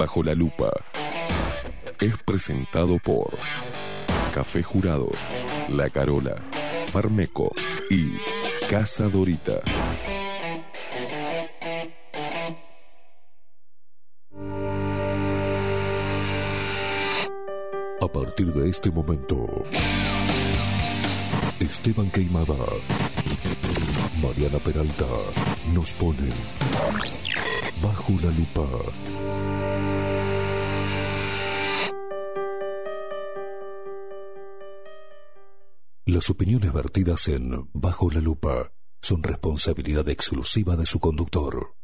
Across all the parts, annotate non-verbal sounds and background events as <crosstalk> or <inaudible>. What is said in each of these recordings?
Bajo la Lupa es presentado por Café Jurado, La Carola, Farmeco y Casa Dorita. A partir de este momento, Esteban Queimada, Mariana Peralta nos ponen bajo la lupa. Las opiniones vertidas en Bajo la lupa son responsabilidad exclusiva de su conductor.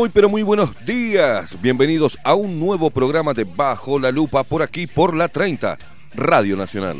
Muy pero muy buenos días. Bienvenidos a un nuevo programa de Bajo la Lupa por aquí por la 30 Radio Nacional.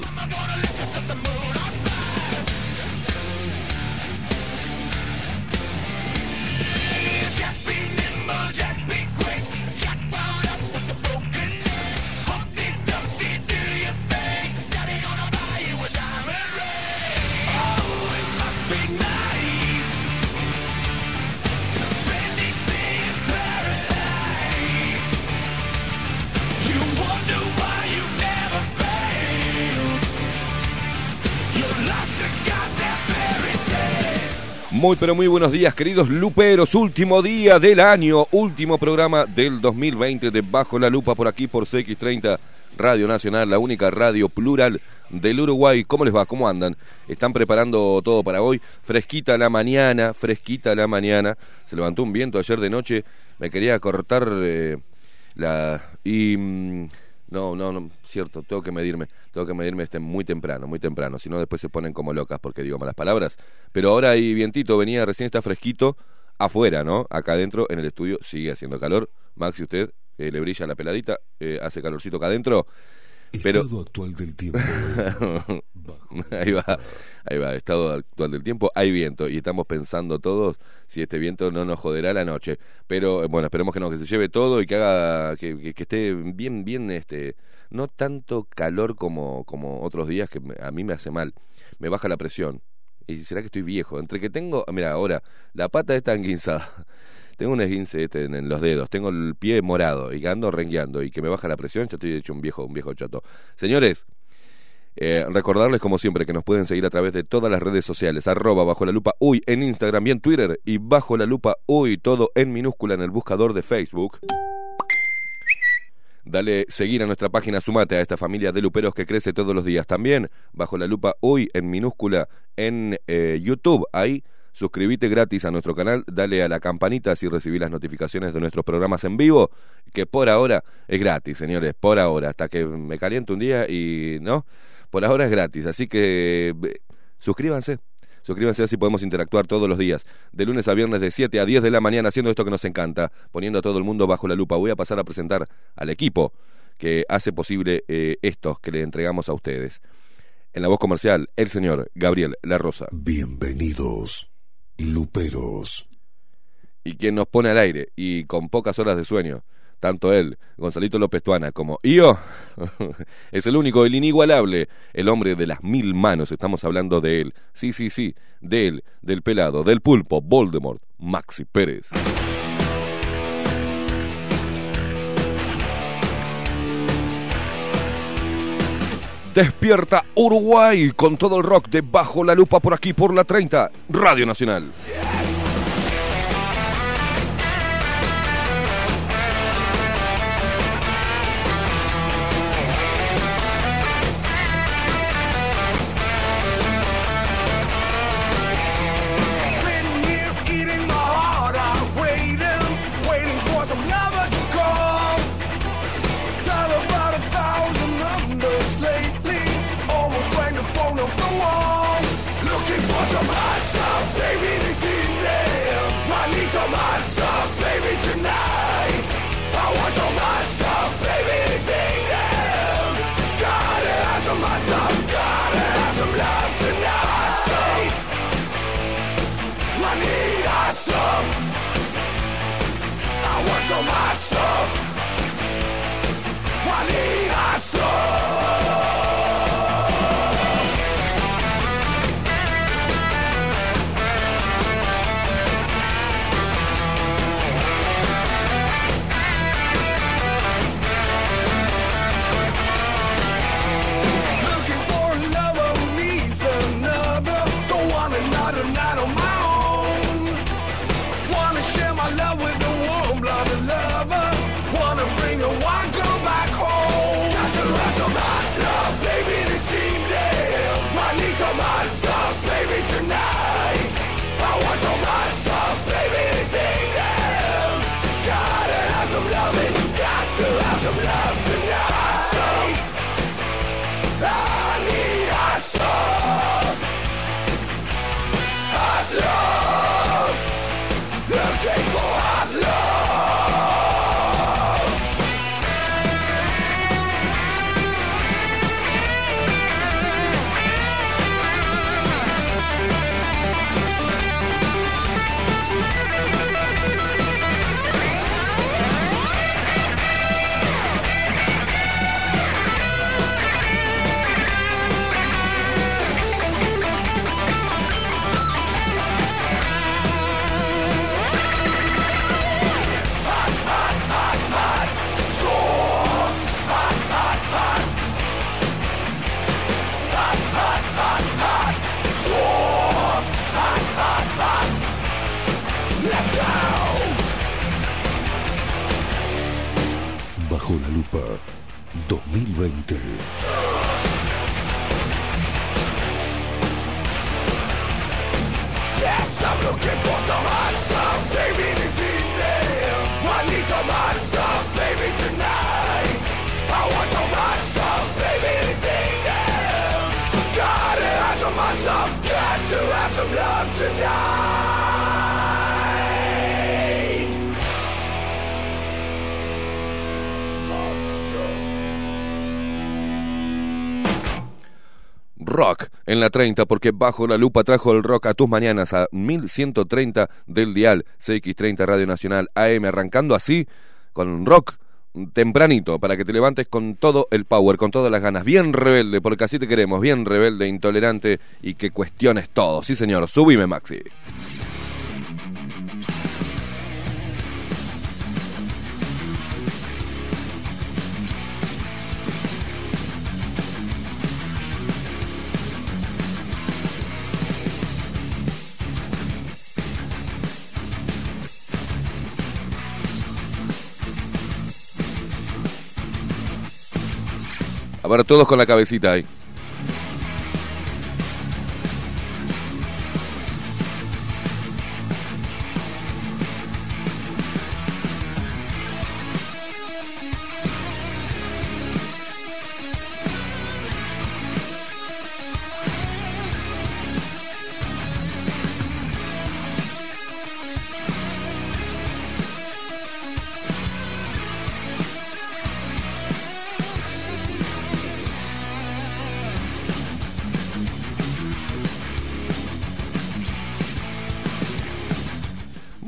Muy pero muy buenos días queridos luperos, último día del año, último programa del 2020 de Bajo la Lupa por aquí por CX30 Radio Nacional, la única radio plural del Uruguay. ¿Cómo les va? ¿Cómo andan? ¿Están preparando todo para hoy? Fresquita la mañana, fresquita la mañana. Se levantó un viento ayer de noche, me quería cortar eh, la... y... no, no, no, cierto, tengo que medirme, tengo que medirme este muy temprano, muy temprano, si no después se ponen como locas porque digo malas palabras. Pero ahora hay vientito, venía recién está fresquito afuera, ¿no? Acá adentro en el estudio sigue haciendo calor. Maxi, usted eh, le brilla la peladita, eh, hace calorcito acá adentro. Pero Estado actual del tiempo. <laughs> <laughs> ahí va, ahí va, estado actual del tiempo, hay viento y estamos pensando todos si este viento no nos joderá la noche. Pero bueno, esperemos que no, que se lleve todo y que haga, que, que- que esté bien, bien, este, no tanto calor como, como otros días que a mí me hace mal, me baja la presión. Y será que estoy viejo, entre que tengo, mira, ahora, la pata está enguinzada. <laughs> Tengo un esguince este en, en los dedos, tengo el pie morado y ando rengueando y que me baja la presión, ya estoy hecho un viejo, un viejo chato. Señores, eh, recordarles como siempre que nos pueden seguir a través de todas las redes sociales, arroba bajo la lupa uy en Instagram y en Twitter y bajo la lupa uy todo en minúscula en el buscador de Facebook. Dale seguir a nuestra página, sumate a esta familia de luperos que crece todos los días. También bajo la lupa uy en minúscula en eh, YouTube. Ahí suscríbete gratis a nuestro canal, dale a la campanita si recibís las notificaciones de nuestros programas en vivo, que por ahora es gratis, señores, por ahora, hasta que me caliento un día y no, por ahora es gratis, así que eh, suscríbanse. Suscríbanse así podemos interactuar todos los días, de lunes a viernes de 7 a 10 de la mañana haciendo esto que nos encanta, poniendo a todo el mundo bajo la lupa. Voy a pasar a presentar al equipo que hace posible eh, esto que le entregamos a ustedes. En la voz comercial, el señor Gabriel La Rosa. Bienvenidos, luperos. y quien nos pone al aire y con pocas horas de sueño, tanto él, Gonzalito López Tuana, como yo, <laughs> es el único, el inigualable, el hombre de las mil manos, estamos hablando de él, sí, sí, sí, de él, del pelado, del pulpo, Voldemort, Maxi Pérez. Despierta Uruguay con todo el rock de Bajo la Lupa por aquí por la 30, Radio Nacional. my soul 2020. En la 30, porque bajo la lupa trajo el rock a tus mañanas a 1130 del dial CX30 Radio Nacional AM, arrancando así con rock tempranito para que te levantes con todo el power, con todas las ganas, bien rebelde, porque así te queremos, bien rebelde, intolerante y que cuestiones todo. Sí, señor, subime, Maxi. A ver, todos con la cabecita ahí.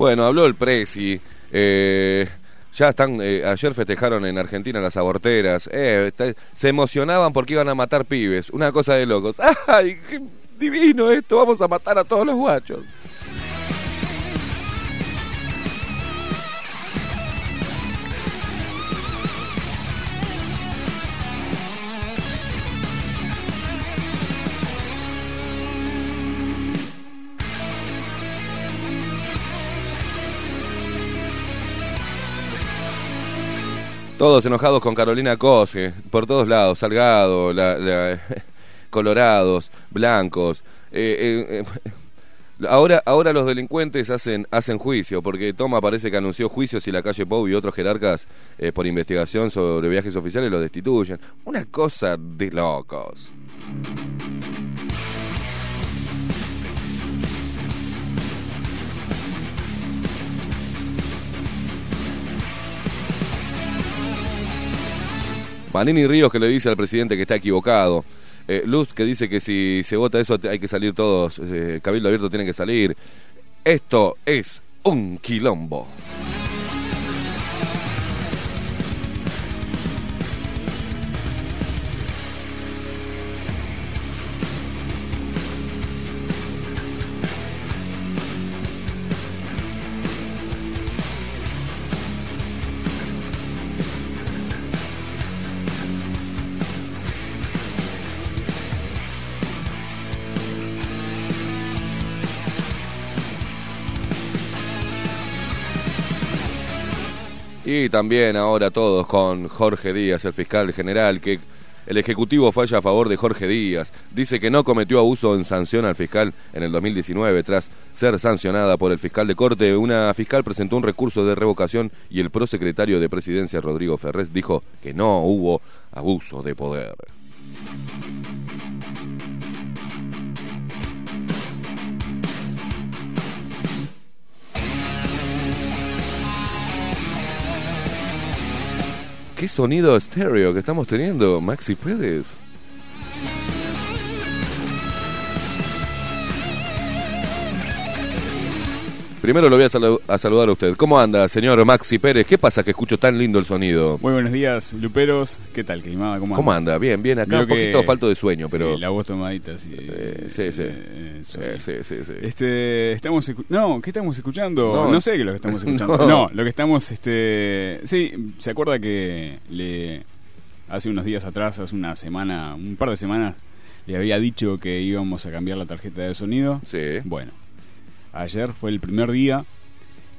Bueno, habló el Prezi. eh, ya están, eh, ayer festejaron en Argentina las aborteras. eh, se emocionaban porque iban a matar pibes. Una cosa de locos. <laughs> ¡Ay, divino esto! Vamos a matar a todos los guachos. Todos enojados con Carolina Cose, por todos lados, Salgado, la- <laughs> colorados, blancos. eh, eh, eh, ahora, ahora los delincuentes hacen, hacen juicio, porque Toma parece que anunció juicios y la calle Pau y otros jerarcas por investigación sobre viajes oficiales lo destituyen. Una cosa de locos. Manini Ríos que le dice al presidente que está equivocado. Eh, Luz que dice que si se vota eso hay que salir todos, eh, Cabildo Abierto tiene que salir. Esto es un quilombo. Y también ahora todos con Jorge Díaz, el fiscal general, que el Ejecutivo falla a favor de Jorge Díaz. Dice que no cometió abuso en sanción al fiscal en el 2019 tras ser sancionada por el fiscal de corte. Una fiscal presentó un recurso de revocación y el prosecretario de presidencia, Rodrigo Ferrés, dijo que no hubo abuso de poder. ¿Qué sonido estéreo que estamos teniendo, Maxi Pérez? Primero lo voy a, salu- a saludar a usted. ¿Cómo anda, señor Maxi Pérez? ¿Qué pasa que escucho tan lindo el sonido? Muy buenos días, Luperos. ¿Qué tal, Queimada? ¿Cómo, ¿Cómo anda? Bien, bien. Acá Veo un poquito que- falto de sueño, pero... Sí, la voz tomadita, sí. Eh, sí, sí. eh, Sí, sí, sí, sí. Este, estamos... No, ¿qué estamos escuchando? No. No, sé qué es lo que estamos <laughs> escuchando. No. no. lo que estamos, este... Sí, ¿se acuerda que le... Hace unos días atrás, hace una semana, un par de semanas, le había dicho que íbamos a cambiar la tarjeta de sonido? Sí. Bueno, ayer fue el primer día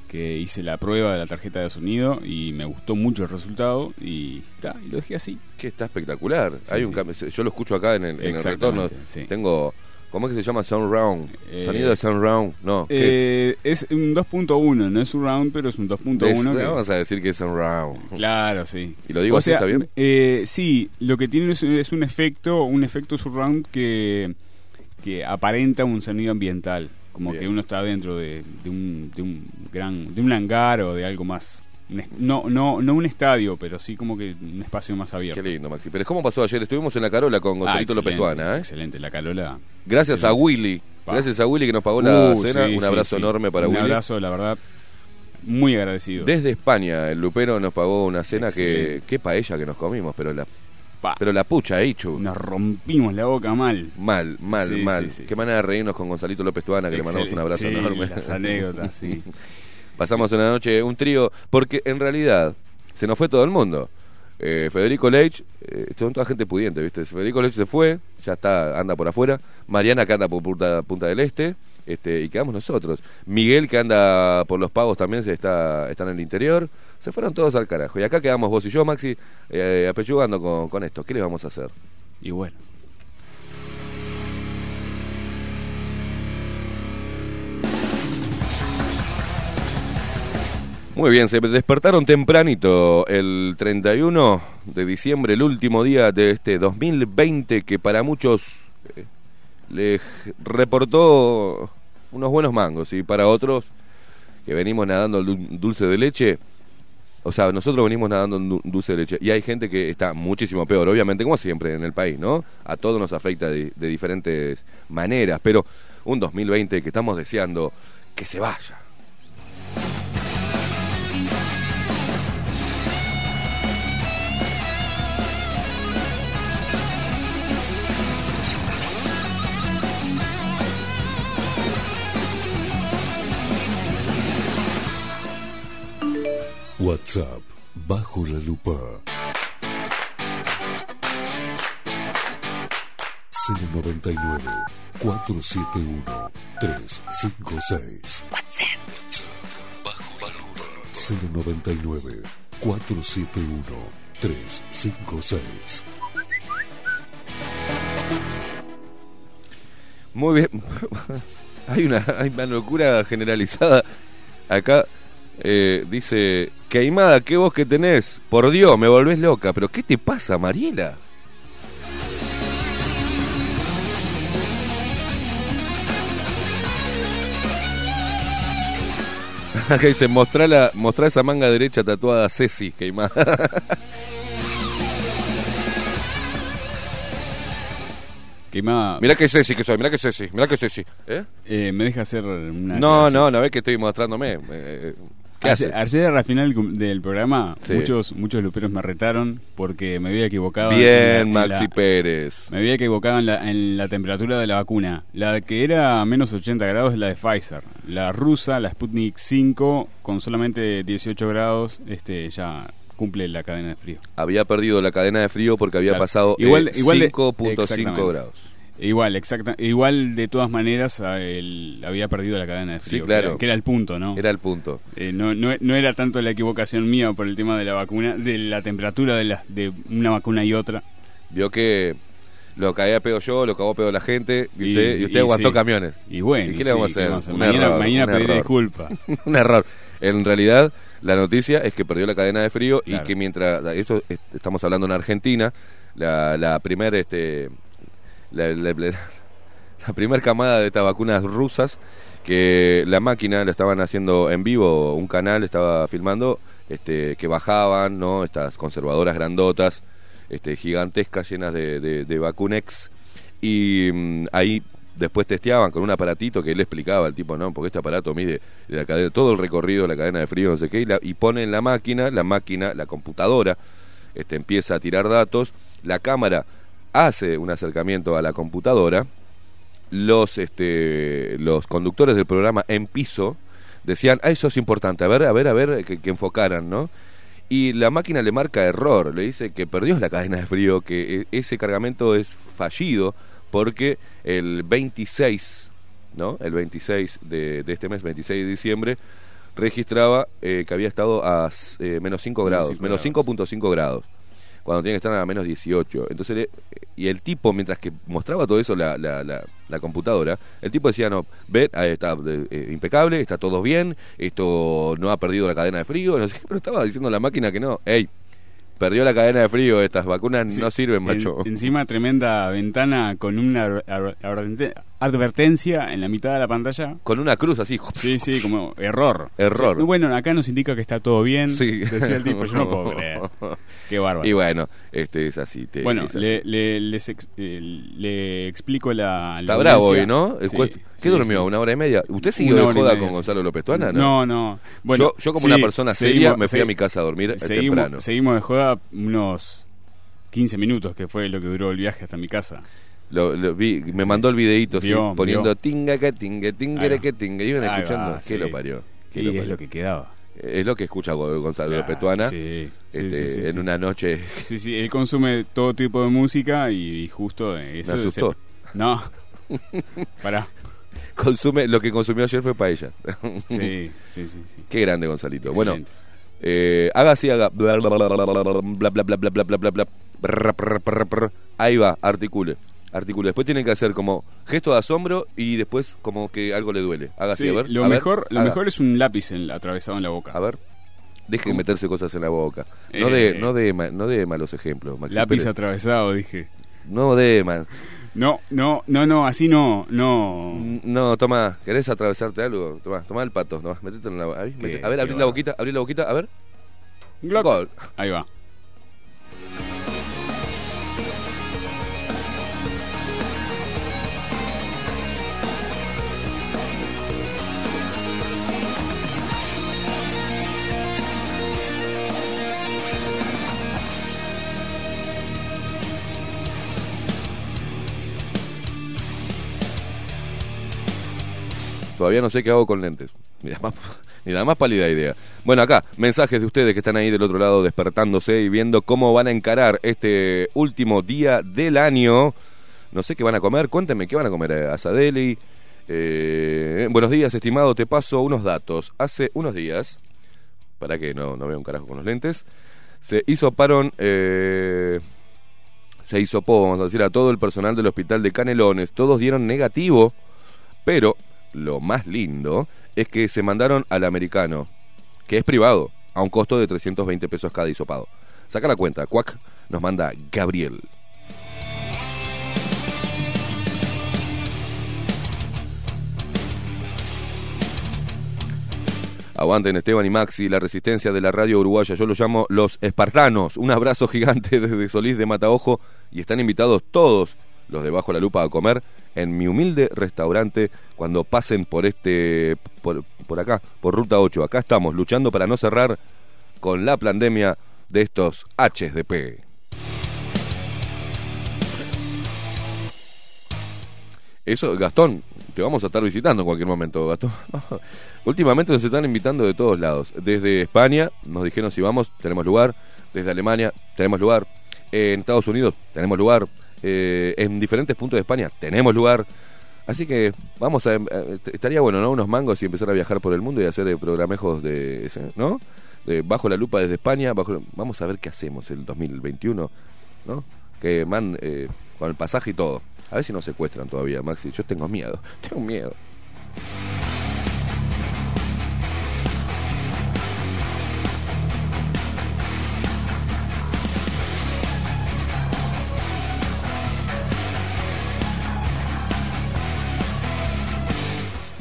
que hice la prueba de la tarjeta de sonido y me gustó mucho el resultado y, ta, y lo dejé así. Que está espectacular. Sí, Hay un sí. cambio. Yo lo escucho acá en el, en el retorno. Sí. Tengo... ¿Cómo es que se llama? Sound Round. Eh, Sonido de Sound Round. No. ¿qué Eh, es un 2.1, no es un round, pero es un es? 2.1. que- Vamos a decir que es Sound Round. Claro, sí. ¿Y lo digo O así, sea, está bien? eh, sí, lo que tiene es, es un efecto, un efecto surround que, que aparenta un sonido ambiental, como Bien. que uno está dentro de, de un, de un gran, de un hangar o de algo más. Un No, no, no un estadio, pero sí como que un espacio más abierto. Qué lindo, Maxi. Pero ¿cómo pasó ayer? Estuvimos en la Carola con Ah, Gonzalito López Tuana, ¿eh? Excelente, la Calola. Gracias a. Willy. Pa. Gracias a Willy que nos pagó la Uh, cena. sí, Un abrazo sí. enorme para un Willy. abrazo, la verdad, muy agradecido. Desde España, el Lupero nos pagó una cena que. Excelente. Qué paella que nos comimos, pero la, Pa, pero la pucha, hecho. nos rompimos la boca mal. Mal, mal, Sí, mal. sí, sí, Qué manera de reírnos con Gonzalito López Tuana, que le mandamos un abrazo enorme. Las anécdotas, sí. <laughs> Pasamos una noche, un trío, porque en realidad se nos fue todo el mundo. Eh, Federico Leitch, eh, son toda gente pudiente, ¿viste? Federico Leitch se fue, ya está, anda por afuera. Mariana que anda por Punta, Punta del Este, este, y quedamos nosotros. Miguel que anda por los pagos también se está, está en el interior. Se fueron todos al carajo. Y acá quedamos vos y yo, Maxi, eh, apechugando con, con esto. ¿Qué les vamos a hacer? Y bueno. Muy bien, se despertaron tempranito el 31 de diciembre, el último día de este 2020 que para muchos eh, les reportó unos buenos mangos y para otros que venimos nadando el dul- dulce de leche, o sea, nosotros venimos nadando en du- dulce de leche y hay gente que está muchísimo peor, obviamente, como siempre en el país, ¿no? A todos nos afecta de diferentes maneras, pero un 2020 que estamos deseando que se vaya. WhatsApp bajo la lupa 099 471 356 WhatsApp bajo la lupa 099 471 356 Muy bien. <laughs> hay, una, hay una locura generalizada. Acá eh, dice, Queimada, ¿qué vos que tenés? Por Dios, me volvés loca. ¿Pero qué te pasa, Mariela? <laughs> Acá dice, mostrá, la, mostrá esa manga derecha tatuada Ceci, Queimada. <laughs> Queimada, mirá que Ceci que soy, mirá que Ceci, mirá que Ceci. ¿Eh? eh, me deja hacer una. No, no, no ves que estoy mostrándome. Eh, ¿Qué Ayer, hace? ayer al final del- programa, Sí. muchos muchos luperos me retaron porque me había equivocado. en Bien, en la- Maxi Pérez. Me había equivocado en la, en la temperatura de la vacuna. La que era a menos 80 grados es la de Pfizer. La rusa, la Sputnik 5, con solamente 18 grados, este ya cumple la cadena de frío. Había perdido la cadena de frío porque había Claro. pasado Igual- eh, igual de- 5.5 exactamente. grados. Igual, exacta, igual de todas maneras él había perdido la cadena de Sí, frío, claro. que, era, que era el punto, ¿no? Era el punto. Eh, no, no, no era tanto la equivocación mía por el tema de la vacuna, de la temperatura de, la, de una vacuna y otra. Vio que lo caía pedo yo, lo cagó pedo la gente y, usted, y usted y aguantó sí. camiones. Y bueno, ¿Y qué le vamos sí, a ¿qué hacer? vamos a hacer? Un Mañana, error, mañana un pediré error. disculpas. <laughs> un error. En realidad, la noticia es que perdió la cadena de frío Claro. y que mientras eso est- estamos hablando en Argentina, la, la primera este la, la, la- la primer camada de estas vacunas rusas que la máquina la estaban haciendo en vivo, un canal estaba filmando este que bajaban, ¿no? Estas conservadoras grandotas, este gigantescas llenas de, de, Vacunex y mm, ahí después testeaban con un aparatito que él explicaba al tipo, no, porque este aparato mide la cadena, todo el recorrido la cadena de frío, no sé qué, y, y pone en la máquina, la máquina, la computadora, este, empieza a tirar datos, la cámara hace un acercamiento a la computadora, los, este, los conductores del programa en piso decían, ah, eso es importante, a ver, a ver, a ver, que, que enfocaran, ¿no? Y la máquina le marca error, le dice que perdió la cadena de frío, que eh, ese cargamento es fallido porque el 26, ¿no? El 26 de, de este mes, 26 de diciembre, registraba eh, que había estado a eh, menos 5 Menos grados, cinco menos grados. 5.5 grados, cuando tiene que estar a menos 18. Entonces, le- y el tipo, mientras que mostraba todo eso la, la, la, la computadora, el tipo decía, no, ve, ahí está eh, impecable, está todo bien, esto no ha perdido la cadena de frío, no sé, pero estaba diciendo la máquina que no, hey, perdió la cadena de frío, estas vacunas Sí, no sirven, en- macho. encima tremenda ventana con una advertencia en la mitad de la pantalla. Con una cruz así, Sí, sí, como error. Error. O sea, bueno, acá nos indica que está todo bien. Sí. Decía el tipo, yo no puedo <laughs> creer. Qué bárbaro. Y bueno, este es así. te- Bueno, es así. le, le, les ex- eh, le explico la. la Está bravo hoy, ¿no? El Sí, cuest- ¿Qué sí, durmió? sí. ¿Una hora y media? ¿Usted siguió de joda con. Gonzalo López Tuana? No, no. Bueno, yo, yo como una persona seria seguimos- me fui a mi casa a dormir eh, seguimos, temprano. seguimos de joda unos 15 minutos, que fue lo que duró el viaje hasta mi casa. Lo, lo vi, me mandó el videito poniendo tinga que tingere va. que tingue. Iban escuchando. va, ¿Qué sí. lo parió? ¿Qué Y lo es parió? lo que quedaba. Es lo que escucha Go- Gonzalo Claro, López Tuana Sí, sí, este, en una noche. Sí, sí, él consume todo tipo de música y, y justo eso Me se- asustó. No. Pará. Consume, lo que consumió ayer fue paella. Sí, sí, sí, sí. Qué grande, Gonzalito. Bueno. Eh, haga así, haga. Bla, bla, bla, bla, bla, bla, bla, bla, bla. Ahí va, articule. Articule. Después tiene que hacer como gesto de asombro y después como que algo le duele. Haga así, Sí, a ver. lo a ver, mejor, lo haga. mejor es un lápiz en atravesado en la boca. A ver. Deje de meterse cosas en la boca. No de, Eh. no de, no de malos ejemplos, Maxi lápiz Pérez. atravesado, dije. No de mal. No, no, no, no, así no, no. No, toma, ¿querés atravesarte algo? Toma, toma el pato, no, metete en la boca. Ahí, mete- A ver, abrí la boquita, abrí la boquita, a ver. Glock. Gol. Ahí va. Todavía no sé qué hago con lentes. Ni la más, <laughs> más pálida idea. Bueno, acá, mensajes de ustedes que están ahí del otro lado despertándose y viendo cómo van a encarar este último día del año. No sé qué van a comer. Cuéntenme qué van a comer. eh, Asadeli. Eh, buenos días, estimado. Te paso unos datos. Hace unos días, para que no, no veo un carajo con los lentes, se hizo parón. Eh, se hizo vamos a decir, a todo el personal del hospital de Canelones. Todos dieron negativo, pero lo más lindo es que se mandaron al americano, que es privado, a un costo de 320 pesos cada hisopado. Saca la cuenta, cuac, nos manda Gabriel. Aguanten Esteban y Maxi, la resistencia de la radio uruguaya. Yo lo llamo los espartanos. Un abrazo <laughs> gigante desde Solís de Mataojo. Y están invitados todos los de Bajo la Lupa a comer en mi humilde restaurante cuando pasen por este, por, por acá, por Ruta 8. Acá estamos luchando para no cerrar con la pandemia de estos HDP. Eso, Gastón, te vamos a estar visitando en cualquier momento, Gastón. <laughs> Últimamente nos están invitando de todos lados. Desde España nos dijeron si vamos, tenemos lugar. Desde Alemania tenemos lugar. En Estados Unidos tenemos lugar. eh, en diferentes puntos de España. Tenemos lugar. Así que vamos a. eh, estaría bueno, ¿no? Unos mangos y empezar a viajar por el mundo y hacer programejos de. ¿No? De bajo la lupa desde España. Bajo, vamos a ver qué hacemos el 2021, ¿no? Que man. eh, con el pasaje y todo. A ver si nos secuestran todavía, Maxi. Yo tengo miedo. <laughs> Tengo miedo.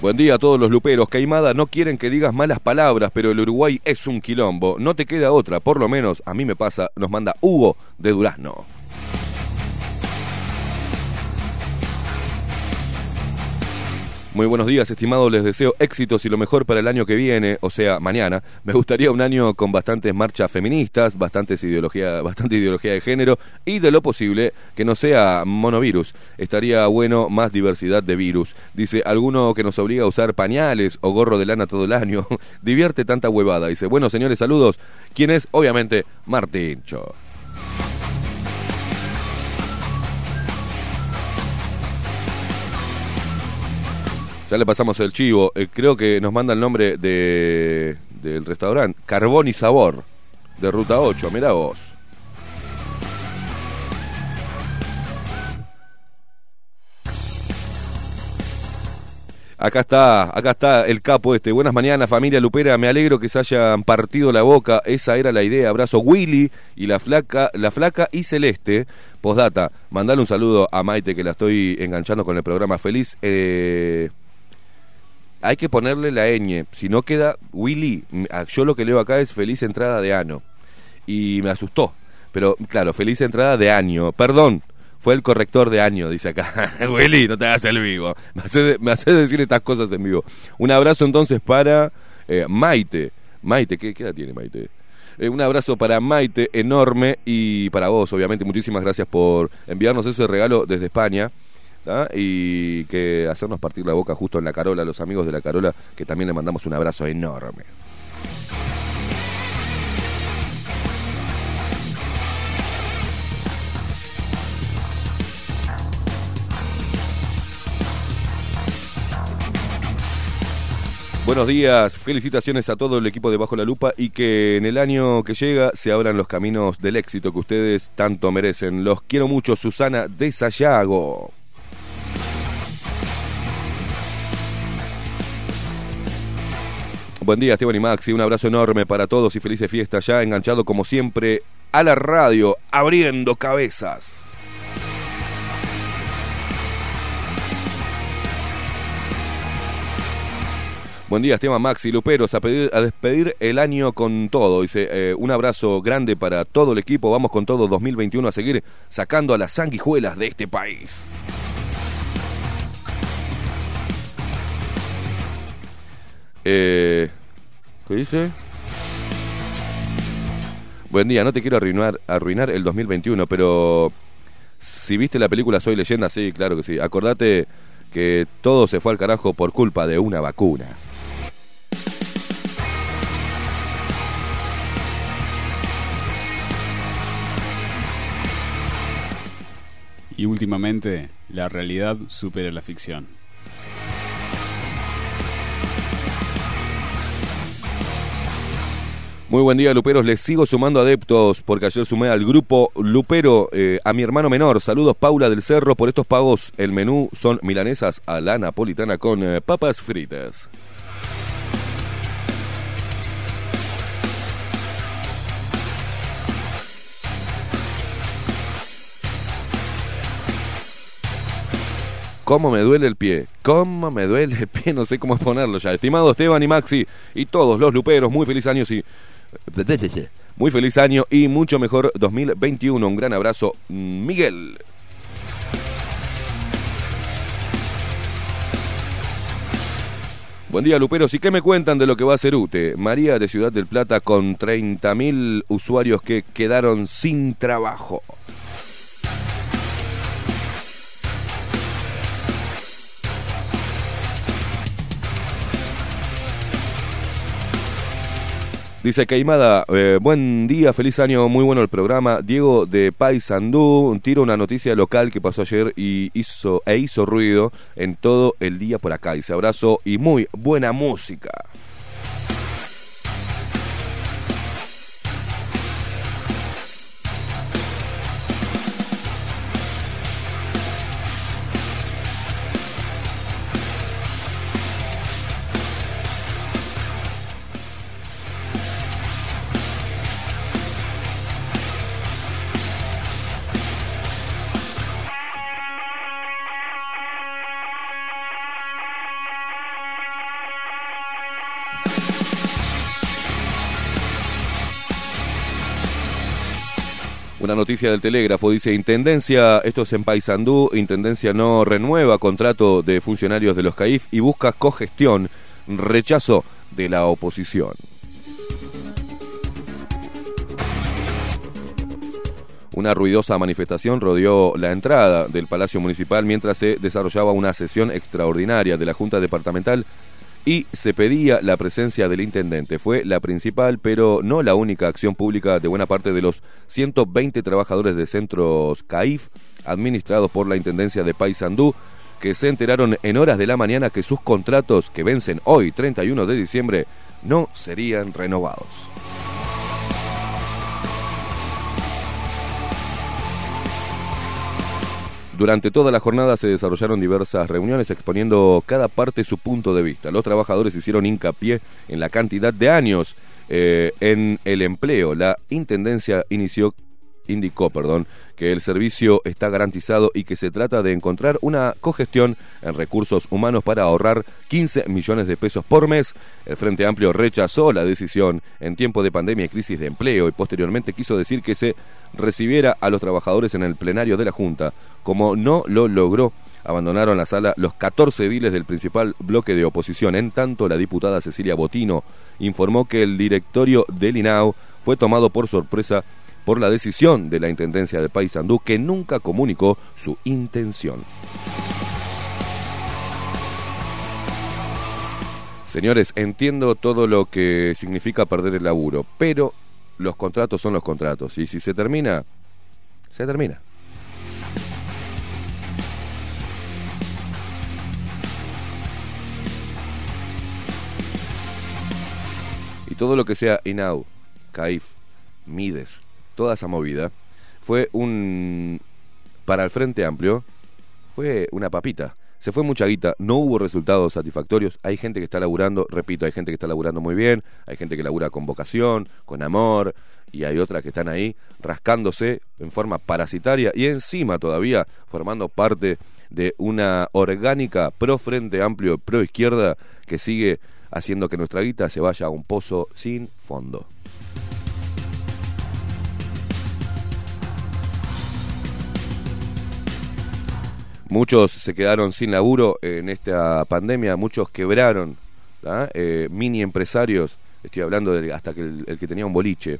Buen día a todos los luperos. Caimada, no quieren que digas malas palabras, pero el Uruguay es un quilombo. No te queda otra, por lo menos a mí me pasa, nos manda Hugo de Durazno. Muy buenos días, estimados. Les deseo éxitos y lo mejor para el año que viene, o sea, mañana. Me gustaría un año con bastantes marchas feministas, bastantes ideología, <laughs> bastante ideología de género y de lo posible que no sea monovirus. Estaría bueno más diversidad de virus. Dice, alguno que nos obliga a usar pañales o gorro de lana todo el año. <laughs> Divierte tanta huevada. Dice, bueno, señores, saludos. ¿Quién es? Obviamente, Martincho. Ya le pasamos el chivo. Eh, creo que nos manda el nombre de del restaurante. Carbón y Sabor. De Ruta 8. Mira vos. Acá está, acá está el capo este. Buenas mañanas, familia Lupera. Me alegro que se hayan partido la boca. Esa era la idea. Abrazo Willy y la flaca, la flaca y Celeste. Postdata, mandale un saludo a Maite que la estoy enganchando con el programa Feliz. Eh, hay que ponerle la ñ. Si no queda Willy, yo lo que leo acá es feliz entrada de ano. Y me asustó. Pero claro, feliz entrada de año. Perdón, fue el corrector de año, dice acá. <laughs> Willy, no te hagas el vivo. Me hace, me hace decir estas cosas en vivo. Un abrazo entonces para eh, Maite. Maite, ¿qué, ¿qué edad tiene Maite? Eh, un abrazo para Maite enorme y para vos, obviamente. Muchísimas gracias por enviarnos ese regalo desde España. ¿Tá? y que hacernos partir la boca justo en la Carola, los amigos de la Carola, que también le mandamos un abrazo enorme. Buenos días, felicitaciones a todo el equipo de Bajo la Lupa y que en el año que llega se abran los caminos del éxito que ustedes tanto merecen. Los quiero mucho, Susana de Sayago. Buen día, Esteban y Maxi. Un abrazo enorme para todos y felices fiestas ya enganchado como siempre a la radio, abriendo cabezas. Buen día, Esteban Maxi Luperos, a, a despedir el año con todo. Dice, eh, un abrazo grande para todo el equipo. Vamos con todo 2021 a seguir sacando a las sanguijuelas de este país. Eh, ¿Qué dice? Buen día, no te quiero arruinar, arruinar el 2021, pero si viste la película Soy leyenda, sí, claro que sí. Acordate que todo se fue al carajo por culpa de una vacuna. Y últimamente, la realidad supera la ficción. Muy buen día, Luperos. Les sigo sumando adeptos porque ayer sumé al grupo Lupero eh, a mi hermano menor. Saludos, Paula del Cerro, por estos pagos. El menú son milanesas a la napolitana con eh, papas fritas. ¿Cómo me duele el pie? ¿Cómo me duele el pie? <laughs> No sé cómo ponerlo ya. Estimado Esteban y Maxi y todos los luperos, muy feliz año y... Muy feliz año y mucho mejor 2021. Un gran abrazo, Miguel. Buen día, Luperos. ¿Y qué me cuentan de lo que va a hacer UTE? María de Ciudad del Plata con 30.000 usuarios que quedaron sin trabajo. Dice Caimada, eh, buen día, feliz año, muy bueno el programa. Diego de Paysandú tira una noticia local que pasó ayer y hizo, e hizo ruido en todo el día por acá. Dice abrazo y muy buena música. Una noticia del Telégrafo dice, Intendencia, esto es en Paysandú, Intendencia no renueva contrato de funcionarios de los CAIF y busca cogestión, rechazo de la oposición. Una ruidosa manifestación rodeó la entrada del Palacio Municipal mientras se desarrollaba una sesión extraordinaria de la Junta Departamental y se pedía la presencia del intendente. Fue la principal, pero no la única acción pública de buena parte de los 120 trabajadores de centros CAIF administrados por la Intendencia de Paysandú que se enteraron en horas de la mañana que sus contratos que vencen hoy, 31 de diciembre, no serían renovados. Durante toda la jornada se desarrollaron diversas reuniones exponiendo cada parte su punto de vista. Los trabajadores hicieron hincapié en la cantidad de años eh, en el empleo. La Intendencia inició indicó, perdón, que el servicio está garantizado y que se trata de encontrar una cogestión en recursos humanos para ahorrar 15 millones de pesos por mes. El Frente Amplio rechazó la decisión en tiempo de pandemia y crisis de empleo y posteriormente quiso decir que se recibiera a los trabajadores en el plenario de la Junta. Como no lo logró, abandonaron la sala los 14 ediles del principal bloque de oposición. En tanto, la diputada Cecilia Botino informó que el directorio del INAU fue tomado por sorpresa por la decisión de la Intendencia de Paysandú que nunca comunicó su intención. Señores, entiendo todo lo que significa perder el laburo, pero los contratos son los contratos y si se termina, se termina. Y todo lo que sea INAU, CAIF, MIDES, toda esa movida, fue un... para el Frente Amplio, fue una papita. Se fue mucha guita, no hubo resultados satisfactorios. Hay gente que está laburando, repito, hay gente que está laburando muy bien, hay gente que labura con vocación, con amor, y hay otras que están ahí rascándose en forma parasitaria y encima todavía formando parte de una orgánica pro Frente Amplio, pro izquierda, que sigue haciendo que nuestra guita se vaya a un pozo sin fondo. Muchos se quedaron sin laburo en esta pandemia, muchos quebraron. Eh, mini empresarios, estoy hablando de hasta que el, que tenía un boliche.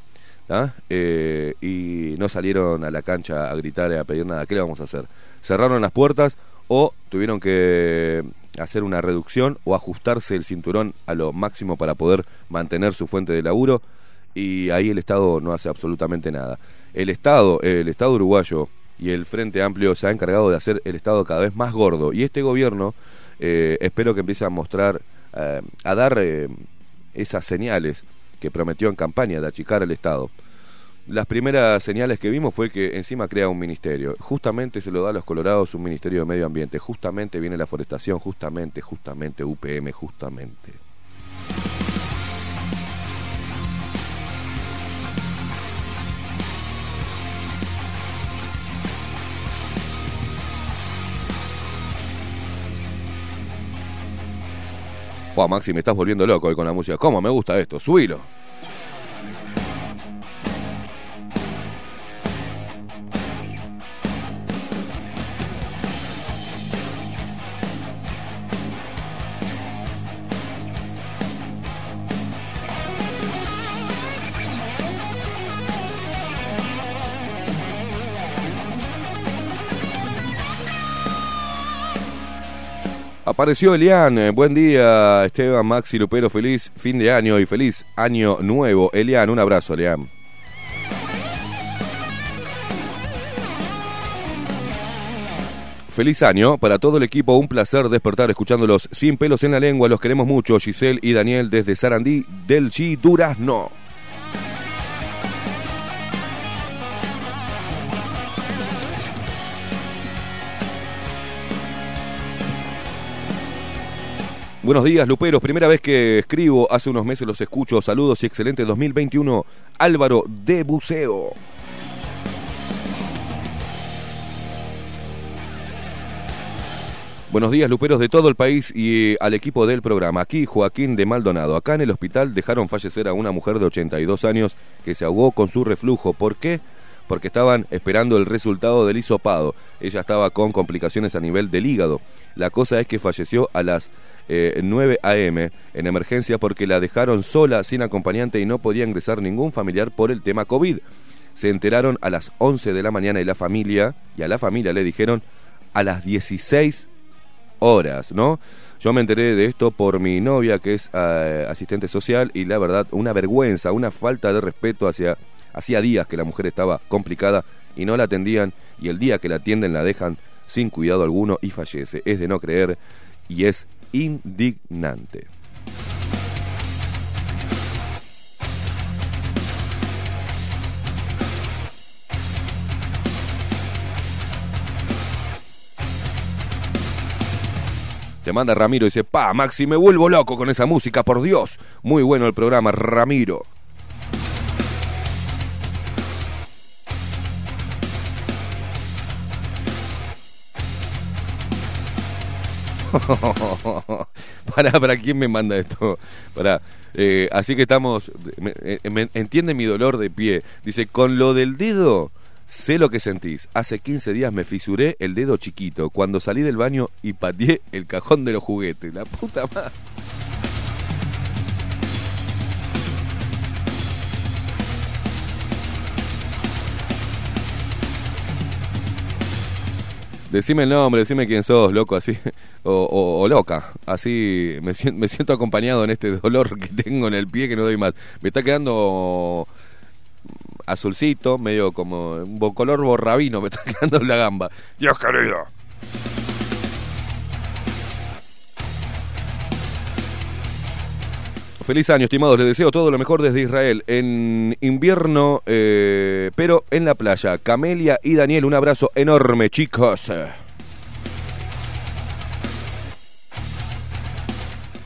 Eh, y no salieron a la cancha a gritar y a pedir nada. ¿Qué le vamos a hacer? Cerraron las puertas o tuvieron que hacer una reducción o ajustarse el cinturón a lo máximo para poder mantener su fuente de laburo y ahí el Estado no hace absolutamente nada. El Estado, el Estado uruguayo y el Frente Amplio se ha encargado de hacer el Estado cada vez más gordo. Y este gobierno eh, espero que empiece a mostrar, eh, a dar eh, esas señales que prometió en campaña de achicar el Estado. Las primeras señales que vimos fue que encima crea un ministerio. Justamente se lo da a los colorados un ministerio de medio ambiente. Justamente viene la forestación, justamente, justamente, UPM, justamente. Juan Maxi, me estás volviendo loco hoy con la música. ¿Cómo me gusta esto? Subilo. Apareció Elian, buen día Esteban, Maxi, Lupero, feliz fin de año y feliz año nuevo. Elian, un abrazo, Elian. Feliz año para todo el equipo, un placer despertar escuchándolos sin pelos en la lengua, los queremos mucho, Giselle y Daniel desde Sarandí del Chi Durazno. Buenos días, Luperos. Primera vez que escribo, hace unos meses los escucho. Saludos y excelente 2021. Álvaro de Buceo. Buenos días, Luperos de todo el país y eh, al equipo del programa. Aquí Joaquín de Maldonado. Acá en el hospital dejaron fallecer a una mujer de 82 años que se ahogó con su reflujo. ¿Por qué? Porque estaban esperando el resultado del hisopado. Ella estaba con complicaciones a nivel del hígado. La cosa es que falleció a las eh, 9 a.m. en emergencia porque la dejaron sola, sin acompañante y no podía ingresar ningún familiar por el tema COVID. Se enteraron a las 11 de la mañana y la familia, y a la familia le dijeron a las 16 horas, ¿no? Yo me enteré de esto por mi novia, que es eh, asistente social, y la verdad, una vergüenza, una falta de respeto hacia. Hacía días que la mujer estaba complicada y no la atendían, y el día que la atienden la dejan sin cuidado alguno y fallece. Es de no creer y es indignante. Te manda Ramiro y dice, pa, Maxi, me vuelvo loco con esa música, por Dios. Muy bueno el programa, Ramiro. <laughs> para, para quién me manda esto. Para, eh, así que estamos. eh, me- entiende mi dolor de pie. Dice, con lo del dedo, sé lo que sentís. Hace 15 días me fisuré el dedo chiquito cuando salí del baño y pateé el cajón de los juguetes. La puta madre. Decime el nombre, decime quién sos, loco, así, <laughs> o, o- o loca, así me siento, me siento acompañado en este <laughs> dolor que tengo en el pie que no doy más. Me está quedando azulcito, medio como un color borrabino, me está <laughs> quedando en la gamba. Dios querido. Feliz año, estimados. Les deseo todo lo mejor desde Israel. En invierno, eh, pero en la playa. Camelia y Daniel, un abrazo enorme, chicos.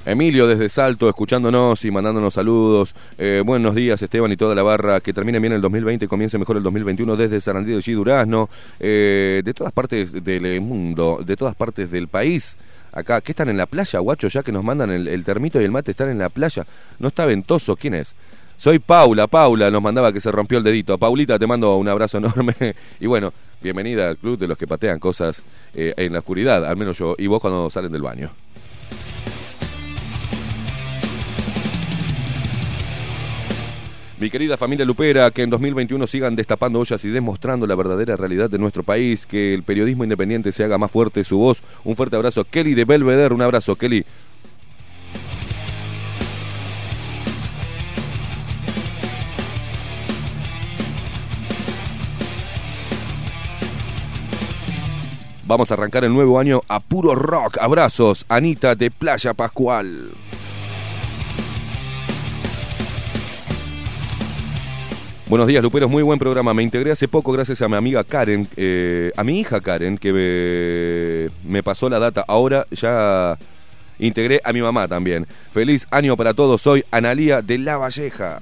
Emilio desde Salto, escuchándonos y mandándonos saludos. Eh, buenos días, Esteban y toda la barra. Que termine bien el 2020 y comience mejor el 2021 desde Sarandí de G. Durazno. Eh, de todas partes del mundo, de todas partes del país. Acá, ¿qué están en la playa, guacho? Ya que nos mandan el, el termito y el mate, están en la playa. No está ventoso, ¿quién es? Soy Paula, Paula nos mandaba que se rompió el dedito. Paulita, te mando un abrazo enorme. <laughs> Y bueno, bienvenida al club de los que patean cosas eh, en la oscuridad, al menos yo, y vos cuando salen del baño. Mi querida familia Lupera, que en 2021 sigan destapando ollas y demostrando la verdadera realidad de nuestro país, que el periodismo independiente se haga más fuerte su voz. Un fuerte abrazo, Kelly de Belvedere, un abrazo, Kelly. Vamos a arrancar el nuevo año a puro rock. Abrazos, Anita de Playa Pascual. Buenos días, Luperos. Muy buen programa. Me integré hace poco gracias a mi amiga Karen, eh, a mi hija Karen, que me, me pasó la data. Ahora ya integré a mi mamá también. Feliz año para todos. Soy Analía de La Valleja.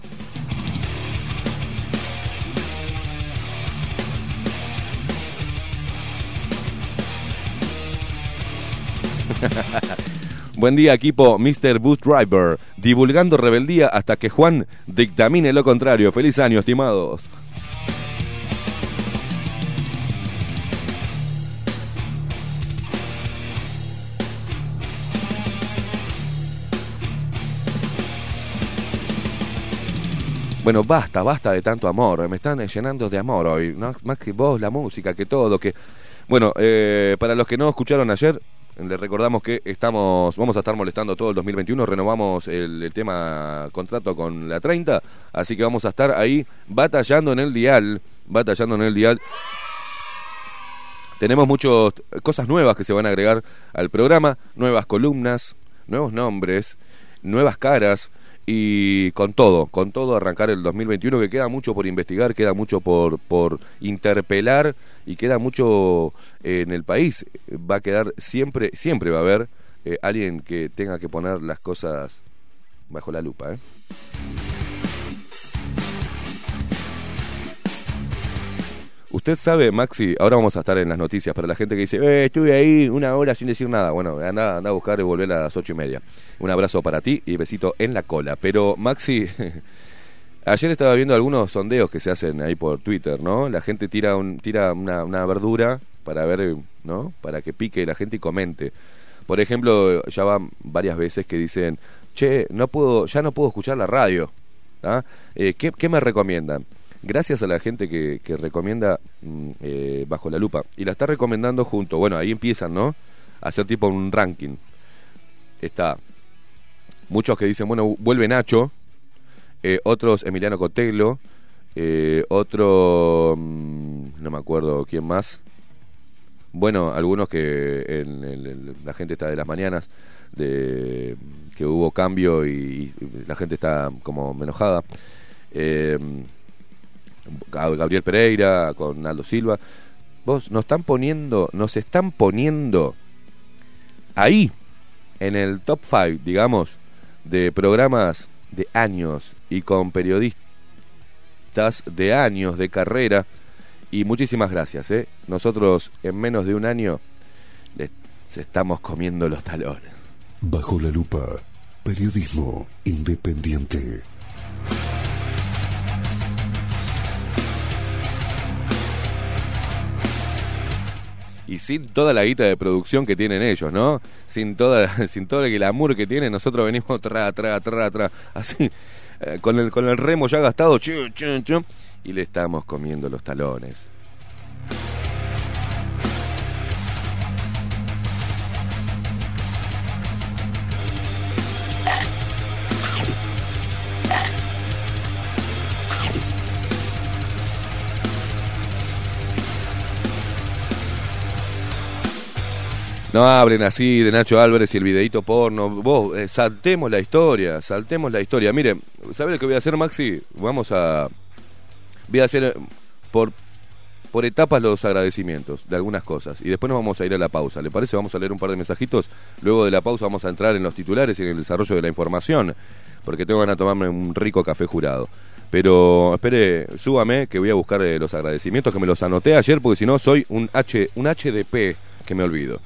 <laughs> Buen día, equipo Mr. Bus Driver, divulgando rebeldía hasta que Juan dictamine lo contrario. Feliz año, estimados. Bueno, basta, basta de tanto amor. Me están llenando de amor hoy. ¿no? Más que vos, la música, que todo. que Bueno, eh, para los que no escucharon ayer, le recordamos que estamos, vamos a estar molestando todo el 2021, renovamos el, el tema contrato con la 30, así que vamos a estar ahí batallando en el dial, batallando en el dial. Tenemos muchas cosas nuevas que se van a agregar al programa, nuevas columnas, nuevos nombres, nuevas caras y con todo, con todo arrancar el 2021 que queda mucho por investigar, queda mucho por, por interpelar y queda mucho eh, en el país. Va a quedar siempre, siempre va a haber eh, alguien que tenga que poner las cosas bajo la lupa. ¿eh? Usted sabe, Maxi, ahora vamos a estar en las noticias para la gente que dice, eh, estuve ahí una hora sin decir nada. Bueno, anda, anda a buscar y volver a las ocho y media. Un abrazo para ti y besito en la cola. Pero, Maxi, <laughs> ayer estaba viendo algunos sondeos que se hacen ahí por Twitter, ¿no? La gente tira, un, tira una, una verdura para ver, ¿no? Para que pique la gente y comente. Por ejemplo, ya van varias veces que dicen, che, no puedo, ya no puedo escuchar la radio. ¿ah? Eh, ¿qué, ¿Qué me recomiendan? Gracias a la gente que, que recomienda mm, eh, Bajo la Lupa. Y la está recomendando junto, bueno, ahí empiezan, ¿no? A hacer tipo un ranking. Está muchos que dicen, bueno, vuelve Nacho, eh, otros Emiliano Cotelo, eh, otro, mm, no me acuerdo quién más. Bueno, algunos que en, la gente está de las mañanas, de que hubo cambio y, y la gente está como enojada. Eh, Gabriel Pereira, con Aldo Silva. Vos nos están poniendo, nos están poniendo ahí, en el top 5, digamos, de programas de años y con periodistas de años de carrera. Y muchísimas gracias, ¿eh? Nosotros en menos de un año les estamos comiendo los talones. Bajo la lupa. Periodismo independiente. Y sin toda la guita de producción que tienen ellos, ¿no? Sin toda, <laughs> sin todo el glamour que tienen, nosotros venimos tra, tra, tra, tra, así, eh, con el con el remo ya gastado, chu, chu, chu, y le estamos comiendo los talones. No hablen así de Nacho Álvarez y el videíto porno. Vos, eh, saltemos la historia, saltemos la historia. Mire, ¿sabe lo que voy a hacer, Maxi? Vamos a... Voy a hacer por, por etapas los agradecimientos de algunas cosas. Y después nos vamos a ir a la pausa. ¿Le parece? Vamos a leer un par de mensajitos. Luego de la pausa vamos a entrar en los titulares y en el desarrollo de la información. Porque tengo ganas de tomarme un rico café jurado. Pero espere, súbame que voy a buscar eh, los agradecimientos que me los anoté ayer porque si no soy un H, un HDP que me olvido.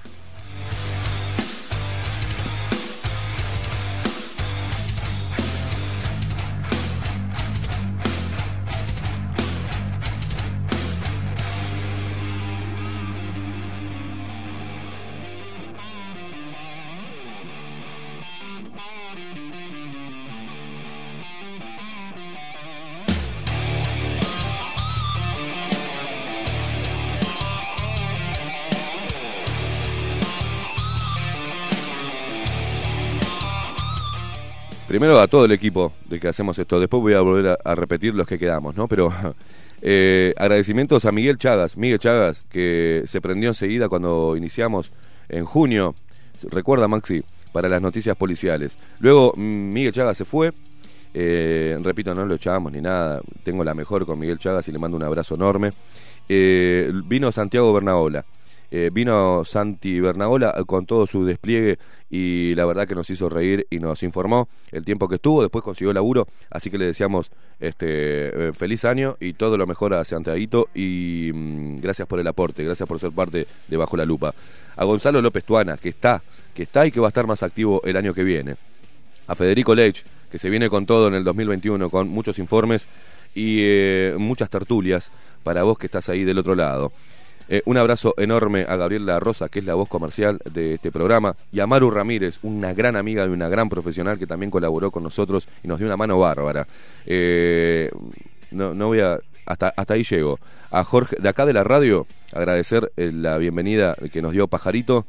Primero a todo el equipo de que hacemos esto. Después voy a volver a, repetir los que quedamos, ¿no? Pero <laughs> eh, agradecimientos a Miguel Chagas. Miguel Chagas, que se prendió enseguida cuando iniciamos en junio. Recuerda, Maxi, para las noticias policiales. Luego mm, Miguel Chagas se fue. Eh, repito, no lo echamos ni nada. Tengo la mejor con Miguel Chagas y le mando un abrazo enorme. Eh, vino Santiago Bernaola. Eh, vino Santi Bernaola con todo su despliegue y la verdad que nos hizo reír y nos informó el tiempo que estuvo, después consiguió laburo, así que le deseamos este eh, feliz año y todo lo mejor a Santiaguito y mm, gracias por el aporte, gracias por ser parte de Bajo la Lupa. A Gonzalo López Tuana, que está, que está y que va a estar más activo el año que viene. A Federico Lech, que se viene con todo en el 2021, con muchos informes y eh, muchas tertulias para vos que estás ahí del otro lado. Eh, un abrazo enorme a Gabriela Rosa, que es la voz comercial de este programa, y a Maru Ramírez, una gran amiga y una gran profesional que también colaboró con nosotros y nos dio una mano bárbara. Eh, no, no voy a. Hasta, hasta ahí llego. A Jorge, de acá de la radio, agradecer eh, la bienvenida que nos dio Pajarito.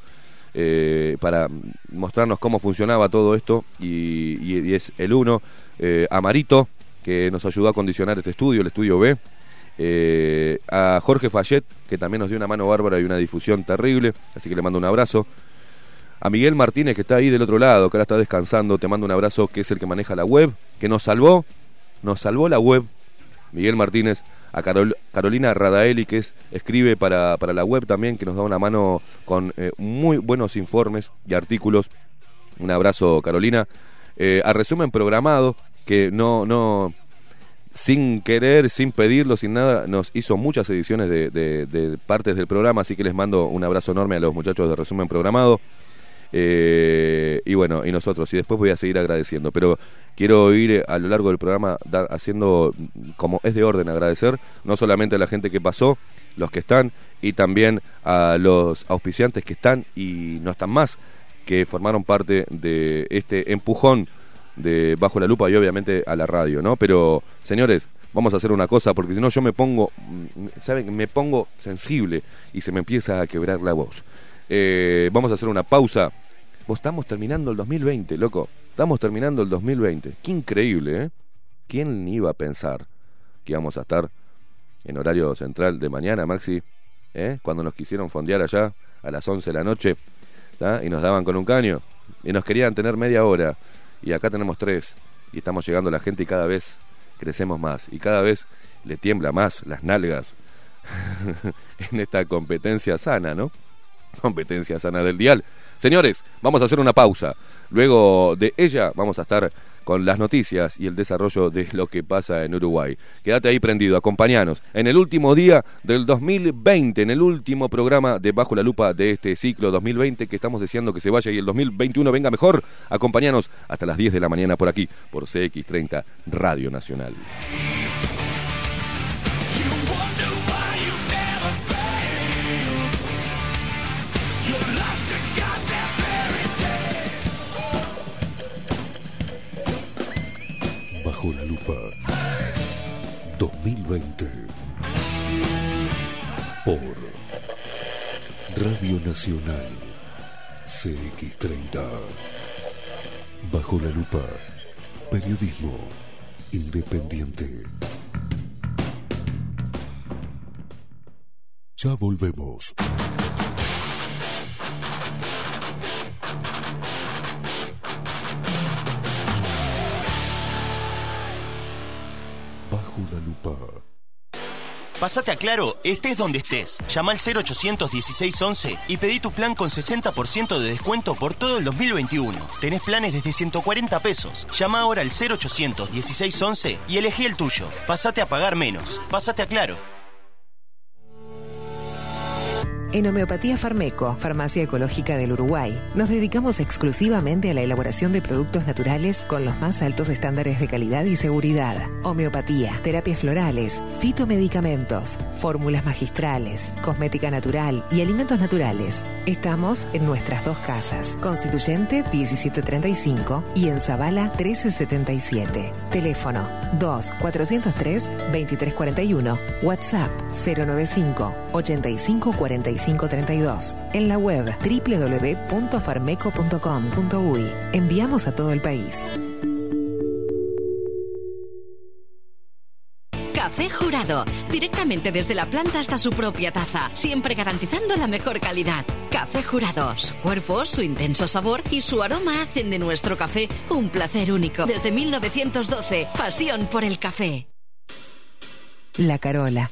para mostrarnos cómo funcionaba todo esto y es el uno, eh, Amarito, que nos ayudó a condicionar este estudio, el estudio B, eh, a Jorge Fayet, que también nos dio una mano bárbara y una difusión terrible, así que le mando un abrazo. A Miguel Martínez, que está ahí del otro lado, que ahora está descansando, te mando un abrazo, que es el que maneja la web, que nos salvó, nos salvó la web. Miguel Martínez, a Carol- Carolina Radaeli, que es, escribe para, para la web también, que nos da una mano con eh, muy buenos informes y artículos. Un abrazo, Carolina. Eh, a resumen programado, que no, no, sin querer, sin pedirlo, sin nada, nos hizo muchas ediciones de, de- partes del programa, así que les mando un abrazo enorme a los muchachos de resumen programado. Eh, y bueno, y nosotros, y después voy a seguir agradeciendo, pero quiero ir a lo largo del programa haciendo, como es de orden, agradecer no solamente a la gente que pasó, los que están, y también a los auspiciantes que están y no están más, que formaron parte de este empujón de Bajo la Lupa y obviamente a la radio, ¿no? Pero, señores, vamos a hacer una cosa, porque si no yo me pongo, mm, ¿saben? Me pongo sensible y se me empieza a quebrar la voz. Eh, vamos a hacer una pausa. Estamos terminando el 2020, loco. Estamos terminando el 2020. Qué increíble, ¿eh? ¿Quién iba a pensar que íbamos a estar en horario central de mañana, Maxi? ¿Eh? Cuando nos quisieron fondear allá a las 11 de la noche y nos daban con un caño y nos querían tener media hora y acá tenemos tres y estamos llegando a la gente y cada vez crecemos más y cada vez le tiembla más las nalgas <laughs> en esta competencia sana, ¿no? Competencia sana del dial. Señores, vamos a hacer una pausa. Luego de ella vamos a estar con las noticias y el desarrollo de lo que pasa en Uruguay. Quédate ahí prendido, acompañanos en el último día del 2020, en el último programa de Bajo la Lupa de este ciclo 2020 que estamos deseando que se vaya y el 2021 venga mejor. Acompañanos hasta las 10 de la mañana por aquí, por CX30 Radio Nacional. Bajo la lupa 2020 por Radio Nacional CX30 Bajo la lupa Periodismo independiente. Ya volvemos. Lupa. Pásate a Claro, estés donde estés. Llama al 0800 1611 y pedí tu plan con 60% de descuento por todo el 2021. Tenés planes desde 140 pesos. Llama ahora al 0800 1611 y elegí el tuyo. Pásate a pagar menos. Pásate a Claro. En Homeopatía Farmeco, Farmacia Ecológica del Uruguay, nos dedicamos exclusivamente a la elaboración de productos naturales con los más altos estándares de calidad y seguridad. Homeopatía, terapias florales, fitomedicamentos, fórmulas magistrales, cosmética natural y alimentos naturales. Estamos en nuestras dos casas, Constituyente 1735 y en Zabala 1377. Teléfono 2 403 2341, WhatsApp 095 85 45 32. En la web www.farmeco.com.uy. Enviamos a todo el país. Café Jurado, directamente desde la planta hasta su propia taza, siempre garantizando la mejor calidad. Café Jurado, su cuerpo, su intenso sabor y su aroma hacen de nuestro café un placer único. Desde 1912, pasión por el café. La Carola.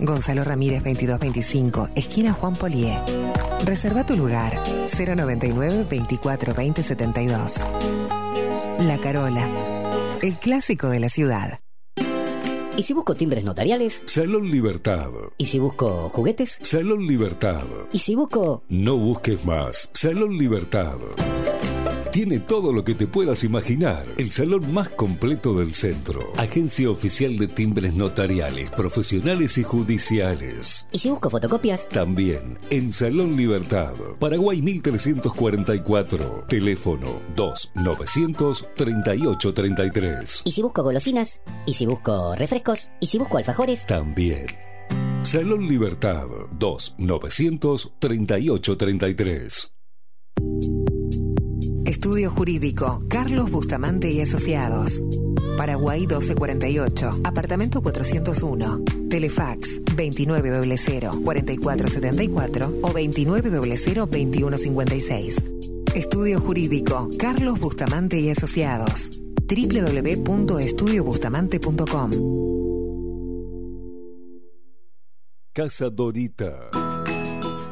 Gonzalo Ramírez 2225, esquina Juan Polié. Reserva tu lugar 099 24 20 72. La Carola, el clásico de la ciudad. ¿Y si busco timbres notariales? Salón Libertad. ¿Y si busco juguetes? Salón Libertad. ¿Y si busco... No busques más. Salón Libertad. Tiene todo lo que te puedas imaginar. El salón más completo del centro. Agencia oficial de timbres notariales, profesionales y judiciales. ¿Y si busco fotocopias? También en Salón Libertad. Paraguay 1344. Teléfono 2 900 3833. ¿Y si busco golosinas? ¿Y si busco refrescos? ¿Y si busco alfajores? También. Salón Libertad 2 900 3833. Estudio Jurídico, Carlos Bustamante y Asociados. Paraguay 1248, apartamento 401. Telefax 2900-4474 o 2900-2156. Estudio Jurídico, Carlos Bustamante y Asociados. www.estudiobustamante.com Casa Dorita.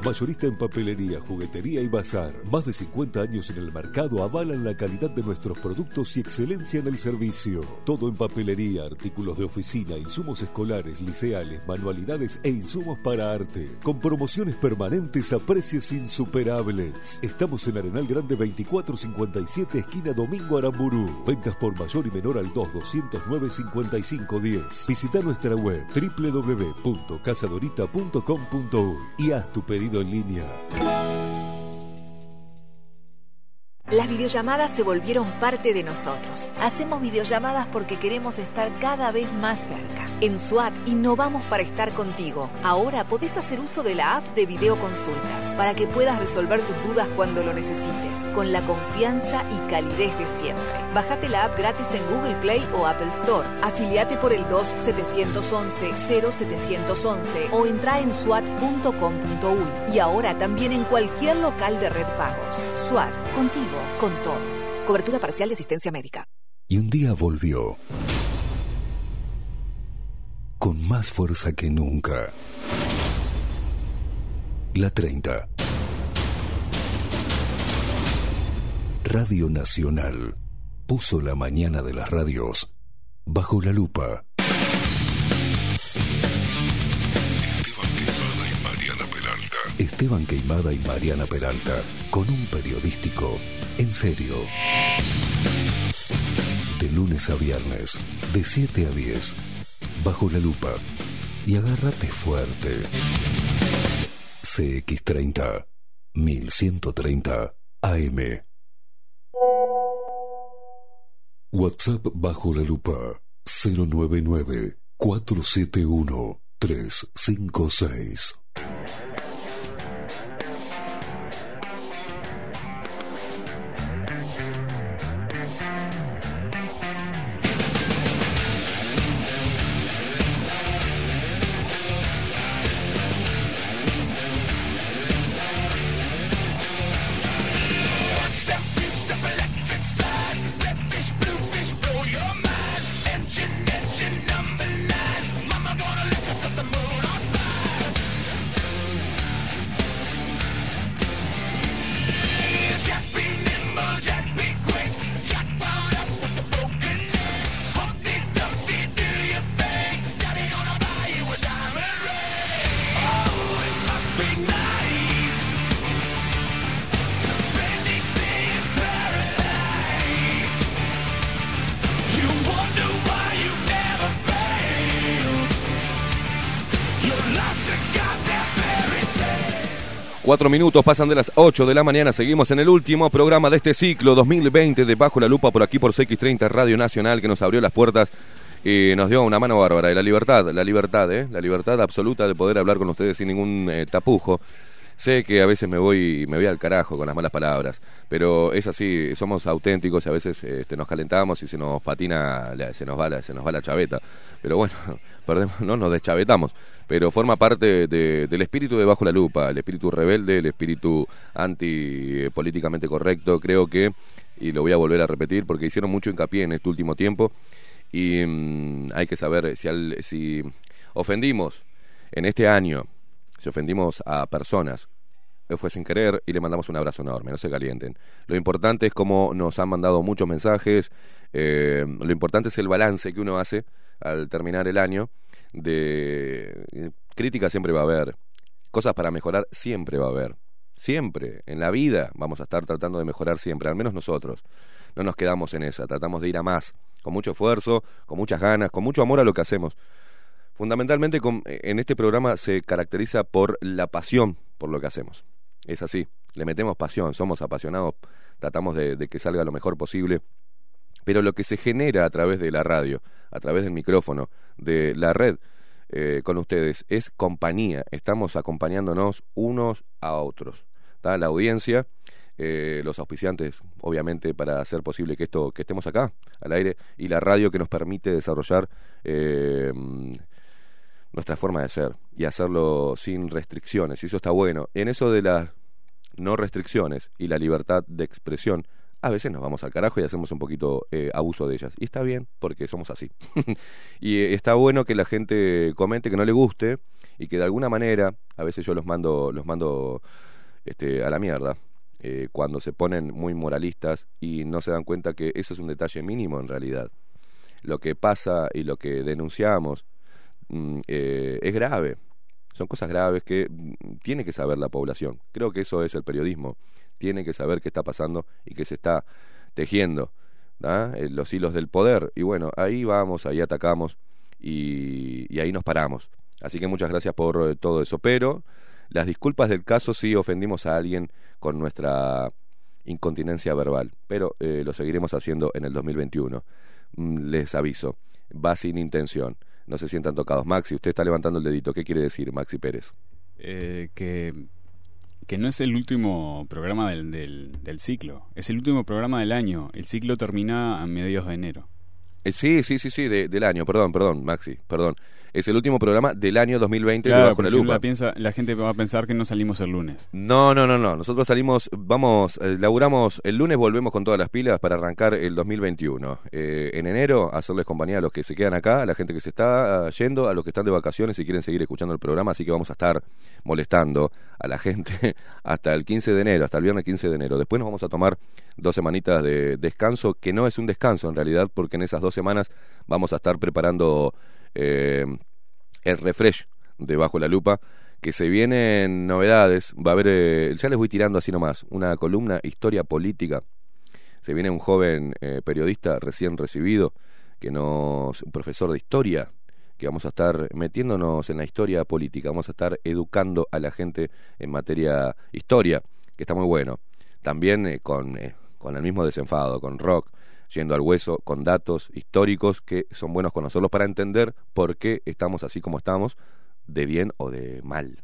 Mayorista en papelería, juguetería y bazar. Más de 50 años en el mercado avalan la calidad de nuestros productos y excelencia en el servicio. Todo en papelería, artículos de oficina, insumos escolares, liceales, manualidades e insumos para arte. Con promociones permanentes a precios insuperables. Estamos en Arenal Grande 2457, esquina Domingo Aramburú. Ventas por mayor y menor al 2209 5510. Visita nuestra web www.casadorita.com.uy y haz tu pedido en línea. Las videollamadas se volvieron parte de nosotros. Hacemos videollamadas porque queremos estar cada vez más cerca. En SWAT innovamos para estar contigo. Ahora podés hacer uso de la app de videoconsultas para que puedas resolver tus dudas cuando lo necesites, con la confianza y calidez de siempre. Bájate la app gratis en Google Play o Apple Store. Afiliate por el 2711-0711 o entra en swat.com.uy. Y ahora también en cualquier local de red pagos. SWAT, contigo con todo. Cobertura parcial de asistencia médica. Y un día volvió. Con más fuerza que nunca. La 30. Radio Nacional puso la mañana de las radios bajo la lupa. Esteban Queimada y Mariana Peralta, con un periodístico en serio. De lunes a viernes, de 7 a 10, bajo la lupa. Y agárrate fuerte. CX30, 1130 AM. WhatsApp bajo la lupa 099 471 356. 4 minutos, pasan de las 8 de la mañana. Seguimos en el último programa de este ciclo 2020 de Bajo la Lupa por aquí por CX30 Radio Nacional que nos abrió las puertas y nos dio una mano bárbara. Y la libertad, la libertad, ¿eh? la libertad absoluta de poder hablar con ustedes sin ningún eh, tapujo. Sé que a veces me voy, me voy al carajo con las malas palabras, pero es así, somos auténticos y a veces este, nos calentamos y se nos patina, se nos va la, se nos va la chaveta. Pero bueno, <laughs> perdemos, no nos deschavetamos pero forma parte de- del espíritu de Bajo la Lupa, el espíritu rebelde, el espíritu anti eh, políticamente correcto, creo que, y lo voy a volver a repetir porque hicieron mucho hincapié en este último tiempo y mm, hay que saber si, al- si ofendimos en este año, si ofendimos a personas eh, fue sin querer y le mandamos un abrazo enorme, no se calienten. Lo importante es como nos han mandado muchos mensajes, eh, lo importante es el balance que uno hace al terminar el año, de eh, crítica siempre va a haber, cosas para mejorar siempre va a haber, siempre, en la vida vamos a estar tratando de mejorar siempre, al menos nosotros, no nos quedamos en esa, tratamos de ir a más, con mucho esfuerzo, con muchas ganas, con mucho amor a lo que hacemos. Fundamentalmente con- en este programa se caracteriza por la pasión por lo que hacemos. Es así, le metemos pasión, somos apasionados, tratamos de que salga lo mejor posible. Pero lo que se genera a través de la radio, a través del micrófono, de la red eh, con ustedes, es compañía. Estamos acompañándonos unos a otros. La audiencia, eh, los auspiciantes, obviamente, para hacer posible que esto, que estemos acá, al aire, y la radio que nos permite desarrollar eh, nuestra forma de ser y hacerlo sin restricciones. Y eso está bueno. En eso de las no restricciones y la libertad de expresión, a veces nos vamos al carajo y hacemos un poquito eh, abuso de ellas. Y está bien, porque somos así. <laughs> y eh, está bueno que la gente comente que no le guste y que de alguna manera, a veces yo los mando, los mando este, a la mierda, eh, cuando se ponen muy moralistas y no se dan cuenta que eso es un detalle mínimo en realidad. Lo que pasa y lo que denunciamos mm, eh, es grave. Son cosas graves que mm, tiene que saber la población. Creo que eso es el periodismo. Tiene que saber qué está pasando y que se está tejiendo ¿da? Eh, los hilos del poder. Y bueno, ahí vamos, ahí atacamos y, ahí nos paramos. Así que muchas gracias por eh, todo eso. Pero las disculpas del caso si ofendimos a alguien con nuestra incontinencia verbal. Pero eh, lo seguiremos haciendo en el 2021. Mm, Les aviso, va sin intención. No se sientan tocados. Maxi, usted está levantando el dedito. ¿Qué quiere decir, Maxi Pérez? Eh, que, que no es el último programa del, del, del ciclo, es el último programa del año. El ciclo termina a mediados de enero. Eh, sí, sí, sí, sí, de- del año. Perdón, perdón, Maxi, perdón. Es el último programa del año 2020 de Bajo la Lupa. la, piensa, la gente va a pensar que no salimos el lunes. No, no, no, no. Nosotros salimos, vamos, eh, laburamos, el lunes volvemos con todas las pilas para arrancar el 2021. Eh, en enero, hacerles compañía a los que se quedan acá, a la gente que se está ah, yendo, a los que están de vacaciones y quieren seguir escuchando el programa. Así que vamos a estar molestando a la <laughs> gente hasta el 15 de enero, hasta el viernes 15 de enero. Después nos vamos a tomar dos semanitas de descanso, que no es un descanso en realidad, porque en esas dos semanas vamos a estar preparando eh, el refresh de Bajo la Lupa, que se vienen novedades, va a haber, eh, ya les voy tirando así nomás, una columna Historia Política, se viene un joven eh, periodista recién recibido, que nos, un profesor de historia, que vamos a estar metiéndonos en la historia política, vamos a estar educando a la gente en materia historia, que está muy bueno. También eh, con, eh, con el mismo desenfado, con rock, yendo al hueso, con datos históricos que son buenos conocerlos para entender por qué estamos así como estamos, de bien o de mal.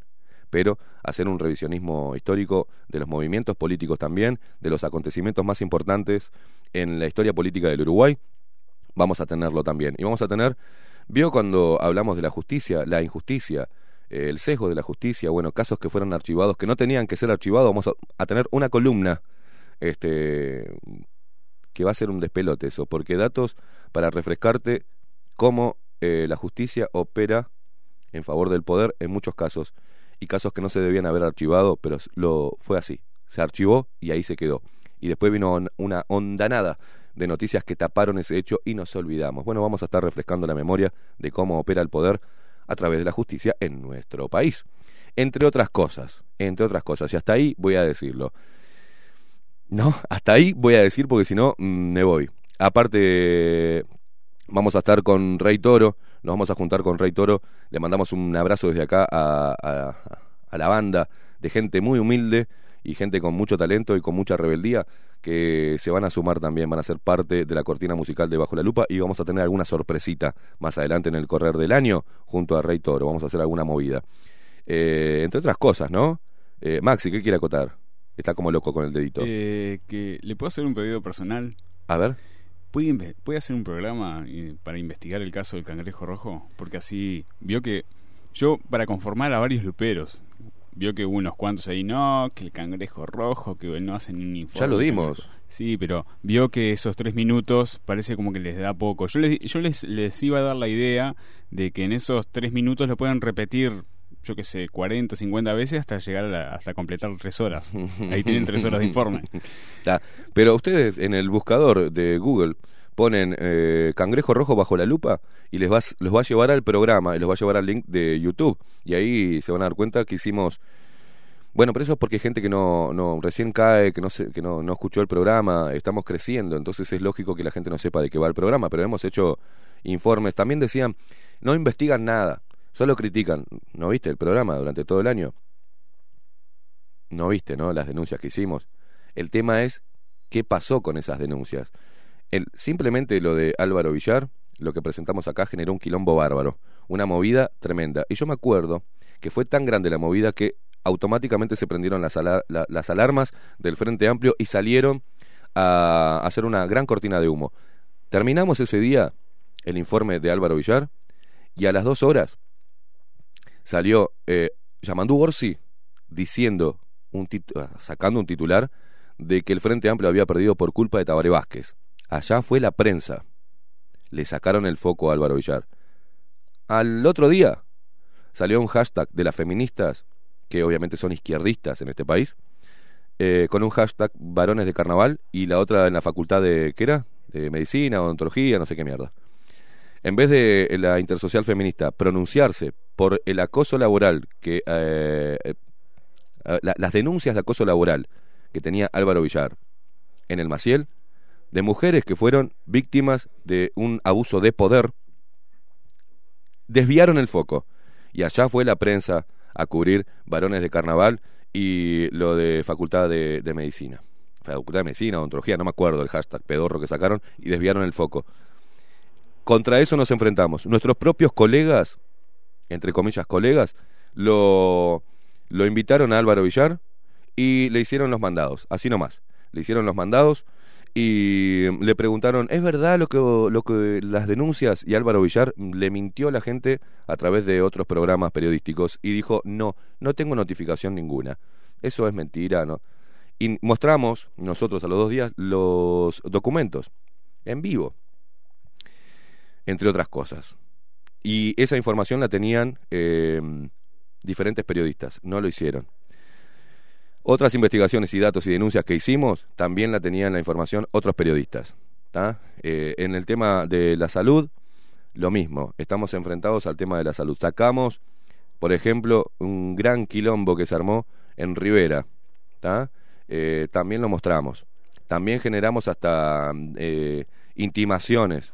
Pero hacer un revisionismo histórico de los movimientos políticos también, de los acontecimientos más importantes en la historia política del Uruguay, vamos a tenerlo también. Y vamos a tener, vio cuando hablamos de la justicia, la injusticia, el sesgo de la justicia, bueno, casos que fueron archivados, que no tenían que ser archivados, vamos a, a tener una columna, este, que va a ser un despelote eso, porque datos para refrescarte cómo eh, la justicia opera en favor del poder en muchos casos, y casos que no se debían haber archivado, pero lo fue así, se archivó y ahí se quedó. Y después vino una ondanada de noticias que taparon ese hecho y nos olvidamos. Bueno, vamos a estar refrescando la memoria de cómo opera el poder a través de la justicia en nuestro país. Entre otras cosas, entre otras cosas. Y hasta ahí voy a decirlo. No, hasta ahí voy a decir porque si no mm, me voy. Aparte, vamos a estar con Rey Toro, nos vamos a juntar con Rey Toro. Le mandamos un abrazo desde acá a, a- la banda de gente muy humilde y gente con mucho talento y con mucha rebeldía que se van a sumar también, van a ser parte de la cortina musical de Bajo la Lupa y vamos a tener alguna sorpresita más adelante en el correr del año junto a Rey Toro. Vamos a hacer alguna movida. Eh, entre otras cosas, ¿no? Eh, Maxi, ¿qué quiere acotar? Está como loco con el dedito. Eh, que ¿Le puedo hacer un pedido personal? A ver. ¿Puede, puede hacer un programa eh, para investigar el caso del cangrejo rojo? Porque así vio que yo, para conformar a varios luperos, vio que hubo unos cuantos ahí, no, que el cangrejo rojo, que no hacen un informe. Ya lo dimos. cangrejo". Sí, pero vio que esos tres minutos parece como que les da poco. Yo les, yo les, les iba a dar la idea de que en esos tres minutos lo puedan repetir yo qué sé, 40, 50 veces hasta llegar a la- hasta completar tres horas. <laughs> Ahí tienen tres horas de informe. Pero ustedes en el buscador de Google ponen eh, cangrejo rojo bajo la lupa y les vas, los va a llevar al programa y los va a llevar al link de YouTube. Y ahí se van a dar cuenta que hicimos... Bueno, pero eso es porque hay gente que no, no recién cae, que no se, que no, no escuchó el programa, estamos creciendo, entonces es lógico que la gente no sepa de qué va el programa, pero hemos hecho informes. También decían, no investigan nada, solo critican. ¿No viste el programa durante todo el año? No viste, ¿no? Las denuncias que hicimos. El tema es qué pasó con esas denuncias. El, simplemente lo de Álvaro Villar, lo que presentamos acá, generó un quilombo bárbaro, una movida tremenda. Y yo me acuerdo que fue tan grande la movida que automáticamente se prendieron las, la- las alarmas del Frente Amplio y salieron a hacer una gran cortina de humo. Terminamos ese día el informe de Álvaro Villar y a las dos horas salió eh, Yamandú Orsi diciendo, un ah, sacando un titular de que el Frente Amplio había perdido por culpa de Tabaré Vázquez. Allá fue la prensa. Le sacaron el foco a Álvaro Villar. Al otro día salió un hashtag de las feministas, que obviamente son izquierdistas en este país, eh, con un hashtag varones de carnaval y la otra en la facultad de, ¿qué era? De medicina, odontología, no sé qué mierda. En vez de la intersocial feminista pronunciarse por el acoso laboral que eh, eh, la- las denuncias de acoso laboral que tenía Álvaro Villar en el Maciel, de mujeres que fueron víctimas de un abuso de poder, desviaron el foco. Y allá fue la prensa a cubrir varones de carnaval y lo de facultad de, de medicina. Facultad de medicina, odontología, no me acuerdo el hashtag pedorro que sacaron y desviaron el foco. Contra eso nos enfrentamos. Nuestros propios colegas, entre comillas colegas, lo, lo invitaron a Álvaro Villar y le hicieron los mandados, así nomás. Le hicieron los mandados y le preguntaron, ¿es verdad lo que, lo que las denuncias? Y Álvaro Villar le mintió a la gente a través de otros programas periodísticos y dijo, no, no tengo notificación ninguna. Eso es mentira, ¿no? Y mostramos nosotros a los dos días los documentos en vivo, entre otras cosas. Y esa información la tenían eh, diferentes periodistas, no lo hicieron. Otras investigaciones y datos y denuncias que hicimos también la tenían la información otros periodistas. Eh, en el tema de la salud, lo mismo, estamos enfrentados al tema de la salud. Sacamos, por ejemplo, un gran quilombo que se armó en Rivera. Eh, también lo mostramos. También generamos hasta eh, intimaciones.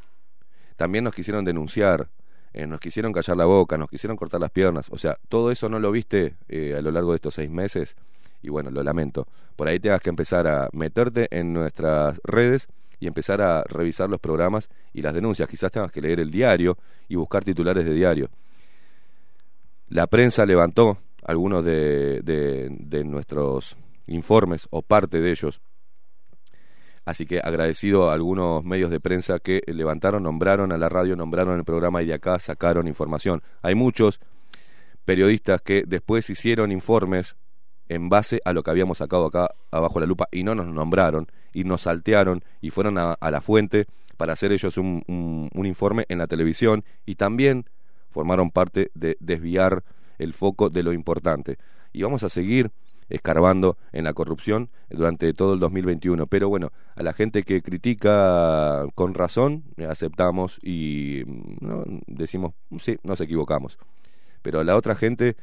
También nos quisieron denunciar. Eh, nos quisieron callar la boca, nos quisieron cortar las piernas. O sea, todo eso no lo viste eh, a lo largo de estos seis meses y bueno, lo lamento. Por ahí tengas que empezar a meterte en nuestras redes y empezar a revisar los programas y las denuncias. Quizás tengas que leer el diario y buscar titulares de diario. La prensa levantó algunos de, nuestros informes o parte de ellos. Así que agradecido a algunos medios de prensa que levantaron, nombraron a la radio, nombraron el programa y de acá sacaron información. Hay muchos periodistas que después hicieron informes en base a lo que habíamos sacado acá abajo la lupa y no nos nombraron y nos saltearon y fueron a, la fuente para hacer ellos un, un, un, informe en la televisión y también formaron parte de desviar el foco de lo importante. Y vamos a seguir escarbando en la corrupción durante todo el 2021. Pero bueno, a la gente que critica con razón, aceptamos y ¿no? decimos, sí, nos equivocamos. Pero a la otra gente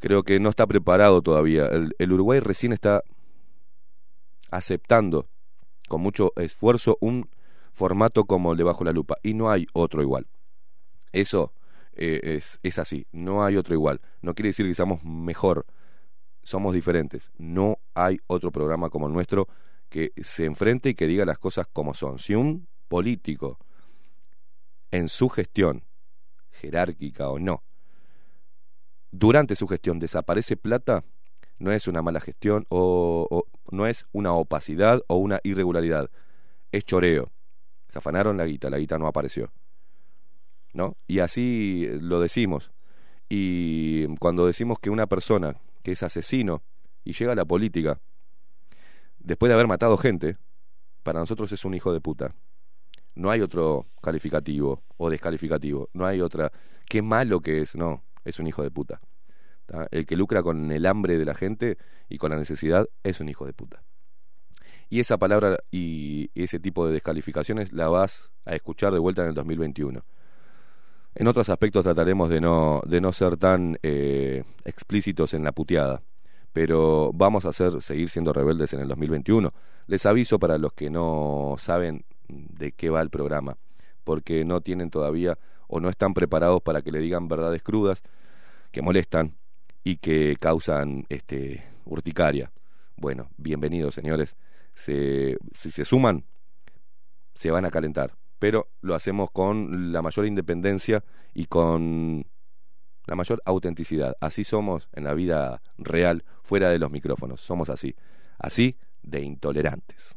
creo que no está preparado todavía. El, el, Uruguay recién está aceptando con mucho esfuerzo un formato como el de Bajo la Lupa y no hay otro igual. Eso eh, es, es así, no hay otro igual. No quiere decir que seamos mejor, somos diferentes. No hay otro programa como el nuestro que se enfrente y que diga las cosas como son. Si un político en su gestión, jerárquica o no, durante su gestión desaparece plata, no es una mala gestión o, no es una opacidad o una irregularidad, es choreo. Se afanaron la guita, la guita no apareció. ¿No? Y así lo decimos. Y cuando decimos que una persona que es asesino y llega a la política después de haber matado gente, para nosotros es un hijo de puta. No hay otro calificativo o descalificativo, no hay otra qué malo que es, no, es un hijo de puta. El que lucra con el hambre de la gente y con la necesidad es un hijo de puta. Y esa palabra y ese tipo de descalificaciones la vas a escuchar de vuelta en el 2021. En otros aspectos trataremos de no, de no ser tan eh, explícitos en la puteada, pero vamos a hacer, seguir siendo rebeldes en el 2021. Les aviso para los que no saben de qué va el programa, porque no tienen todavía o no están preparados para que le digan verdades crudas que molestan y que causan este, urticaria. Bueno, bienvenidos señores se, si se suman, se van a calentar. Pero lo hacemos con la mayor independencia y con la mayor autenticidad. Así somos en la vida real, fuera de los micrófonos. Somos así. Así de intolerantes.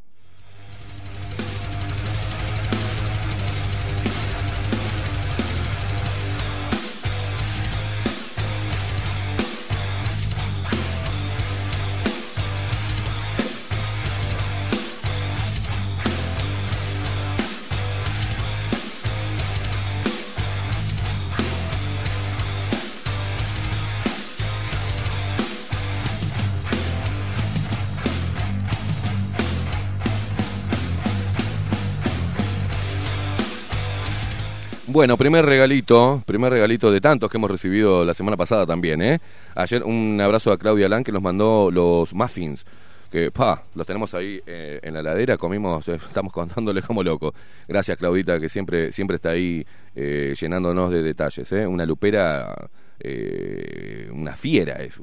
Bueno, primer regalito, primer regalito de tantos que hemos recibido la semana pasada también, ¿eh? Ayer un abrazo a Claudia Lan que nos mandó los muffins, que, pa, los tenemos ahí eh, en la ladera, comimos, eh, estamos contándole como loco. Gracias Claudita, que siempre, siempre está ahí eh, llenándonos de detalles, ¿eh? Una lupera, eh, una fiera es.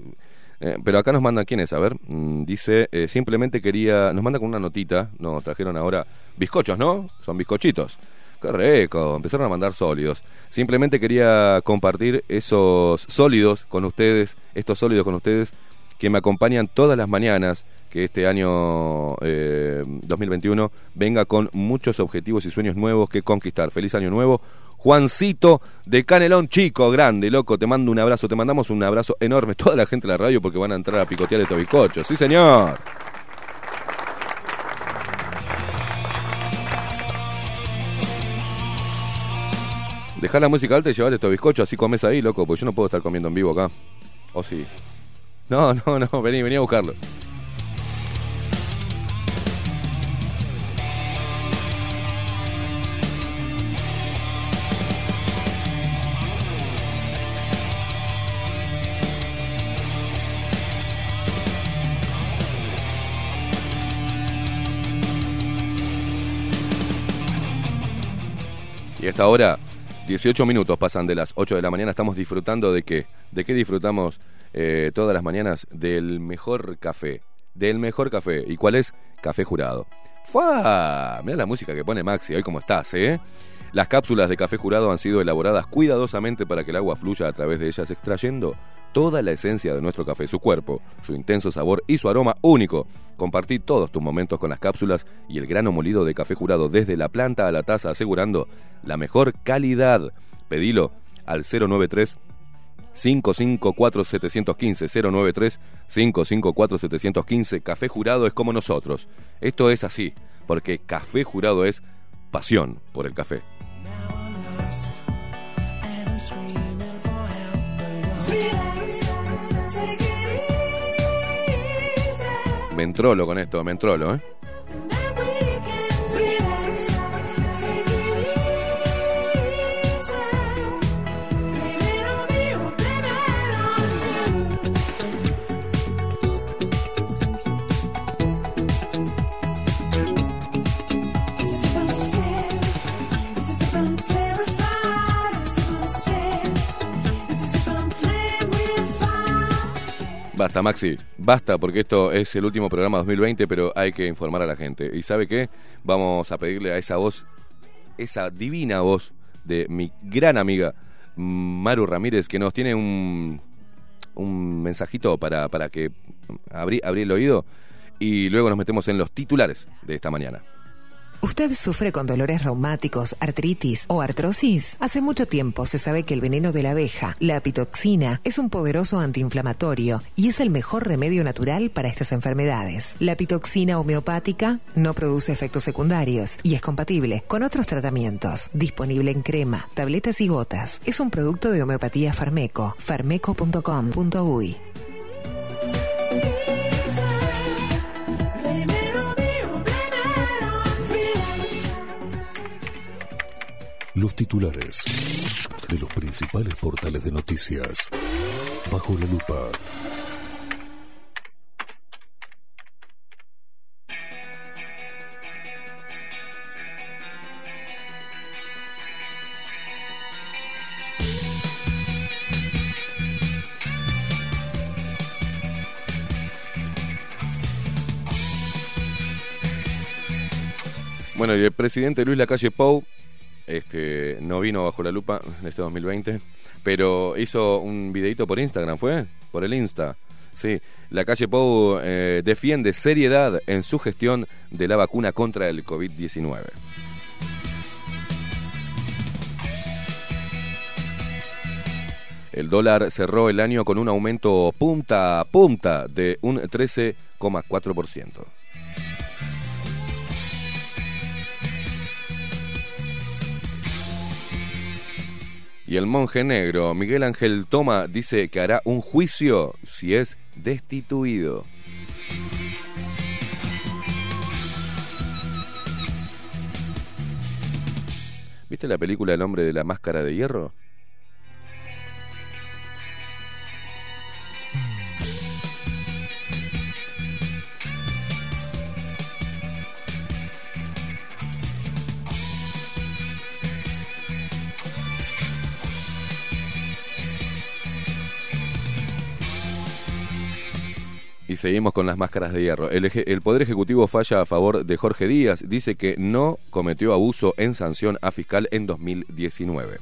Eh, pero acá nos mandan, ¿quién es? A ver, mm, dice, simplemente quería, nos manda con una notita, nos trajeron ahora bizcochos, ¿no? Son bizcochitos. Qué rico, empezaron a mandar sólidos. Simplemente quería compartir esos sólidos con ustedes, estos sólidos con ustedes que me acompañan todas las mañanas, que este año eh, 2021 venga con muchos objetivos y sueños nuevos que conquistar. Feliz año nuevo. Juancito de Canelón Chico, grande, loco, te mando un abrazo, te mandamos un abrazo enorme, toda la gente de la radio porque van a entrar a picotear estos bizcochos. Sí, señor. Dejar la música alta y llevarte estos bizcochos, así comes ahí, loco, porque yo no puedo estar comiendo en vivo acá. ¿O sí? No, <laughs> no, no, vení, vení a buscarlo. Y a esta hora, 18 minutos pasan de las 8 de la mañana. Estamos disfrutando de qué? ¿De qué disfrutamos eh, todas las mañanas? Del mejor café. Del mejor café. ¿Y cuál es? Café jurado. ¡Fua! Mira la música que pone Maxi. Hoy cómo estás, ¿eh? Las cápsulas de café jurado han sido elaboradas cuidadosamente para que el agua fluya a través de ellas, extrayendo toda la esencia de nuestro café, su cuerpo, su intenso sabor y su aroma único. Compartí todos tus momentos con las cápsulas y el grano molido de café jurado desde la planta a la taza, asegurando la mejor calidad. Pedilo al 093 554 715 093 554 715 Café Jurado es como nosotros. Esto es así, porque Café Jurado es pasión por el café. Me entrolo con esto, me entrolo, ¿eh? Basta, Maxi, basta, porque esto es el último programa 2020, pero hay que informar a la gente. ¿Y sabe qué? Vamos a pedirle a esa voz, esa divina voz de mi gran amiga Maru Ramírez, que nos tiene un, un mensajito para, para que abrí, abrí el oído y luego nos metemos en los titulares de esta mañana. ¿Usted sufre con dolores reumáticos, artritis o artrosis? Hace mucho tiempo se sabe que el veneno de la abeja, la apitoxina, es un poderoso antiinflamatorio y es el mejor remedio natural para estas enfermedades. La apitoxina homeopática no produce efectos secundarios y es compatible con otros tratamientos. Disponible en crema, tabletas y gotas. Es un producto de homeopatía Farmeco. farmeco.com.uy. Los titulares de los principales portales de noticias. Bajo la lupa. Bueno, y el presidente Luis Lacalle Pou este, no vino bajo la lupa en este 2020, pero hizo un videito por Instagram, ¿fue? Por el Insta. Sí, la calle Pou eh, defiende seriedad en su gestión de la vacuna contra el COVID-19. El dólar cerró el año con un aumento punta a punta de un 13,4%. Y el monje negro, Miguel Ángel Toma, dice que hará un juicio si es destituido. ¿Viste la película El hombre de la máscara de hierro? Y seguimos con las máscaras de hierro. El, Poder Ejecutivo falla a favor de Jorge Díaz. Dice que no cometió abuso en sanción a fiscal en 2019.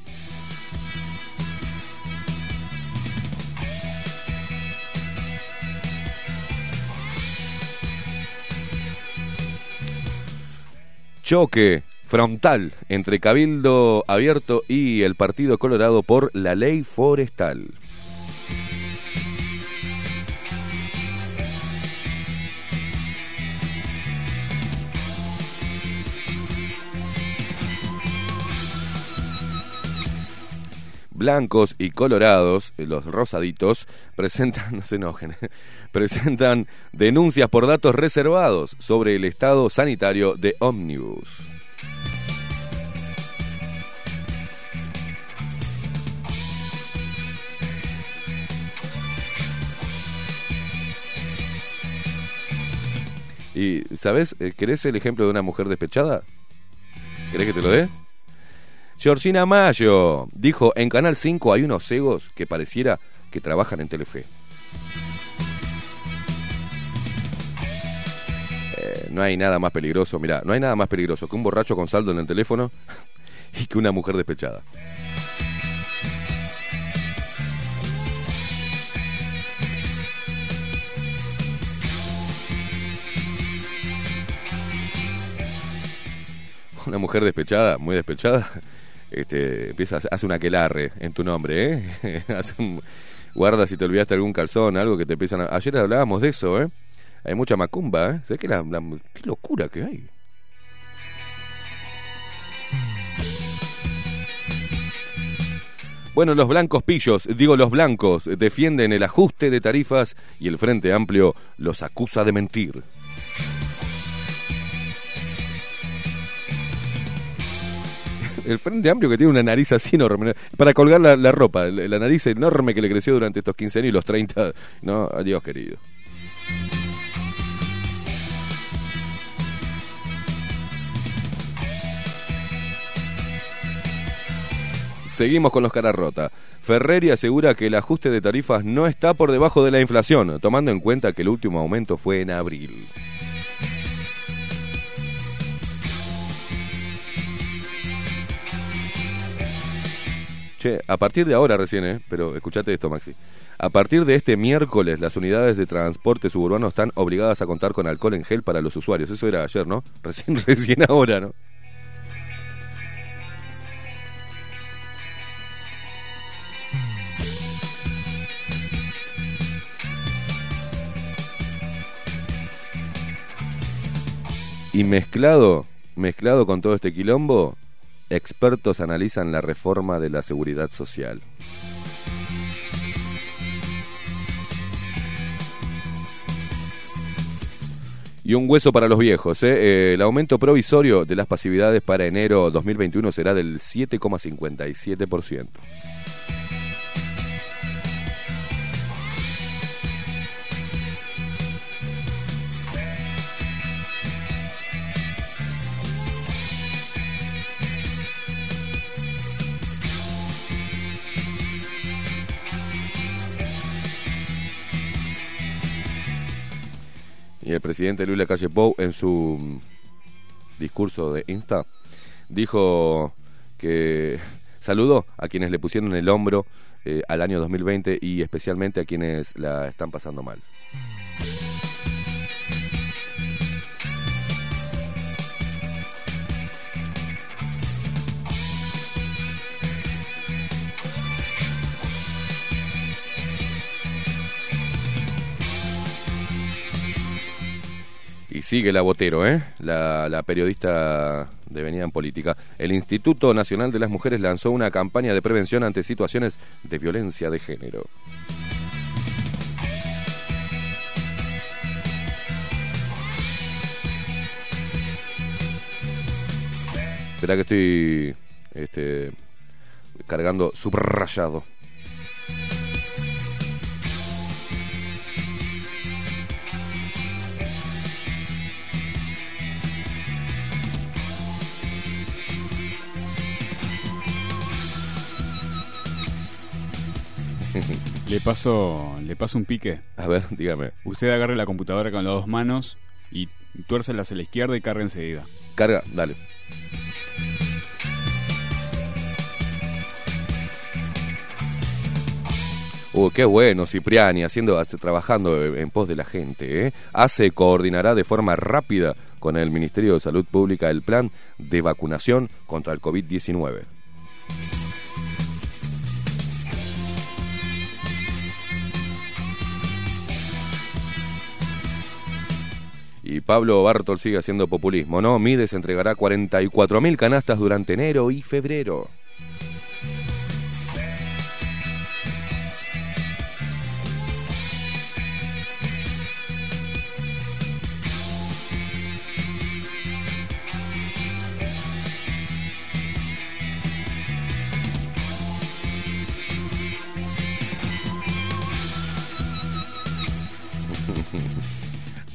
Choque frontal entre Cabildo Abierto y el Partido Colorado por la ley forestal. Blancos y colorados, eh, los rosaditos, <laughs> presentan, no se enojen, <laughs> presentan denuncias por datos reservados sobre el estado sanitario de Omnibus. Y, ¿sabes? Eh, ¿Querés el ejemplo de una mujer despechada? ¿Querés que te lo dé? Georgina Mayo dijo, en Canal 5 hay unos cegos que pareciera que trabajan en Telefe. Eh, no hay nada más peligroso, mira, no hay nada más peligroso que un borracho con saldo en el teléfono <laughs> y que una mujer despechada. Una mujer despechada, muy despechada, este, empieza, hace una aquelarre en tu nombre, ¿eh? <laughs> Un- guarda si te olvidaste algún calzón, algo que te empiezan a... Ayer hablábamos de eso, ¿eh? Hay mucha macumba, ¿eh? ¿Sabes qué, la- la- qué locura que hay? Bueno, los blancos pillos, digo los blancos, defienden el ajuste de tarifas y el Frente Amplio los acusa de mentir. El Frente Amplio que tiene una nariz así enorme, para colgar la, ropa, la, la nariz enorme que le creció durante estos 15 años y los 30, no, adiós querido. Seguimos con los caras rota. Ferreri asegura que el ajuste de tarifas no está por debajo de la inflación, tomando en cuenta que el último aumento fue en abril. Che, a partir de ahora recién, ¿eh? Pero escuchate esto, Maxi. A partir de este miércoles, las unidades de transporte suburbano están obligadas a contar con alcohol en gel para los usuarios. Eso era ayer, ¿no? <laughs> Recién, recién ahora, ¿no? Y mezclado, mezclado con todo este quilombo, expertos analizan la reforma de la seguridad social. Y un hueso para los viejos. ¿eh? Eh, el aumento provisorio de las pasividades para enero 2021 será del 7,57%. Y el presidente Luis Lacalle Pou, en su discurso de Insta, dijo que saludó a quienes le pusieron el hombro eh, al año 2020 y especialmente a quienes la están pasando mal. Sigue la Botero, ¿eh? la, la periodista devenida en política. El Instituto Nacional de las Mujeres lanzó una campaña de prevención ante situaciones de violencia de género. Espera que estoy este, cargando subrayado. Le paso, le paso un pique. A ver, dígame. Usted agarre la computadora con las dos manos y tuércela hacia la izquierda y carga enseguida. Carga, dale. Uh, qué bueno, Cipriani, haciendo, hace- trabajando en pos de la gente. ¿eh? Hace, coordinará de forma rápida con el Ministerio de Salud Pública el plan de vacunación contra el COVID-19. Y Pablo Bartol sigue haciendo populismo, ¿no? Mides entregará 44.000 canastas durante enero y febrero.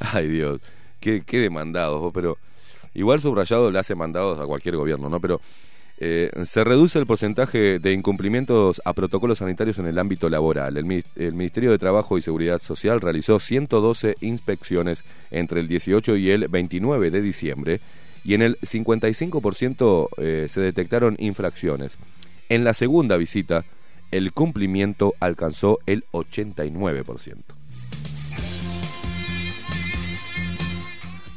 <laughs> Ay Dios, qué, qué demandados, pero igual subrayado le hace mandados a cualquier gobierno, ¿no? Pero eh, se reduce el porcentaje de incumplimientos a protocolos sanitarios en el ámbito laboral. El Ministerio de Trabajo y Seguridad Social realizó 112 inspecciones entre el 18 y el 29 de diciembre y en el 55% eh, se detectaron infracciones. En la segunda visita, el cumplimiento alcanzó el 89%.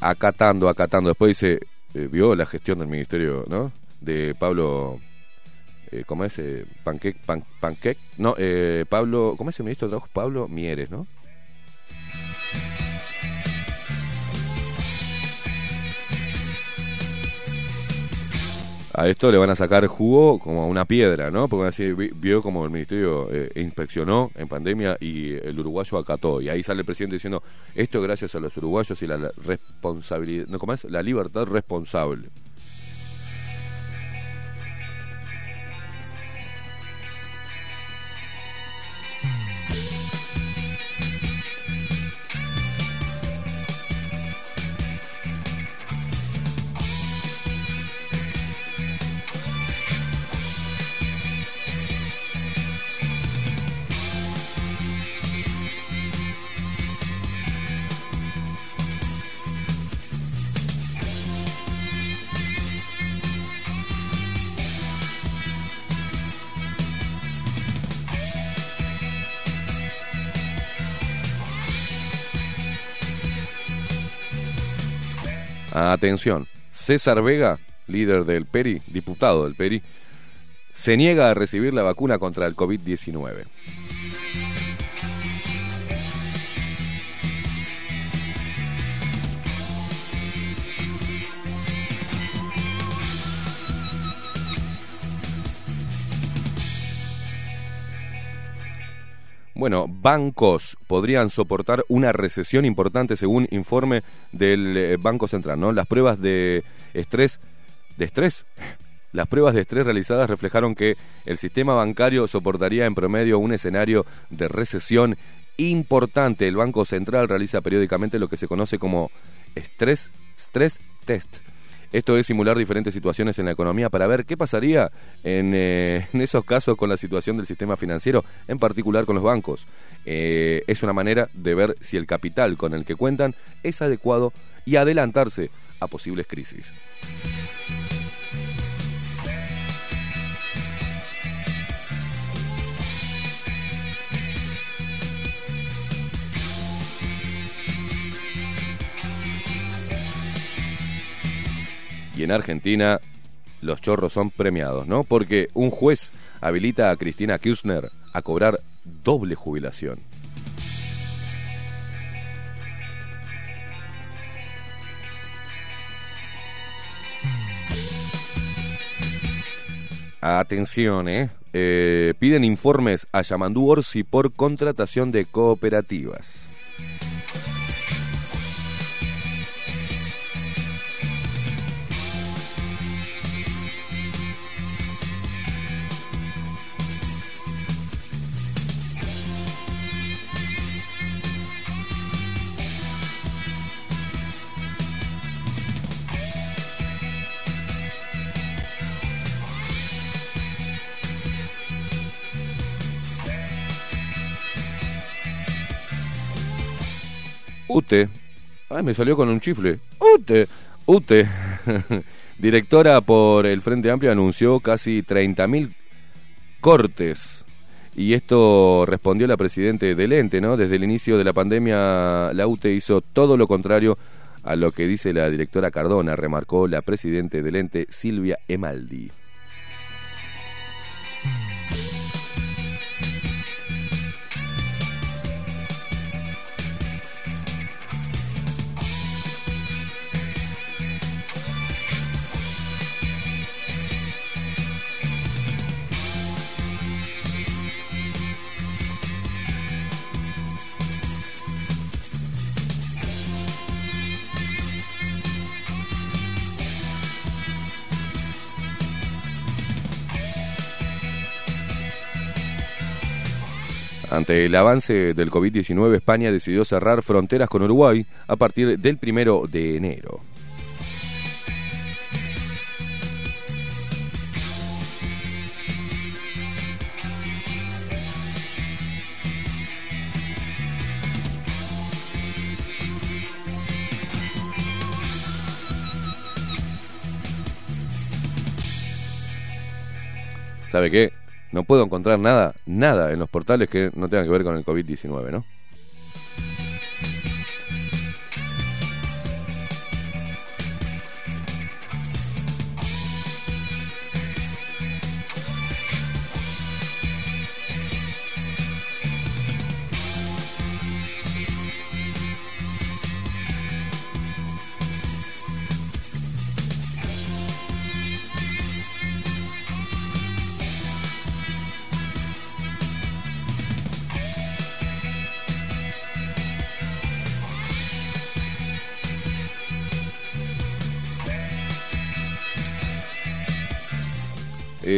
Acatando, acatando. Después dice, eh, vio la gestión del ministerio, ¿no? De Pablo, eh, ¿cómo es? Eh, Panquec, pan, Panquec, no, eh, Pablo, ¿cómo es el ministro de Trabajo? Pablo Mieres, ¿no? A esto le van a sacar jugo como a una piedra, ¿no? Porque así vi- vio como el ministerio eh, inspeccionó en pandemia y el uruguayo acató. Y ahí sale el presidente diciendo, esto gracias a los uruguayos y la responsabilidad, ¿no? ¿Cómo es? La libertad responsable. Atención, César Vega, líder del PERI, diputado del PERI, se niega a recibir la vacuna contra el COVID-19. Bueno, bancos podrían soportar una recesión importante según informe del eh, Banco Central, ¿no? Las pruebas de estrés, de estrés, <laughs> las pruebas de estrés realizadas reflejaron que el sistema bancario soportaría en promedio un escenario de recesión importante. El Banco Central realiza periódicamente lo que se conoce como estrés, stress test esto es simular diferentes situaciones en la economía para ver qué pasaría en, eh, <laughs> en esos casos con la situación del sistema financiero, en particular con los bancos. Eh, es una manera de ver si el capital con el que cuentan es adecuado y adelantarse a posibles crisis. Y en Argentina los chorros son premiados, ¿no? Porque un juez habilita a Cristina Kirchner a cobrar doble jubilación. Atención, ¿eh? Eh, Piden informes a Yamandú Orsi por contratación de cooperativas. Ute, ay, me salió con un chifle. Ute, Ute, <laughs> directora por el Frente Amplio, anunció casi 30.000 cortes. Y esto respondió la presidente del ente, ¿no? Desde el inicio de la pandemia, la UTE hizo todo lo contrario a lo que dice la directora Cardona, remarcó la presidente del ente, Silvia Emaldi. Ante el avance del COVID-19, España decidió cerrar fronteras con Uruguay a partir del primero de enero. ¿Sabe qué? No puedo encontrar nada, nada en los portales que no tenga que ver con el COVID-19, ¿no?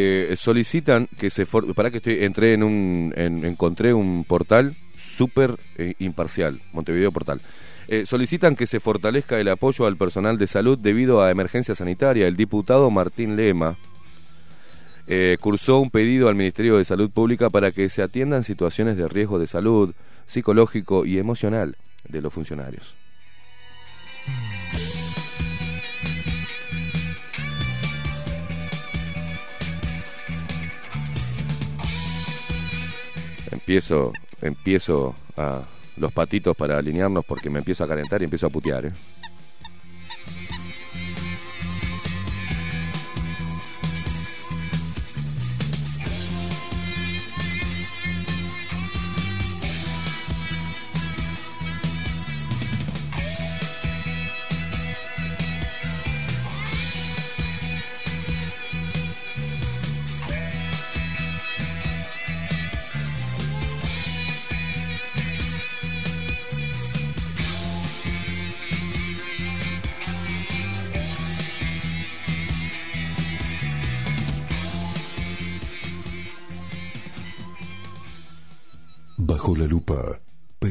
Eh, solicitan que se para que estoy entré en un en- encontré un portal súper eh, imparcial Montevideo Portal. Eh, solicitan que se fortalezca el apoyo al personal de salud debido a emergencia sanitaria. El diputado Martín Lema cursó un pedido al Ministerio de Salud Pública para que se atiendan situaciones de riesgo de salud psicológico y emocional de los funcionarios empiezo empiezo a los patitos para alinearnos porque me empiezo a calentar y empiezo a putear ¿eh?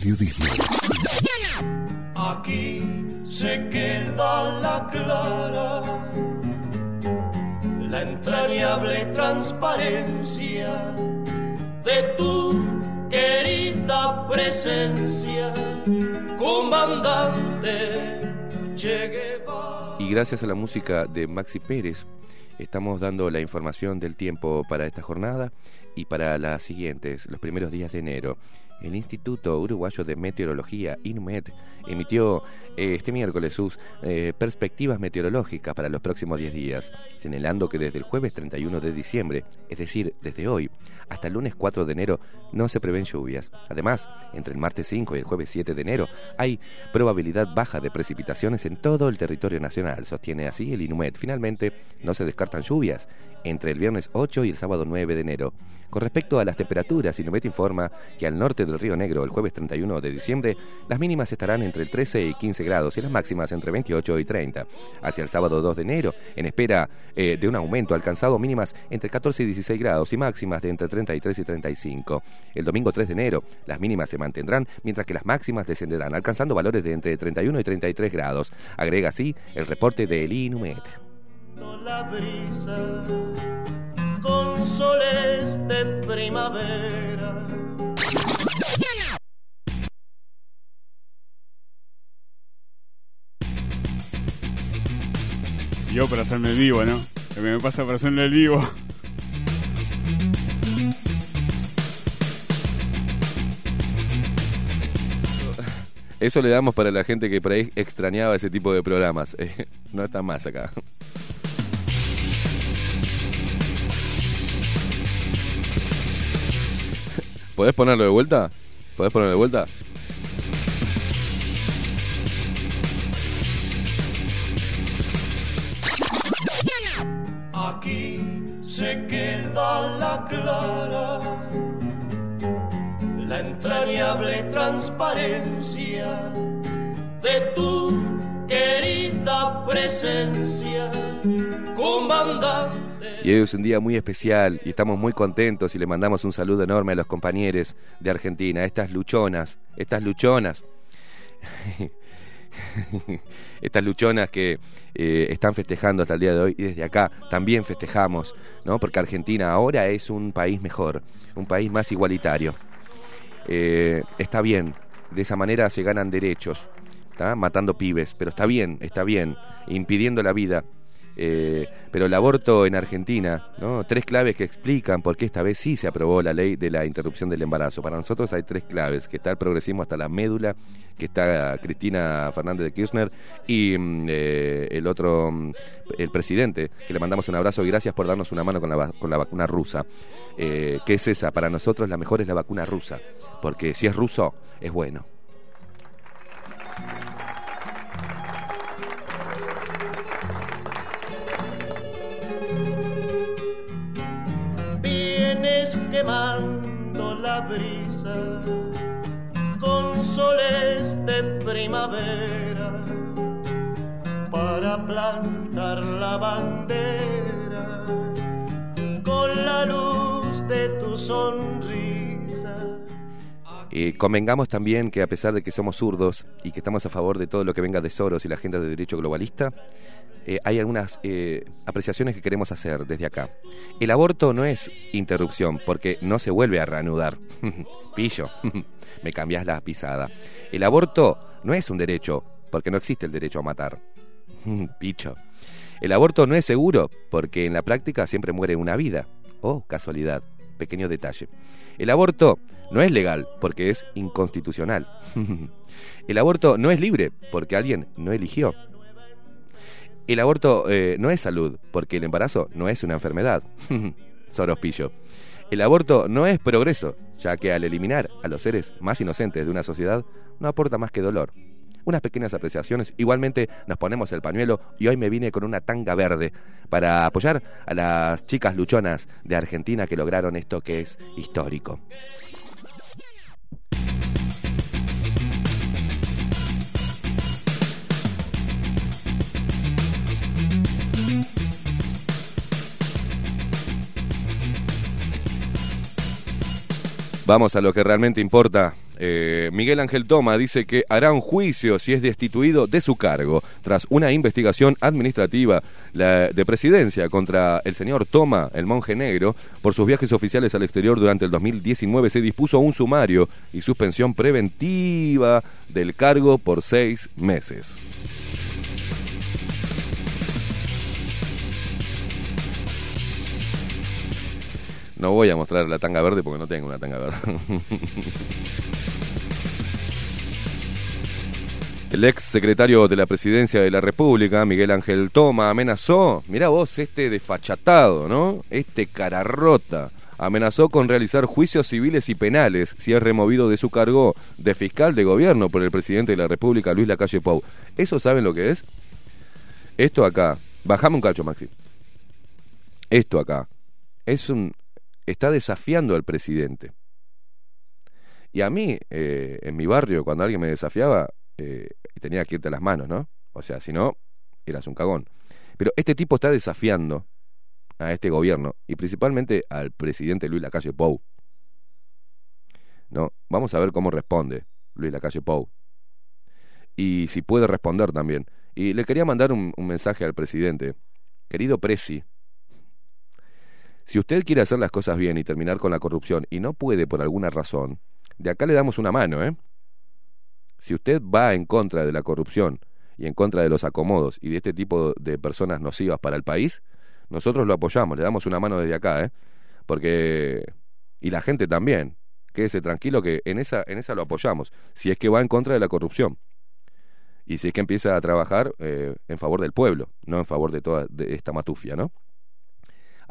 Periodismo. Aquí se queda la clara, la entrañable transparencia de tu querida presencia, comandante Che Guevara. Y gracias a la música de Maxi Pérez, estamos dando la información del tiempo para esta jornada y para las siguientes, los primeros días de enero. El Instituto Uruguayo de Meteorología, INMET, emitió este miércoles sus eh, perspectivas meteorológicas para los próximos 10 días, señalando que desde el jueves 31 de diciembre, es decir, desde hoy, hasta el lunes 4 de enero, no se prevén lluvias. Además, entre el martes 5 y el jueves 7 de enero, hay probabilidad baja de precipitaciones en todo el territorio nacional, sostiene así el INUMET. Finalmente, no se descartan lluvias entre el viernes 8 y el sábado 9 de enero. Con respecto a las temperaturas, Inumet informa que al norte del Río Negro, el jueves 31 de diciembre, las mínimas estarán entre el 13 y 15 grados y las máximas entre 28 y 30. Hacia el sábado 2 de enero, en espera eh, de un aumento alcanzado mínimas entre 14 y 16 grados y máximas de entre 33 y 35. El domingo 3 de enero, las mínimas se mantendrán, mientras que las máximas descenderán, alcanzando valores de entre 31 y 33 grados. Agrega así el reporte del Inumet. la brisa con soles de primavera. Yo para hacerme el vivo, ¿no? Que me pasa para hacerme el vivo. Eso le damos para la gente que por ahí extrañaba ese tipo de programas. Eh, no está más acá. ¿Podés ponerlo de vuelta? ¿Podés ponerlo de vuelta? Se queda la clara, la entrañable transparencia de tu querida presencia, comandante. Y hoy es un día muy especial y estamos muy contentos y le mandamos un saludo enorme a los compañeros de Argentina, estas luchonas, estas luchonas. <laughs> <laughs> estas luchonas que eh, están festejando hasta el día de hoy y desde acá también festejamos, ¿no? Porque Argentina ahora es un país mejor, un país más igualitario. Eh, está bien, de esa manera se ganan derechos, ¿tá? matando pibes, pero está bien, está bien, impidiendo la vida. Eh, pero el aborto en Argentina, ¿no? tres claves que explican por qué esta vez sí se aprobó la ley de la interrupción del embarazo. Para nosotros hay tres claves, que está el progresismo hasta la médula, que está Cristina Fernández de Kirchner y mm, eh, el otro, mm, el presidente, que le mandamos un abrazo y gracias por darnos una mano con la, con la vacuna rusa. Eh, ¿Qué es esa? Para nosotros la mejor es la vacuna rusa, porque si es ruso, es bueno. Quemando la brisa con soles de primavera para plantar la bandera con la luz de tu sonrisa. Eh, convengamos también que a pesar de que somos zurdos y que estamos a favor de todo lo que venga de Soros y la agenda de derecho globalista, eh, hay algunas eh, apreciaciones que queremos hacer desde acá. El aborto no es interrupción porque no se vuelve a reanudar. <laughs> Pillo, <laughs> me cambias la pisada. El aborto no es un derecho porque no existe el derecho a matar. <laughs> Picho. El aborto no es seguro porque en la práctica siempre muere una vida. Oh, casualidad. Pequeño detalle. El aborto no es legal porque es inconstitucional. El aborto no es libre porque alguien no eligió. El aborto eh, no es salud porque el embarazo no es una enfermedad. <laughs> Sorospillo. El aborto no es progreso, ya que al eliminar a los seres más inocentes de una sociedad no aporta más que dolor. Unas pequeñas apreciaciones, igualmente nos ponemos el pañuelo y hoy me vine con una tanga verde para apoyar a las chicas luchonas de Argentina que lograron esto que es histórico. Vamos a lo que realmente importa. Eh, Miguel Ángel Toma dice que hará un juicio si es destituido de su cargo tras una investigación administrativa de presidencia contra el señor Toma, el monje negro, por sus viajes oficiales al exterior durante el 2019. Se dispuso un sumario y suspensión preventiva del cargo por seis meses. No voy a mostrar la tanga verde porque no tengo una tanga verde. El ex secretario de la Presidencia de la República, Miguel Ángel Toma, amenazó, mira vos, este desfachatado, ¿no? Este cara rota, amenazó con realizar juicios civiles y penales si es removido de su cargo de fiscal de gobierno por el presidente de la República, Luis Lacalle Pou. ¿Eso saben lo que es? Esto acá, bajame un cacho, Maxi. Esto acá, es un, está desafiando al presidente. Y a mí, eh, en mi barrio, cuando alguien me desafiaba, eh, tenía que irte a las manos, ¿no? O sea, si no, eras un cagón. Pero este tipo está desafiando a este gobierno y principalmente al presidente Luis Lacalle Pou. ¿No? Vamos a ver cómo responde Luis Lacalle Pou. Y si puede responder también. Y le quería mandar un, un mensaje al presidente. Querido Presi, si usted quiere hacer las cosas bien y terminar con la corrupción y no puede por alguna razón, de acá le damos una mano, ¿eh? Si usted va en contra de la corrupción y en contra de los acomodos y de este tipo de personas nocivas para el país, nosotros lo apoyamos, le damos una mano desde acá, ¿eh? Porque y la gente también, quédese tranquilo que en esa en esa lo apoyamos, si es que va en contra de la corrupción. Y si es que empieza a trabajar eh, en favor del pueblo, no en favor de toda esta matufia, ¿no?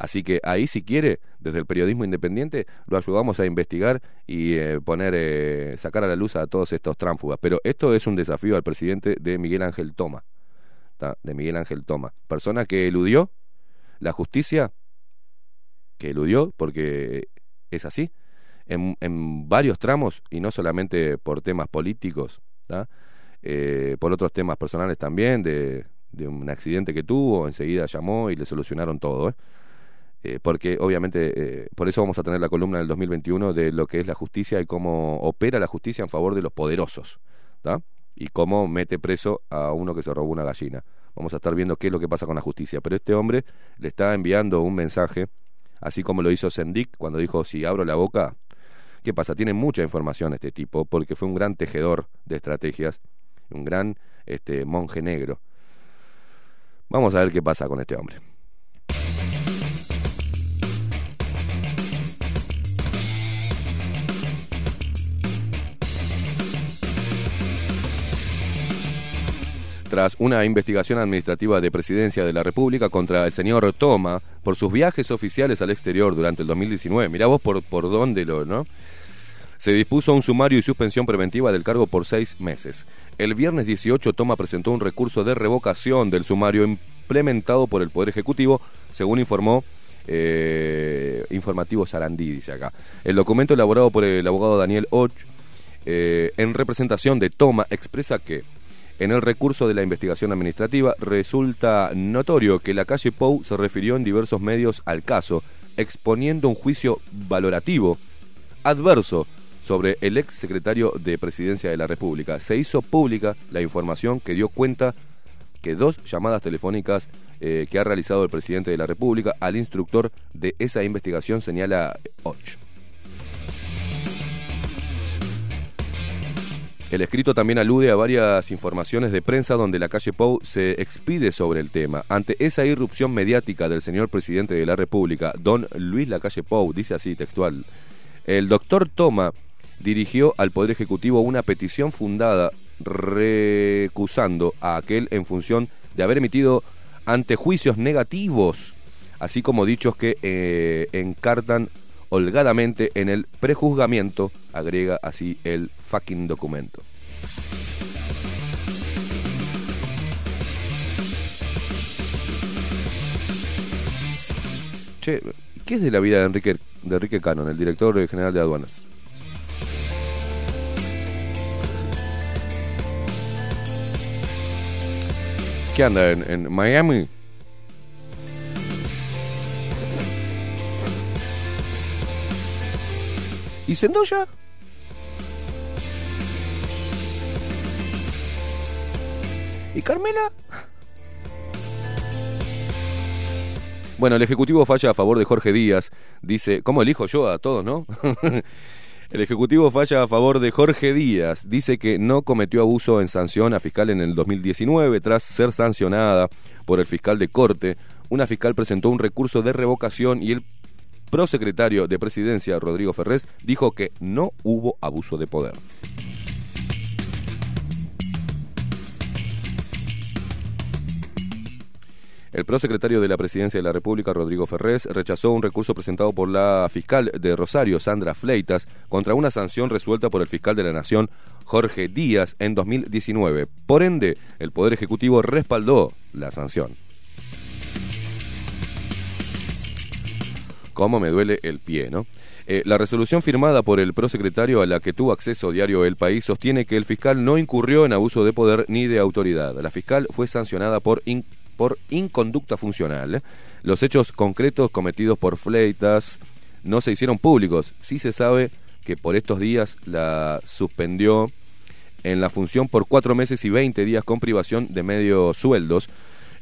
Así que ahí, si quiere, desde el periodismo independiente, lo ayudamos a investigar y eh, poner, eh, sacar a la luz a todos estos tránfugas. Pero esto es un desafío al presidente de Miguel Ángel Toma, de Miguel Ángel Toma, persona que eludió la justicia, que eludió porque es así, en, en varios tramos y no solamente por temas políticos. Eh, por otros temas personales también, de, de un accidente que tuvo, enseguida llamó y le solucionaron todo. ¿eh? Eh, porque obviamente eh, por eso vamos a tener la columna del 2021 de lo que es la justicia y cómo opera la justicia en favor de los poderosos ¿tá? y cómo mete preso a uno que se robó una gallina. Vamos a estar viendo qué es lo que pasa con la justicia. Pero este hombre le está enviando un mensaje, así como lo hizo Sendik cuando dijo, si abro la boca, ¿qué pasa? Tiene mucha información este tipo, porque fue un gran tejedor de estrategias, un gran este, monje negro. Vamos a ver qué pasa con este hombre. Tras una investigación administrativa de presidencia de la República contra el señor Toma por sus viajes oficiales al exterior durante el 2019. Mirá vos por, por dónde lo, ¿no? Se dispuso un sumario y suspensión preventiva del cargo por seis meses. El viernes 18 Toma presentó un recurso de revocación del sumario implementado por el Poder Ejecutivo, según informó eh, Informativo Sarandí, dice acá. El documento elaborado por el abogado Daniel Och, eh, en representación de Toma, expresa que en el recurso de la investigación administrativa resulta notorio que la calle Pou se refirió en diversos medios al caso, exponiendo un juicio valorativo adverso sobre el ex secretario de Presidencia de la República. Se hizo pública la información que dio cuenta que dos llamadas telefónicas eh, que ha realizado el presidente de la República al instructor de esa investigación señala Och. El escrito también alude a varias informaciones de prensa donde la calle Pou se expide sobre el tema. Ante esa irrupción mediática del señor presidente de la República, don Luis Lacalle Pou, dice así textual, el doctor Toma dirigió al Poder Ejecutivo una petición fundada recusando a aquel en función de haber emitido antejuicios negativos, así como dichos que eh, encartan holgadamente en el prejuzgamiento, agrega así el fucking documento. Che, ¿qué es de la vida de Enrique, de Enrique Cannon, el director general de aduanas? ¿Qué anda en, en Miami? ¿Y Sendoya? ¿Y Carmela? Bueno, el Ejecutivo falla a favor de Jorge Díaz. Dice, ¿cómo elijo yo a todos, no? <laughs> el Ejecutivo falla a favor de Jorge Díaz. Dice que no cometió abuso en sanción a fiscal en el 2019 tras ser sancionada por el fiscal de corte. Una fiscal presentó un recurso de revocación y el prosecretario de Presidencia, Rodrigo Ferrés, dijo que no hubo abuso de poder. El prosecretario de la Presidencia de la República, Rodrigo Ferrés, rechazó un recurso presentado por la fiscal de Rosario, Sandra Fleitas, contra una sanción resuelta por el fiscal de la Nación, Jorge Díaz, en 2019. Por ende, el Poder Ejecutivo respaldó la sanción. Cómo me duele el pie, ¿no? Eh, la resolución firmada por el prosecretario a la que tuvo acceso diario El País sostiene que el fiscal no incurrió en abuso de poder ni de autoridad. La fiscal fue sancionada por por inconducta funcional. Los hechos concretos cometidos por Fleitas no se hicieron públicos. Sí se sabe que por estos días la suspendió en la función por cuatro meses y 20 días con privación de medio sueldos.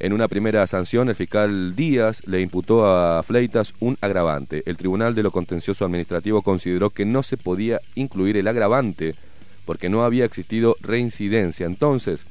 En una primera sanción, el fiscal Díaz le imputó a Fleitas un agravante. El Tribunal de lo Contencioso Administrativo consideró que no se podía incluir el agravante porque no había existido reincidencia. Entonces,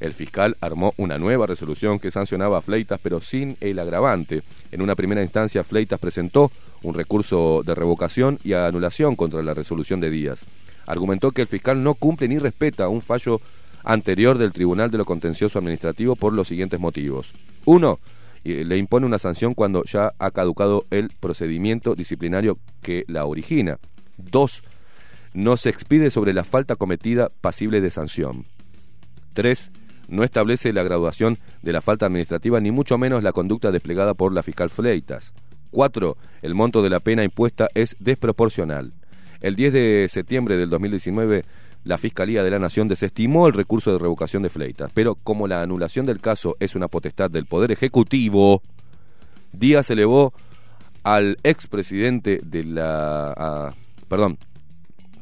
el fiscal armó una nueva resolución que sancionaba a Fleitas, pero sin el agravante. En una primera instancia, Fleitas presentó un recurso de revocación y anulación contra la resolución de Díaz. Argumentó que el fiscal no cumple ni respeta un fallo anterior del Tribunal de lo Contencioso Administrativo por los siguientes motivos. Uno, y le impone una sanción cuando ya ha caducado el procedimiento disciplinario que la origina. Dos, no se expide sobre la falta cometida pasible de sanción. Tres, no establece la graduación de la falta administrativa ni mucho menos la conducta desplegada por la fiscal Fleitas. 4. El monto de la pena impuesta es desproporcional. El 10 de septiembre del 2019, la Fiscalía de la Nación desestimó el recurso de revocación de Fleitas, pero como la anulación del caso es una potestad del Poder Ejecutivo, Díaz elevó al expresidente de la... a- perdón,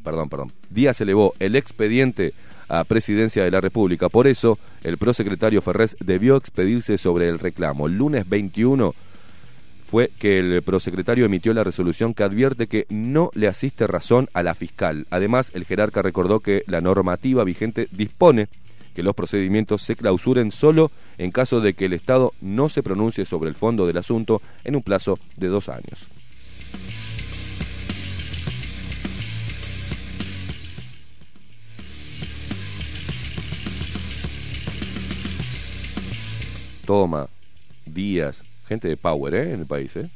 perdón, perdón. Díaz elevó el expediente a presidencia de la República. Por eso, el prosecretario Ferrés debió expedirse sobre el reclamo. El lunes 21 fue que el prosecretario emitió la resolución que advierte que no le asiste razón a la fiscal. Además, el jerarca recordó que la normativa vigente dispone que los procedimientos se clausuren solo en caso de que el Estado no se pronuncie sobre el fondo del asunto en un plazo de dos años. Toma, Díaz, gente de power, ¿eh? En el país, ¿eh?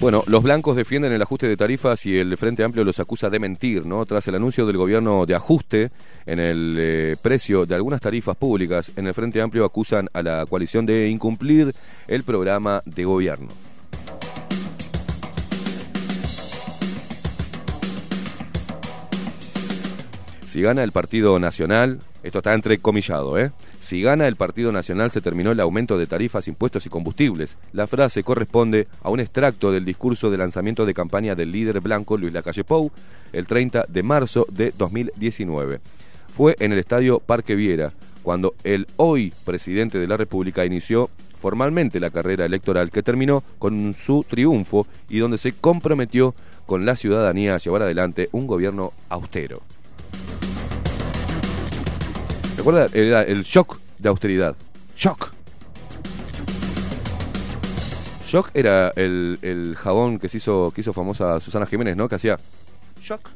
Bueno, los blancos defienden el ajuste de tarifas y el Frente Amplio los acusa de mentir, ¿no? Tras el anuncio del gobierno de ajuste en el eh, precio de algunas tarifas públicas, en el Frente Amplio acusan a la coalición de incumplir el programa de gobierno. Si gana el Partido Nacional, esto está entrecomillado, ¿eh? Si gana el Partido Nacional se terminó el aumento de tarifas, impuestos y combustibles. La frase corresponde a un extracto del discurso de lanzamiento de campaña del líder blanco Luis Lacalle Pou el 30 de marzo de 2019. Fue en el estadio Parque Viera, cuando el hoy presidente de la República inició formalmente la carrera electoral que terminó con su triunfo y donde se comprometió con la ciudadanía a llevar adelante un gobierno austero. ¿Recuerda? Era el shock de austeridad. Shock. Shock era el, jabón que se hizo, que hizo famosa Susana Jiménez, ¿no? Que hacía shock.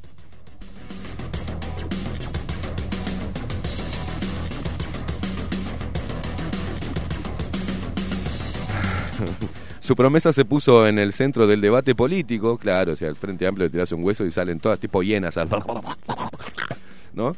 Su promesa se puso en el centro del debate político, claro, o sea, el Frente Amplio le tirase un hueso y salen todas tipo hienas, ¿no?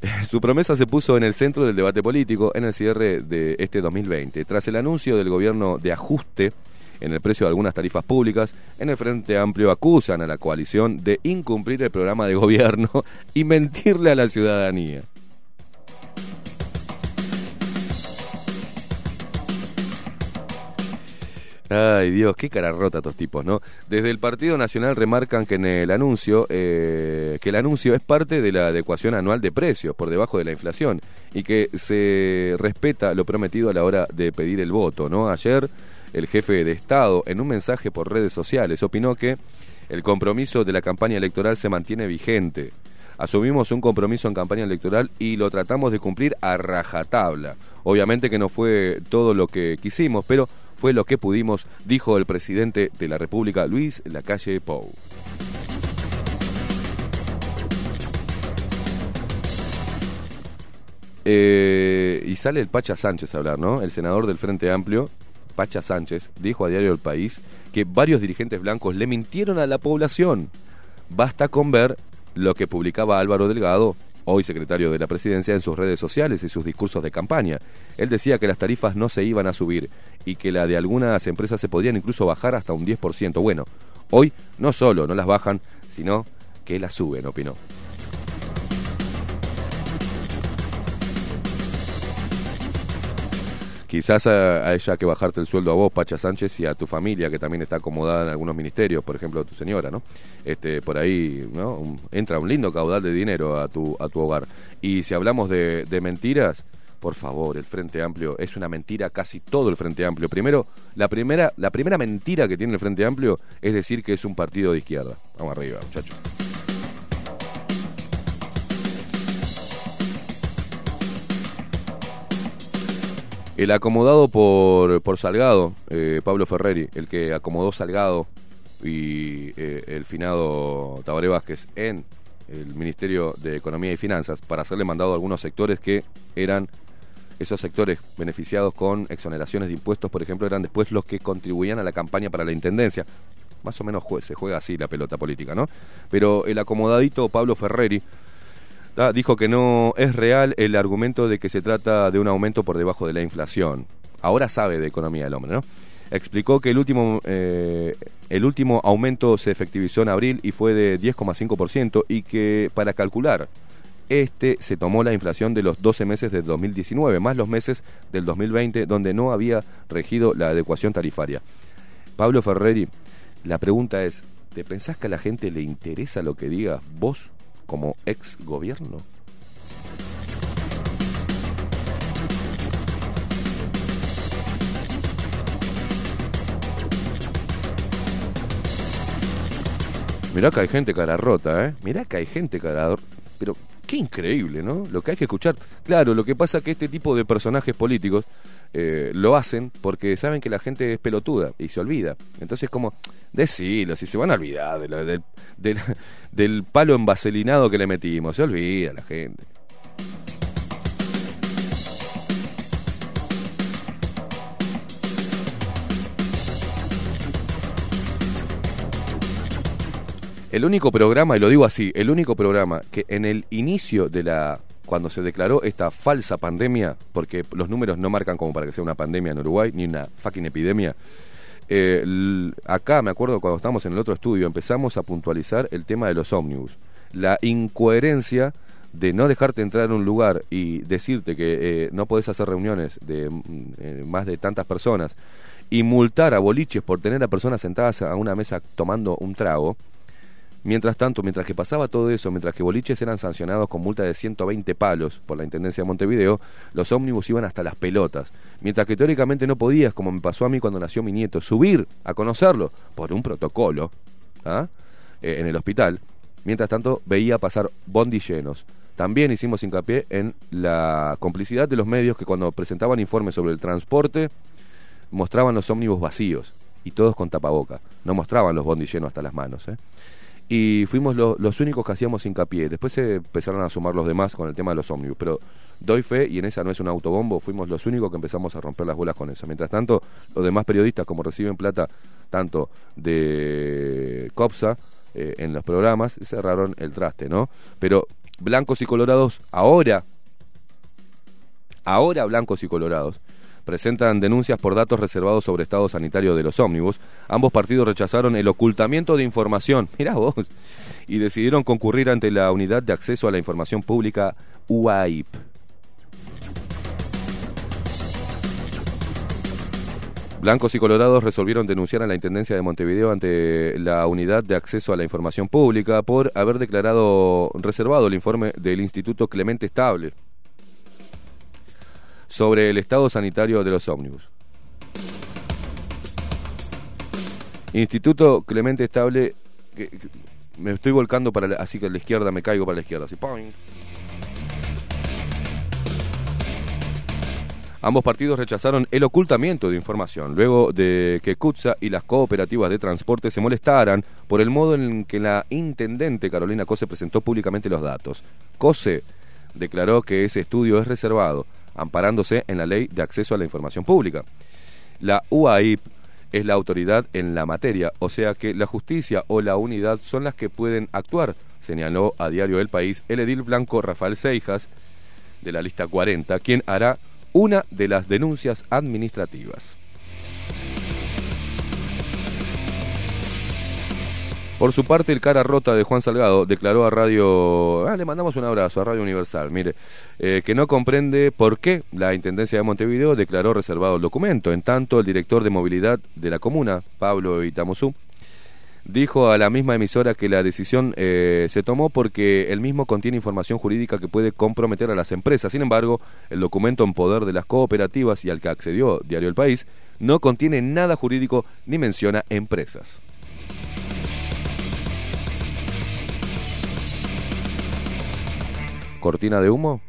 <laughs> Su promesa se puso en el centro del debate político en el cierre de este 2020. Tras el anuncio del gobierno de ajuste, en el precio de algunas tarifas públicas, en el Frente Amplio acusan a la coalición de incumplir el programa de gobierno <laughs> y mentirle a la ciudadanía. Ay Dios, qué cara rota estos tipos, ¿no? Desde el Partido Nacional remarcan que en el anuncio, eh, que el anuncio es parte de la adecuación anual de precios por debajo de la inflación y que se respeta lo prometido a la hora de pedir el voto, ¿no? Ayer el jefe de Estado, en un mensaje por redes sociales, opinó que el compromiso de la campaña electoral se mantiene vigente. Asumimos un compromiso en campaña electoral y lo tratamos de cumplir a rajatabla. Obviamente que no fue todo lo que quisimos, pero fue lo que pudimos, dijo el presidente de la República, Luis Lacalle Pou. Eh, y sale el Pacha Sánchez a hablar, ¿no? El senador del Frente Amplio, Pacha Sánchez, dijo a Diario El País que varios dirigentes blancos le mintieron a la población. Basta con ver lo que publicaba Álvaro Delgado, hoy secretario de la presidencia, en sus redes sociales y sus discursos de campaña. Él decía que las tarifas no se iban a subir y que la de algunas empresas se podrían incluso bajar hasta un 10%. Bueno, hoy no solo no las bajan, sino que las suben, opinó. Quizás a, ella que bajarte el sueldo a vos, Pacha Sánchez, y a tu familia, que también está acomodada en algunos ministerios, por ejemplo, tu señora, ¿no? Este, por ahí, ¿no? Un- entra un lindo caudal de dinero a tu, a tu hogar. Y si hablamos de, de mentiras, por favor, el Frente Amplio es una mentira, casi todo el Frente Amplio. Primero, la primera, la primera mentira que tiene el Frente Amplio es decir que es un partido de izquierda. Vamos arriba, muchachos. El acomodado por, por Salgado, eh, Pablo Ferreri, el que acomodó Salgado y eh, el finado Tabaré Vázquez en el Ministerio de Economía y Finanzas para hacerle mandado a algunos sectores que eran esos sectores beneficiados con exoneraciones de impuestos, por ejemplo, eran después los que contribuían a la campaña para la Intendencia. Más o menos se juega así la pelota política, ¿no? Pero el acomodadito Pablo Ferreri Ah, dijo que no es real el argumento de que se trata de un aumento por debajo de la inflación. Ahora sabe de economía el hombre, ¿no? Explicó que el último, eh, el último aumento se efectivizó en abril y fue de 10,5% y que para calcular este se tomó la inflación de los 12 meses del 2019, más los meses del 2020 donde no había regido la adecuación tarifaria. Pablo Ferreri, la pregunta es, ¿te pensás que a la gente le interesa lo que digas vos como ex gobierno? Mirá que hay gente cara rota, ¿eh? Mirá que hay gente cara Pero qué increíble, ¿no? Lo que hay que escuchar. Claro, lo que pasa es que este tipo de personajes políticos eh, lo hacen porque saben que la gente es pelotuda y se olvida. Entonces, como, decilo, si se van a olvidar del, <laughs> del palo envaselinado que le metimos, se olvida la gente. El único programa, y lo digo así, el único programa que en el inicio de la. Cuando se declaró esta falsa pandemia, porque los números no marcan como para que sea una pandemia en Uruguay, ni una fucking epidemia. eh, acá me acuerdo cuando estábamos en el otro estudio, empezamos a puntualizar el tema de los ómnibus. La incoherencia de no dejarte entrar en un lugar y decirte que eh, no podés hacer reuniones de mm, eh, más de tantas personas y multar a boliches por tener a personas sentadas a una mesa tomando un trago, Mientras tanto, mientras que pasaba todo eso, mientras que boliches eran sancionados con multa de 120 palos por la Intendencia de Montevideo, los ómnibus iban hasta las pelotas. Mientras que teóricamente no podías, como me pasó a mí cuando nació mi nieto, subir a conocerlo por un protocolo ¿ah? Eh, en el hospital. Mientras tanto, veía pasar bondis llenos. También hicimos hincapié en la complicidad de los medios que cuando presentaban informes sobre el transporte mostraban los ómnibus vacíos y todos con tapaboca. No mostraban los bondis llenos hasta las manos. ¿eh? Y fuimos lo- los únicos que hacíamos hincapié. Después se empezaron a sumar los demás con el tema de los ómnibus, pero doy fe, y en esa no es un autobombo, fuimos los únicos que empezamos a romper las bolas con eso. Mientras tanto, los demás periodistas, como reciben plata tanto de COPSA eh, en los programas, cerraron el traste, ¿no? Pero blancos y colorados, ahora, ahora blancos y colorados, presentan denuncias por datos reservados sobre estado sanitario de los ómnibus. Ambos partidos rechazaron el ocultamiento de información, <laughs> mirá vos, y decidieron concurrir ante la Unidad de Acceso a la Información Pública UAIP. Blancos y Colorados resolvieron denunciar a la Intendencia de Montevideo ante la Unidad de Acceso a la Información Pública por haber declarado reservado el informe del Instituto Clemente Estable sobre el estado sanitario de los ómnibus. Instituto Clemente Estable, que- me estoy volcando para la- así que a la izquierda me caigo para la izquierda, así. ¡poing! Ambos partidos rechazaron el ocultamiento de información, luego de que CUTSA y las cooperativas de transporte se molestaran por el modo en que la intendente Carolina Cose presentó públicamente los datos. Cose declaró que ese estudio es reservado, amparándose en la Ley de Acceso a la Información Pública. La UAIP es la autoridad en la materia, o sea que la justicia o la unidad son las que pueden actuar, señaló a Diario El País el edil blanco Rafael Seijas, de la lista 40, quien hará una de las denuncias administrativas. Por su parte, el cara rota de Juan Salgado declaró a Radio... Ah, le mandamos un abrazo a Radio Universal, mire, eh, que no comprende por qué la Intendencia de Montevideo declaró reservado el documento. En tanto, el director de movilidad de la comuna, Pablo Itamozú, dijo a la misma emisora que la decisión eh, se tomó porque el mismo contiene información jurídica que puede comprometer a las empresas. Sin embargo, el documento en poder de las cooperativas y al que accedió Diario El País no contiene nada jurídico ni menciona empresas. Cortina de humo.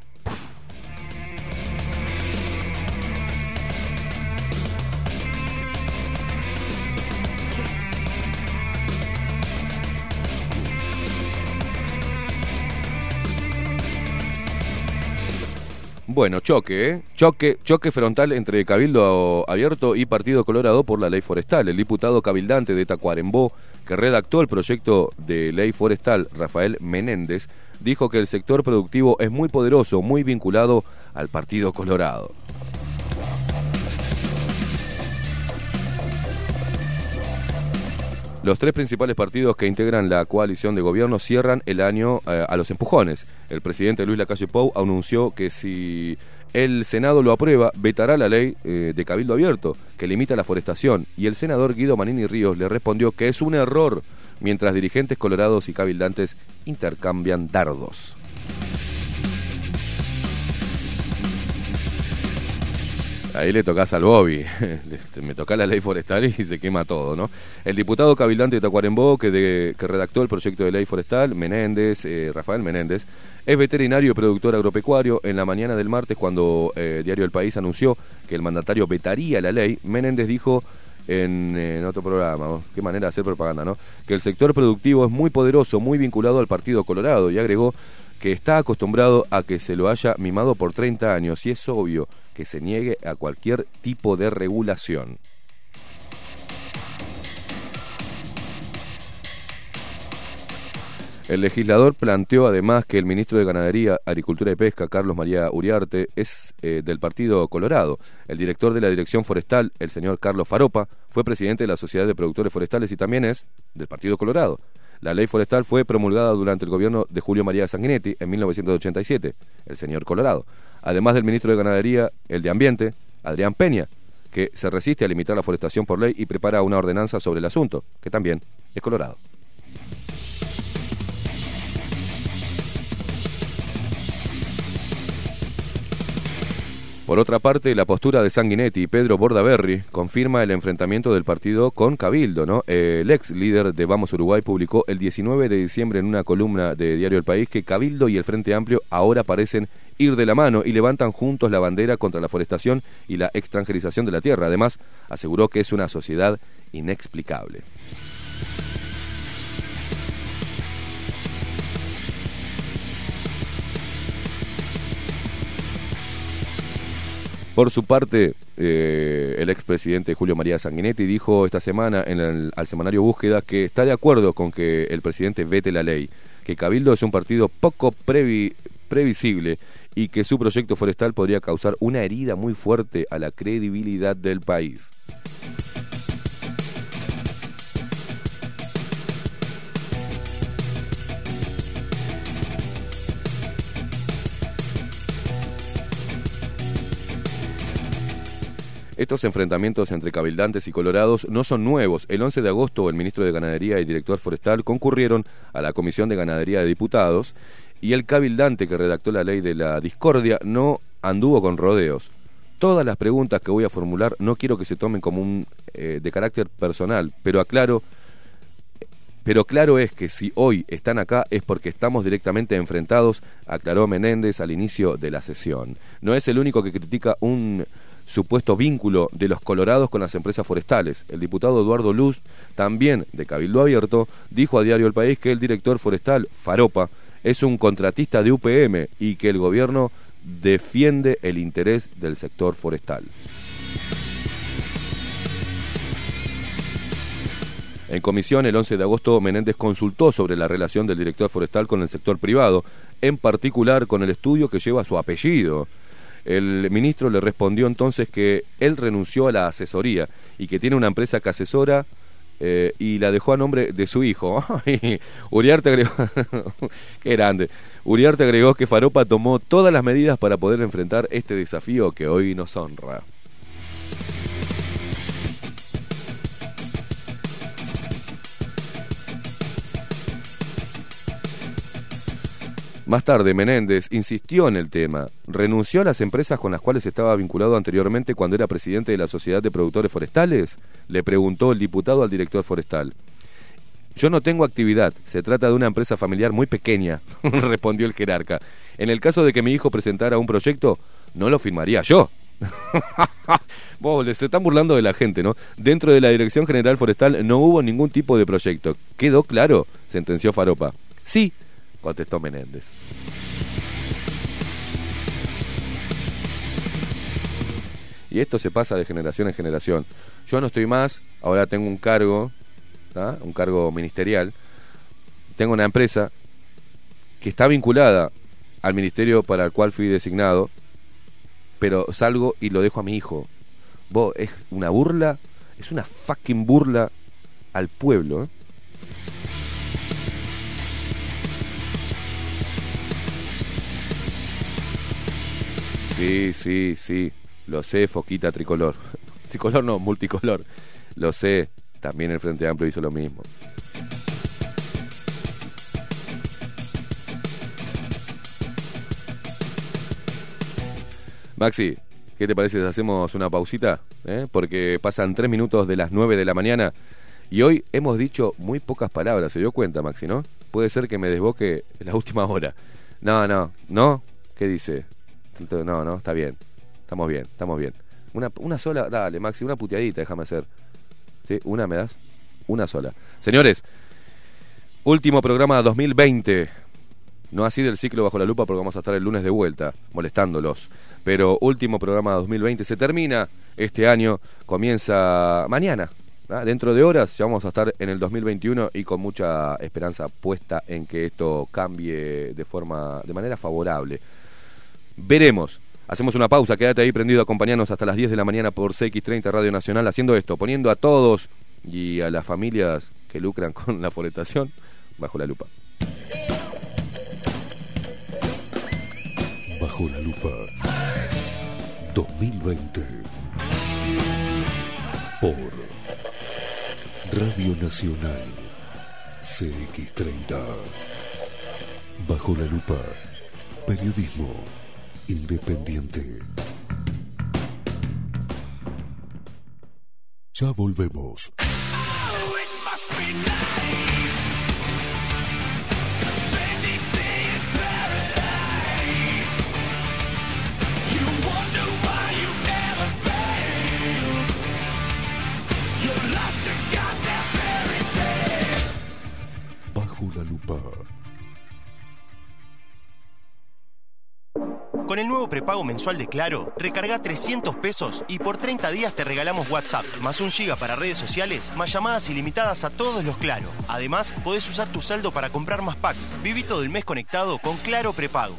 Bueno, choque, ¿eh? Choque, choque frontal entre Cabildo Abierto y Partido Colorado por la ley forestal. El diputado cabildante de Tacuarembó, que redactó el proyecto de ley forestal, Rafael Menéndez, dijo que el sector productivo es muy poderoso, muy vinculado al Partido Colorado. Los tres principales partidos que integran la coalición de gobierno cierran el año eh, a los empujones. El presidente Luis Lacalle Pou anunció que si el Senado lo aprueba, vetará la ley eh, de Cabildo Abierto, que limita la forestación, y el senador Guido Manini Ríos le respondió que es un error, mientras dirigentes colorados y cabildantes intercambian dardos. Ahí le tocas al Bobby, <laughs> Este, me toca la ley forestal y se quema todo, ¿no? El diputado cabildante de Tacuarembó, que, de- que redactó el proyecto de ley forestal, Menéndez, eh, Rafael Menéndez, es veterinario y productor agropecuario. En la mañana del martes, cuando eh, Diario El País anunció que el mandatario vetaría la ley, Menéndez dijo en, otro programa, qué manera de hacer propaganda, ¿no? Que el sector productivo es muy poderoso, muy vinculado al Partido Colorado y agregó que está acostumbrado a que se lo haya mimado por 30 años y es obvio que se niegue a cualquier tipo de regulación. El legislador planteó además que el ministro de Ganadería, Agricultura y Pesca, Carlos María Uriarte, es eh, del Partido Colorado. El director de la Dirección Forestal, el señor Carlos Faropa, fue presidente de la Sociedad de Productores Forestales y también es del Partido Colorado. La ley forestal fue promulgada durante el gobierno de Julio María Sanguinetti en 1987, el señor Colorado. Además del ministro de Ganadería, el de Ambiente, Adrián Peña, que se resiste a limitar la forestación por ley y prepara una ordenanza sobre el asunto, que también es Colorado. Por otra parte, la postura de Sanguinetti y Pedro Bordaberry confirma el enfrentamiento del partido con Cabildo, ¿no? El ex líder de Vamos Uruguay publicó el 19 de diciembre en una columna de Diario El País que Cabildo y el Frente Amplio ahora parecen ir de la mano y levantan juntos la bandera contra la forestación y la extranjerización de la tierra. Además, aseguró que es una sociedad inexplicable. Por su parte, eh, el expresidente Julio María Sanguinetti dijo esta semana en el, al semanario Búsqueda que está de acuerdo con que el presidente vete la ley, que Cabildo es un partido poco previ- previsible y que su proyecto forestal podría causar una herida muy fuerte a la credibilidad del país. Estos enfrentamientos entre cabildantes y colorados no son nuevos. El 11 de agosto el ministro de Ganadería y director forestal concurrieron a la Comisión de Ganadería de Diputados y el cabildante que redactó la ley de la discordia no anduvo con rodeos. Todas las preguntas que voy a formular no quiero que se tomen como un eh, de carácter personal, pero aclaro pero claro es que si hoy están acá es porque estamos directamente enfrentados, aclaró Menéndez al inicio de la sesión. No es el único que critica un supuesto vínculo de los colorados con las empresas forestales. El diputado Eduardo Luz, también de Cabildo Abierto, dijo a Diario El País que el director forestal, Faropa, es un contratista de UPM y que el gobierno defiende el interés del sector forestal. En comisión, el 11 de agosto, Menéndez consultó sobre la relación del director forestal con el sector privado, en particular con el estudio que lleva su apellido. El ministro le respondió entonces que él renunció a la asesoría y que tiene una empresa que asesora eh, y la dejó a nombre de su hijo. <laughs> Uriarte agregó, <laughs> grande. Uriarte agregó que Faropa tomó todas las medidas para poder enfrentar este desafío que hoy nos honra. Más tarde, Menéndez insistió en el tema. ¿Renunció a las empresas con las cuales estaba vinculado anteriormente cuando era presidente de la Sociedad de Productores Forestales? Le preguntó el diputado al director forestal. Yo no tengo actividad, se trata de una empresa familiar muy pequeña, <laughs> respondió el jerarca. En el caso de que mi hijo presentara un proyecto, no lo firmaría yo. <laughs> Vos, se están burlando de la gente, ¿no? Dentro de la Dirección General Forestal no hubo ningún tipo de proyecto. ¿Quedó claro? sentenció Faropa. Sí, contestó Menéndez. Y esto se pasa de generación en generación. Yo no estoy más, ahora tengo un cargo, un cargo ministerial. Tengo una empresa que está vinculada al ministerio para el cual fui designado, pero salgo y lo dejo a mi hijo. Vos, es una burla, es una fucking burla al pueblo. ¿eh? Sí, sí, sí. Lo sé, foquita tricolor. <laughs> Tricolor no, multicolor. Lo sé. También el Frente Amplio hizo lo mismo. Maxi, ¿qué te parece hacemos una pausita? ¿Eh? Porque pasan tres minutos de las nueve de la mañana y hoy hemos dicho muy pocas palabras. ¿Se dio cuenta, Maxi, no? Puede ser que me desboque la última hora. No, no, ¿no? ¿Qué dice? No, no, está bien. Estamos bien, estamos bien. Una, una sola, dale, Maxi, una puteadita, déjame hacer. ¿Sí? ¿Una me das? Una sola. Señores, último programa 2020. No así del ciclo bajo la lupa porque vamos a estar el lunes de vuelta, molestándolos. Pero último programa 2020 se termina este año, comienza mañana. ¿ah? Dentro de horas ya vamos a estar en el 2021 y con mucha esperanza puesta en que esto cambie de forma, de manera favorable. Veremos. Hacemos una pausa, quédate ahí prendido, acompañarnos hasta las 10 de la mañana por CX30 Radio Nacional haciendo esto, poniendo a todos y a las familias que lucran con la forestación bajo la lupa. Bajo la lupa 2020 por Radio Nacional CX30 Bajo la lupa Periodismo Independiente Ya volvemos. Bajo la lupa. Con el nuevo prepago mensual de Claro, recarga 300 pesos y por 30 días te regalamos WhatsApp, más un giga para redes sociales, más llamadas ilimitadas a todos los Claro. Además, podés usar tu saldo para comprar más packs. Viví todo el mes conectado con Claro Prepago.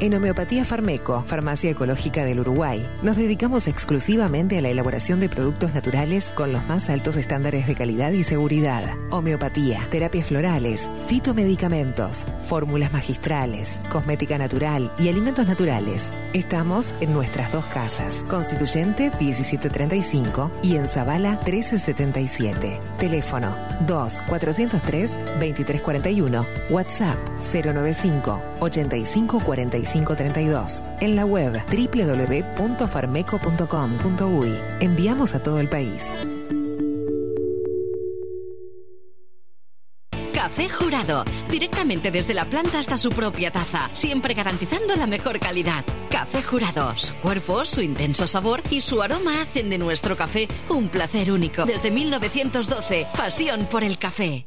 En Homeopatía Farmeco, Farmacia Ecológica del Uruguay, nos dedicamos exclusivamente a la elaboración de productos naturales con los más altos estándares de calidad y seguridad. Homeopatía, terapias florales, fitomedicamentos, fórmulas magistrales, cosmética natural y alimentos naturales. Estamos en nuestras dos casas, Constituyente 1735 y en Zavala 1377. Teléfono 2 403 2341, WhatsApp 095 85 45 32. En la web www.farmeco.com.uy. Enviamos a todo el país. Café Jurado, directamente desde la planta hasta su propia taza, siempre garantizando la mejor calidad. Café Jurado, su cuerpo, su intenso sabor y su aroma hacen de nuestro café un placer único. Desde 1912, pasión por el café.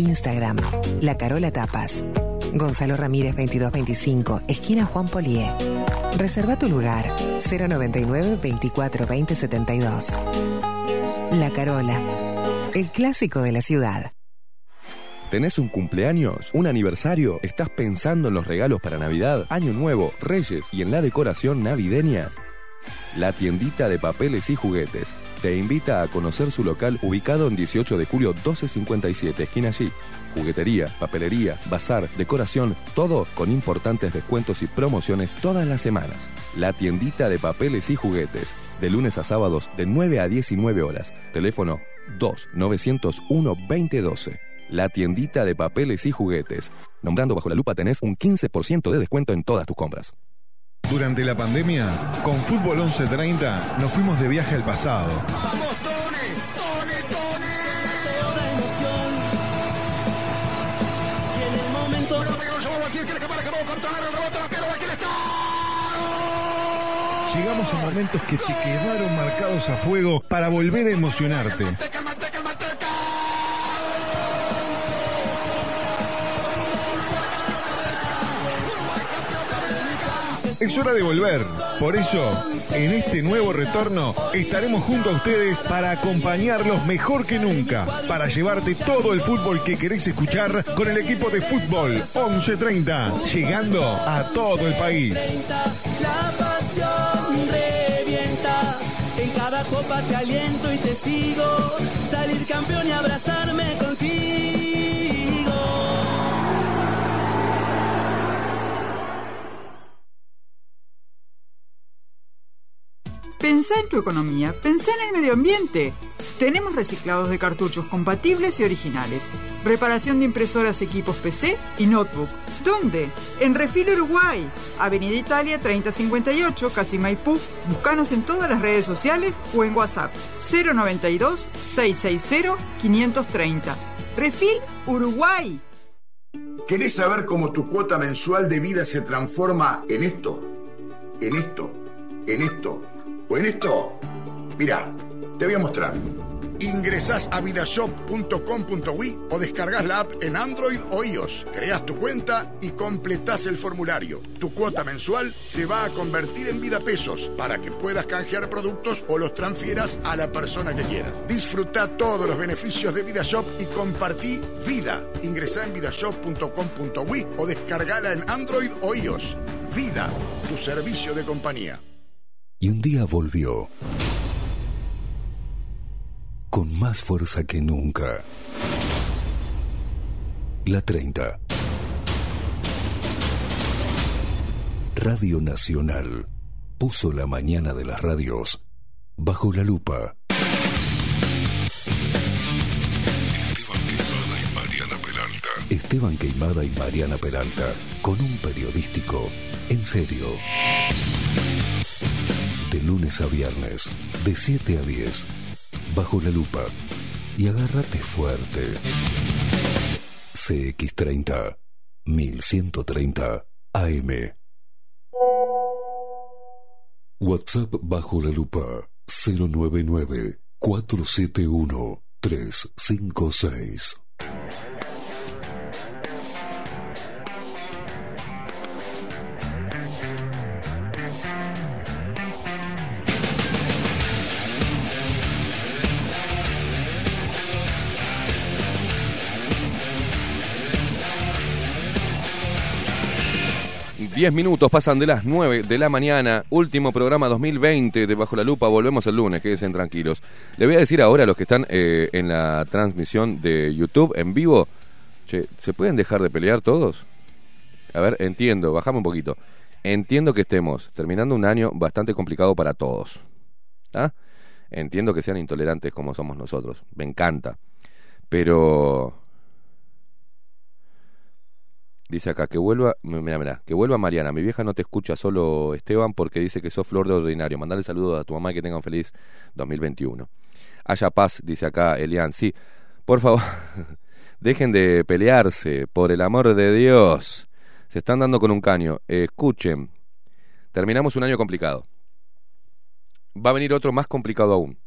Instagram, La Carola Tapas. Gonzalo Ramírez 2225, esquina Juan Polié. Reserva tu lugar 099 24 20 72. La Carola, el clásico de la ciudad. ¿Tenés un cumpleaños? ¿Un aniversario? ¿Estás pensando en los regalos para Navidad, Año Nuevo, Reyes y en la decoración navideña? La tiendita de papeles y juguetes te invita a conocer su local ubicado en 18 de julio 1257, esquina allí. Juguetería, papelería, bazar, decoración, todo con importantes descuentos y promociones todas las semanas. La tiendita de papeles y juguetes, de lunes a sábados de 9 a 19 horas. Teléfono 2 901 2012. La tiendita de papeles y juguetes. Nombrando bajo la lupa tenés un 15% de descuento en todas tus compras. Durante la pandemia, con Fútbol 1130 nos fuimos de viaje al pasado. Llegamos a momentos que te quedaron marcados a fuego para volver a emocionarte. Es hora de volver. Por eso, en este nuevo retorno, estaremos junto a ustedes para acompañarlos mejor que nunca, para llevarte todo el fútbol que querés escuchar con el equipo de fútbol 1130, llegando a todo el país. La pasión revienta. En cada copa te aliento y te sigo. Salir campeón y abrazarme contigo. Pensá en tu economía, pensá en el medio ambiente. Tenemos reciclados de cartuchos compatibles y originales. Reparación de impresoras, equipos PC y notebook. ¿Dónde? En Refil Uruguay, Avenida Italia 3058, Casi Maipú. Búscanos en todas las redes sociales o en WhatsApp 092 660 530. Refil Uruguay. ¿Querés saber cómo tu cuota mensual de vida se transforma en esto? En esto, en esto o en esto. Mira, te voy a mostrar. Ingresás a vidashop.com.uy o descargas la app en Android o iOS. Creas tu cuenta y completás el formulario. Tu cuota mensual se va a convertir en vida pesos para que puedas canjear productos o los transfieras a la persona que quieras. Disfruta todos los beneficios de VidaShop y compartí vida. Ingresá en vidashop.com.uy o descargala en Android o iOS. Vida, tu servicio de compañía. Y un día volvió. Con más fuerza que nunca. La 30. Radio Nacional puso la mañana de las radios bajo la lupa. Esteban Queimada y Mariana Peralta, con un periodístico en serio. De lunes a viernes, de 7 a 10, bajo la lupa. Y agárrate fuerte. CX30, 1130 AM. WhatsApp bajo la lupa 099 471 356. Diez minutos pasan de las 9 de la mañana, último programa 2020 de Bajo la Lupa, volvemos el lunes, quédense tranquilos. Le voy a decir ahora a los que están eh, en la transmisión de YouTube en vivo, che, ¿se pueden dejar de pelear todos? A ver, entiendo, bajame un poquito. Entiendo que estemos terminando un año bastante complicado para todos. ¿ah? Entiendo que sean intolerantes como somos nosotros, me encanta. Pero Dice acá, que vuelva, mira, mira, que vuelva Mariana. Mi vieja no te escucha, solo Esteban, porque dice que sos flor de ordinario. Mandale saludos a tu mamá y que tengan feliz 2021. Haya paz, dice acá Elian. Sí, por favor, <laughs> dejen de pelearse, por el amor de Dios. Se están dando con un caño. escuchen, terminamos un año complicado. Va a venir otro más complicado aún.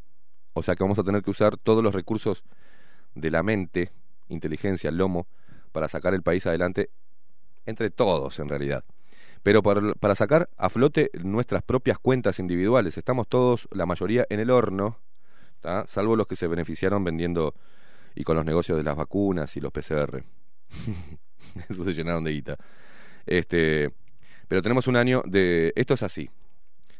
O sea que vamos a tener que usar todos los recursos de la mente, inteligencia, lomo, para sacar el país adelante entre todos en realidad. Pero para, sacar a flote nuestras propias cuentas individuales, estamos todos, la mayoría, en el horno, salvo los que se beneficiaron vendiendo y con los negocios de las vacunas y los PCR. <laughs> Eso se llenaron de guita. Este, pero tenemos un año de... Esto es así.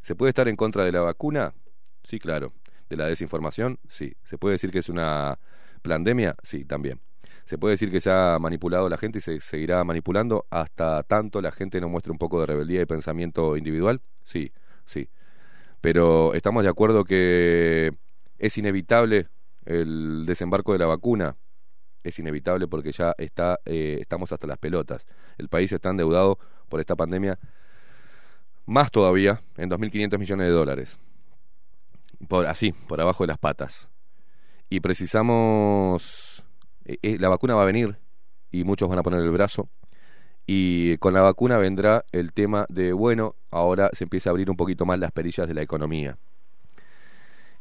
¿Se puede estar en contra de la vacuna? Sí, claro. ¿De la desinformación? Sí. ¿Se puede decir que es una pandemia? Sí, también. ¿Se puede decir que se ha manipulado la gente y se seguirá manipulando hasta tanto la gente no muestre un poco de rebeldía y pensamiento individual? Sí, sí. Pero estamos de acuerdo que es inevitable el desembarco de la vacuna. Es inevitable porque ya está, eh, estamos hasta las pelotas. El país está endeudado por esta pandemia más todavía en 2.500 millones de dólares. Por, así, por abajo de las patas. Y precisamos eh, eh, la vacuna va a venir y muchos van a poner el brazo. Y con la vacuna vendrá el tema de, bueno, ahora se empieza a abrir un poquito más las perillas de la economía.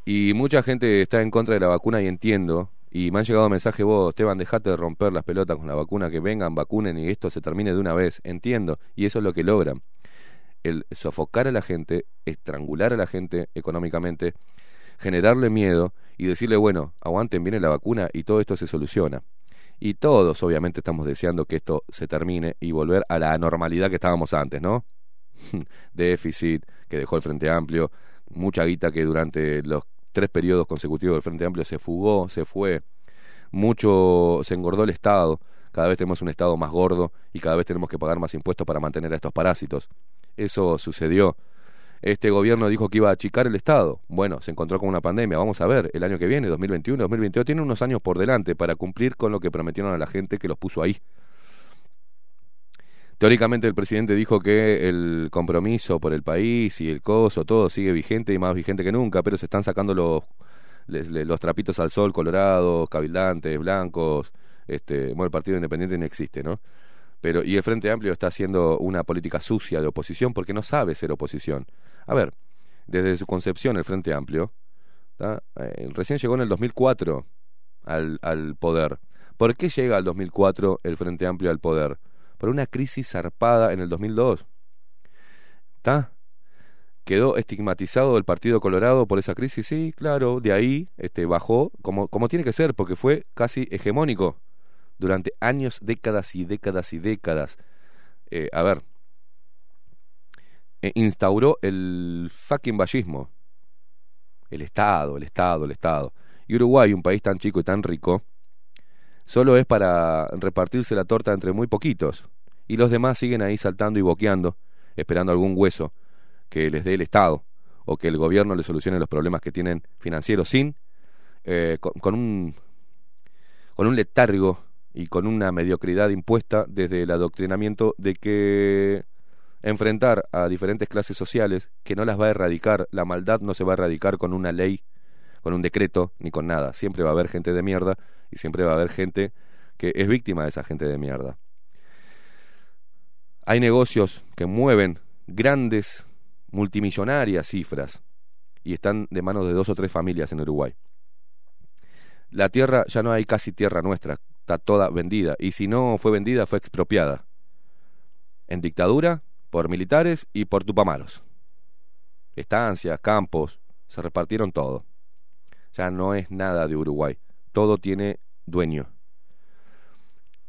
Y mucha gente está en contra de la vacuna y entiendo. Y me han llegado mensajes, vos, Esteban, dejate de romper las pelotas con la vacuna, que vengan, vacunen y esto se termine de una vez. Entiendo. Y eso es lo que logran. El sofocar a la gente, estrangular a la gente económicamente, generarle miedo y decirle, bueno, aguanten, viene la vacuna y todo esto se soluciona. Y todos, obviamente, estamos deseando que esto se termine y volver a la normalidad que estábamos antes, ¿no? <laughs> Déficit que dejó el Frente Amplio, mucha guita que durante los tres periodos consecutivos del Frente Amplio se fugó, se fue, mucho se engordó el Estado, cada vez tenemos un Estado más gordo y cada vez tenemos que pagar más impuestos para mantener a estos parásitos. Eso sucedió este gobierno dijo que iba a achicar el Estado. Bueno, se encontró con una pandemia. Vamos a ver, el año que viene, 2021, 2022, tiene unos años por delante para cumplir con lo que prometieron a la gente que los puso ahí. Teóricamente el presidente dijo que el compromiso por el país y el coso, todo sigue vigente y más vigente que nunca, pero se están sacando los, los trapitos al sol, colorados, cabildantes, blancos. Este, bueno, el Partido Independiente no existe, ¿no? Pero, y el Frente Amplio está haciendo una política sucia de oposición porque no sabe ser oposición. A ver, desde su concepción el Frente Amplio, eh, recién llegó en el 2004 al, al poder. ¿Por qué llega al 2004 el Frente Amplio al poder? Por una crisis zarpada en el 2002. ¿Está? ¿Quedó estigmatizado el Partido Colorado por esa crisis? Sí, claro, de ahí este, bajó como, como tiene que ser, porque fue casi hegemónico durante años, décadas y décadas y décadas. Eh, a ver, instauró el fucking vallismo. El Estado, el Estado, el Estado. Y Uruguay, un país tan chico y tan rico, solo es para repartirse la torta entre muy poquitos. Y los demás siguen ahí saltando y boqueando, esperando algún hueso que les dé el Estado o que el gobierno les solucione los problemas que tienen financieros sin eh, con, un con un letargo y con una mediocridad impuesta desde el adoctrinamiento de que enfrentar a diferentes clases sociales que no las va a erradicar, la maldad no se va a erradicar con una ley, con un decreto, ni con nada. Siempre va a haber gente de mierda y siempre va a haber gente que es víctima de esa gente de mierda. Hay negocios que mueven grandes multimillonarias cifras y están de manos de dos o tres familias en Uruguay. La tierra, ya no hay casi tierra nuestra, está toda vendida y si no fue vendida fue expropiada. En dictadura, por militares y por tupamaros. Estancias, campos, se repartieron todo. Ya no es nada de Uruguay, todo tiene dueño.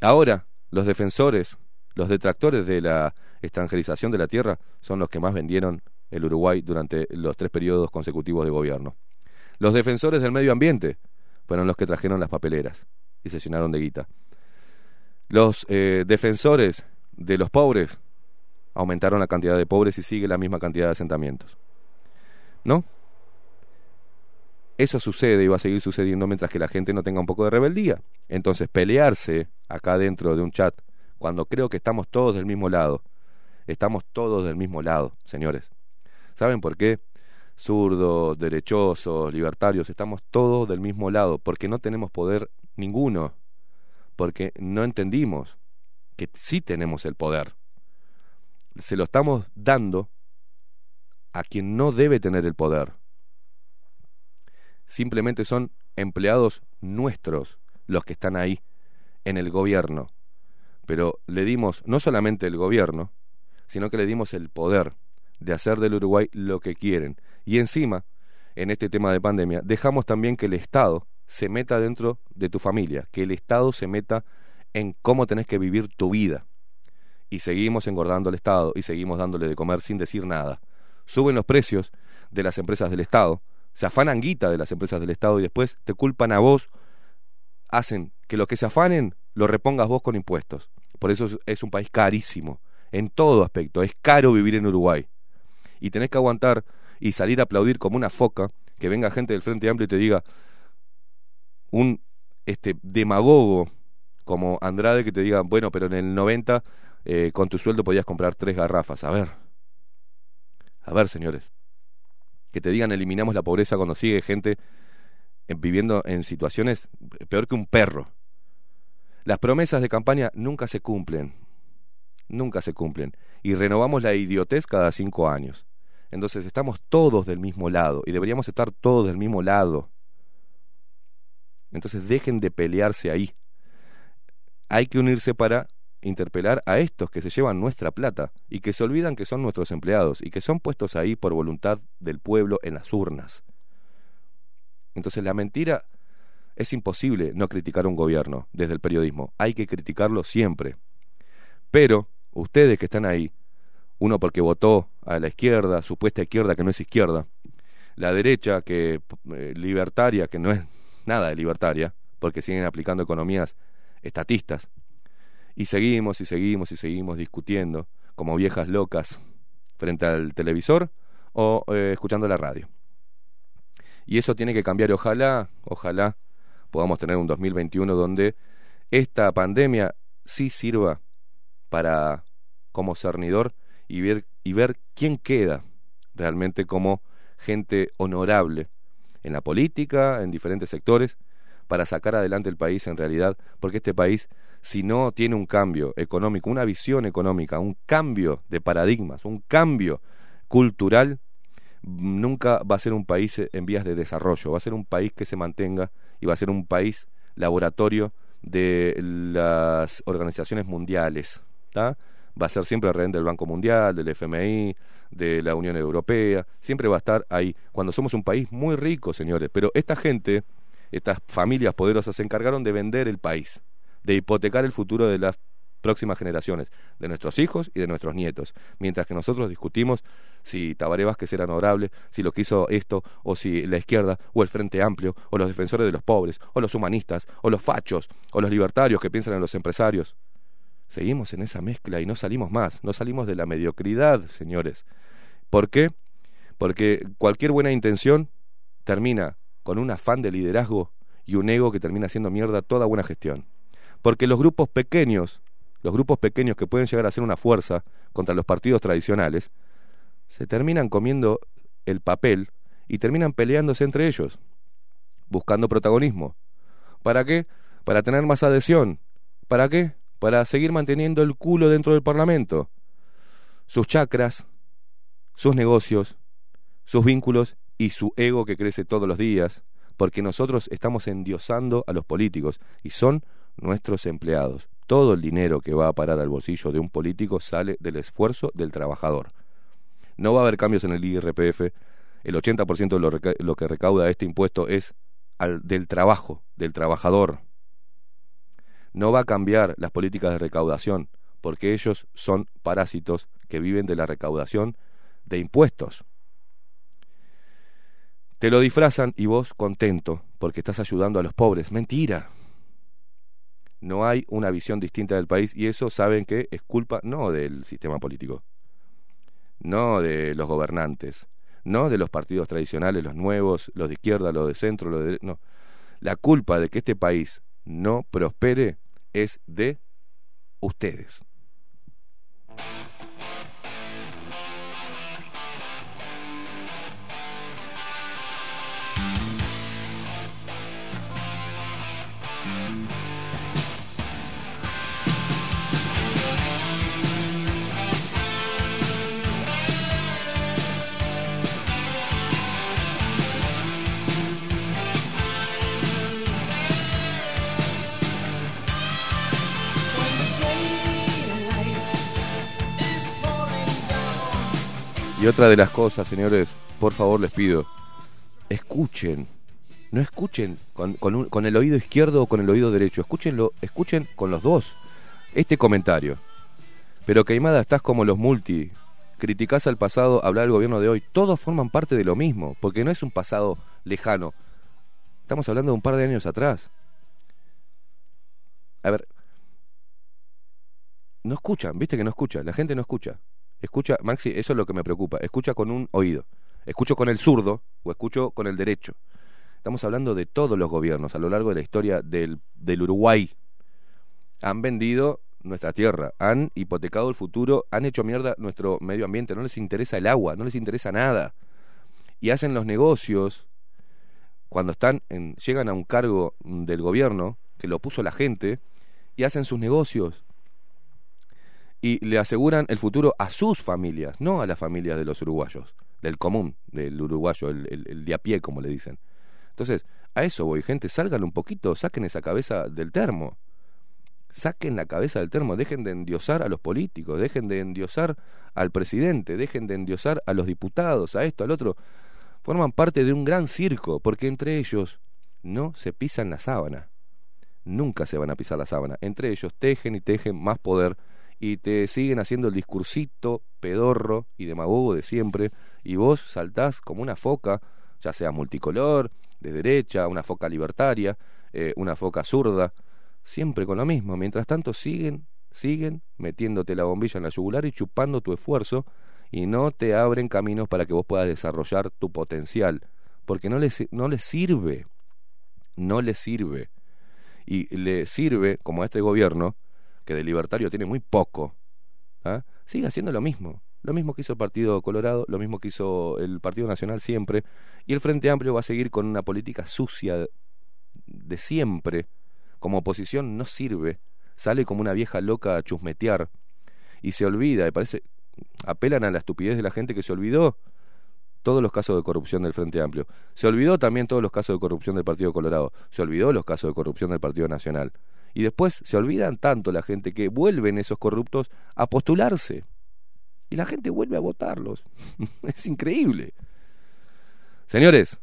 Ahora, los defensores, los detractores de la extranjerización de la tierra son los que más vendieron el Uruguay durante los tres periodos consecutivos de gobierno. Los defensores del medio ambiente fueron los que trajeron las papeleras y se llenaron de guita. Los eh, defensores de los pobres aumentaron la cantidad de pobres y sigue la misma cantidad de asentamientos. ¿No? Eso sucede y va a seguir sucediendo mientras que la gente no tenga un poco de rebeldía. Entonces, pelearse acá dentro de un chat, cuando creo que estamos todos del mismo lado, estamos todos del mismo lado, señores. ¿Saben por qué? Zurdos, derechosos, libertarios, estamos todos del mismo lado, porque no tenemos poder ninguno, porque no entendimos que sí tenemos el poder. Se lo estamos dando a quien no debe tener el poder. Simplemente son empleados nuestros los que están ahí en el gobierno. Pero le dimos no solamente el gobierno, sino que le dimos el poder de hacer del Uruguay lo que quieren. Y encima, en este tema de pandemia, dejamos también que el Estado se meta dentro de tu familia, que el Estado se meta en cómo tenés que vivir tu vida. Y seguimos engordando al Estado y seguimos dándole de comer sin decir nada. Suben los precios de las empresas del Estado, se afanan guita de las empresas del Estado y después te culpan a vos, hacen que lo que se afanen lo repongas vos con impuestos. Por eso es un país carísimo, en todo aspecto. Es caro vivir en Uruguay. Y tenés que aguantar y salir a aplaudir como una foca, que venga gente del Frente Amplio y te diga, un este demagogo como Andrade que te diga, bueno, pero en el 90 eh, con tu sueldo podías comprar tres garrafas. A ver, a ver, señores, que te digan eliminamos la pobreza cuando sigue gente viviendo en situaciones peor que un perro. Las promesas de campaña nunca se cumplen, nunca se cumplen, y renovamos la idiotez cada cinco años. Entonces estamos todos del mismo lado y deberíamos estar todos del mismo lado. Entonces dejen de pelearse ahí. Hay que unirse para interpelar a estos que se llevan nuestra plata y que se olvidan que son nuestros empleados y que son puestos ahí por voluntad del pueblo en las urnas. Entonces la mentira es imposible no criticar un gobierno desde el periodismo. Hay que criticarlo siempre. Pero ustedes que están ahí, uno porque votó a la izquierda, supuesta izquierda que no es izquierda, la derecha que eh, libertaria que no es nada de libertaria, porque siguen aplicando economías estatistas. Y seguimos y seguimos y seguimos discutiendo como viejas locas frente al televisor o eh, escuchando la radio. Y eso tiene que cambiar. Ojalá, ojalá podamos tener un 2021 donde esta pandemia sí sirva para como cernidor y ver, y ver quién queda realmente como gente honorable en la política, en diferentes sectores, para sacar adelante el país en realidad, porque este país, si no tiene un cambio económico, una visión económica, un cambio de paradigmas, un cambio cultural, nunca va a ser un país en vías de desarrollo, va a ser un país que se mantenga y va a ser un país laboratorio de las organizaciones mundiales. Va a ser siempre rehén del Banco Mundial, del FMI, de la Unión Europea, siempre va a estar ahí, cuando somos un país muy rico, señores. Pero esta gente, estas familias poderosas, se encargaron de vender el país, de hipotecar el futuro de las próximas generaciones, de nuestros hijos y de nuestros nietos, mientras que nosotros discutimos si Tabaré Vázquez era honorable, si lo que hizo esto, o si la izquierda, o el Frente Amplio, o los defensores de los pobres, o los humanistas, o los fachos, o los libertarios que piensan en los empresarios. Seguimos en esa mezcla y no salimos más, no salimos de la mediocridad, señores. ¿Por qué? Porque cualquier buena intención termina con un afán de liderazgo y un ego que termina haciendo mierda toda buena gestión. Porque los grupos pequeños los grupos pequeños que pueden llegar a ser una fuerza contra los partidos tradicionales, se terminan comiendo el papel y terminan peleándose entre ellos, buscando protagonismo. ¿Para qué? Para tener más adhesión. ¿Para qué? Para seguir manteniendo el culo dentro del Parlamento. Sus chacras, sus negocios, sus vínculos y su ego que crece todos los días, porque nosotros estamos endiosando a los políticos y son nuestros empleados. Todo el dinero que va a parar al bolsillo de un político sale del esfuerzo del trabajador. No va a haber cambios en el IRPF. El 80% de lo, que recauda este impuesto es al, del trabajo, del trabajador. No va a cambiar las políticas de recaudación, porque ellos son parásitos que viven de la recaudación de impuestos. Te lo disfrazan y vos contento porque estás ayudando a los pobres. Mentira. No hay una visión distinta del país y eso saben que es culpa no del sistema político, no de los gobernantes, no de los partidos tradicionales, los nuevos, los de izquierda, los de centro, los de... No. La culpa de que este país no prospere es de ustedes. Y otra de las cosas, señores, por favor les pido, escuchen, no escuchen con, el oído izquierdo o con el oído derecho, escúchenlo, escuchen con los dos este comentario. Pero Queimada, estás como los multi, criticás al pasado, hablar del gobierno de hoy, todos forman parte de lo mismo, porque no es un pasado lejano, estamos hablando de un par de años atrás. A ver, no escuchan, viste que no escuchan, la gente no escucha. Escucha, Maxi, eso es lo que me preocupa. Escucha con un oído. Escucho con el zurdo o escucho con el derecho. Estamos hablando de todos los gobiernos a lo largo de la historia del, del Uruguay. Han vendido nuestra tierra, han hipotecado el futuro, han hecho mierda nuestro medio ambiente, no les interesa el agua, no les interesa nada. Y hacen los negocios cuando están en, llegan a un cargo del gobierno que lo puso la gente y hacen sus negocios y le aseguran el futuro a sus familias, no a las familias de los uruguayos, del común, del uruguayo, el, el- de a pie, como le dicen. Entonces, a eso voy, gente, salgan un poquito, saquen esa cabeza del termo. Saquen la cabeza del termo, dejen de endiosar a los políticos, dejen de endiosar al presidente, dejen de endiosar a los diputados, a esto, al otro. Forman parte de un gran circo, porque entre ellos no se pisan la sábana. Nunca se van a pisar la sábana. Entre ellos tejen y tejen más poder y te siguen haciendo el discursito pedorro y demagogo de siempre y vos saltás como una foca, ya sea multicolor, de derecha, una foca libertaria, eh, una foca zurda, siempre con lo mismo. Mientras tanto siguen, siguen metiéndote la bombilla en la yugular y chupando tu esfuerzo y no te abren caminos para que vos puedas desarrollar tu potencial, porque no les, no les sirve, no les sirve. Y le sirve, como a este gobierno, que de libertario tiene muy poco, ¿ah? sigue haciendo lo mismo. Lo mismo que hizo el Partido Colorado, lo mismo que hizo el Partido Nacional siempre. Y el Frente Amplio va a seguir con una política sucia de siempre. Como oposición no sirve. Sale como una vieja loca a chusmetear. Y se olvida, parece. Apelan a la estupidez de la gente que se olvidó todos los casos de corrupción del Frente Amplio. Se olvidó también todos los casos de corrupción del Partido Colorado. Se olvidó los casos de corrupción del Partido Nacional. Y después se olvidan tanto la gente que vuelven esos corruptos a postularse. Y la gente vuelve a votarlos. <laughs> es increíble. Señores,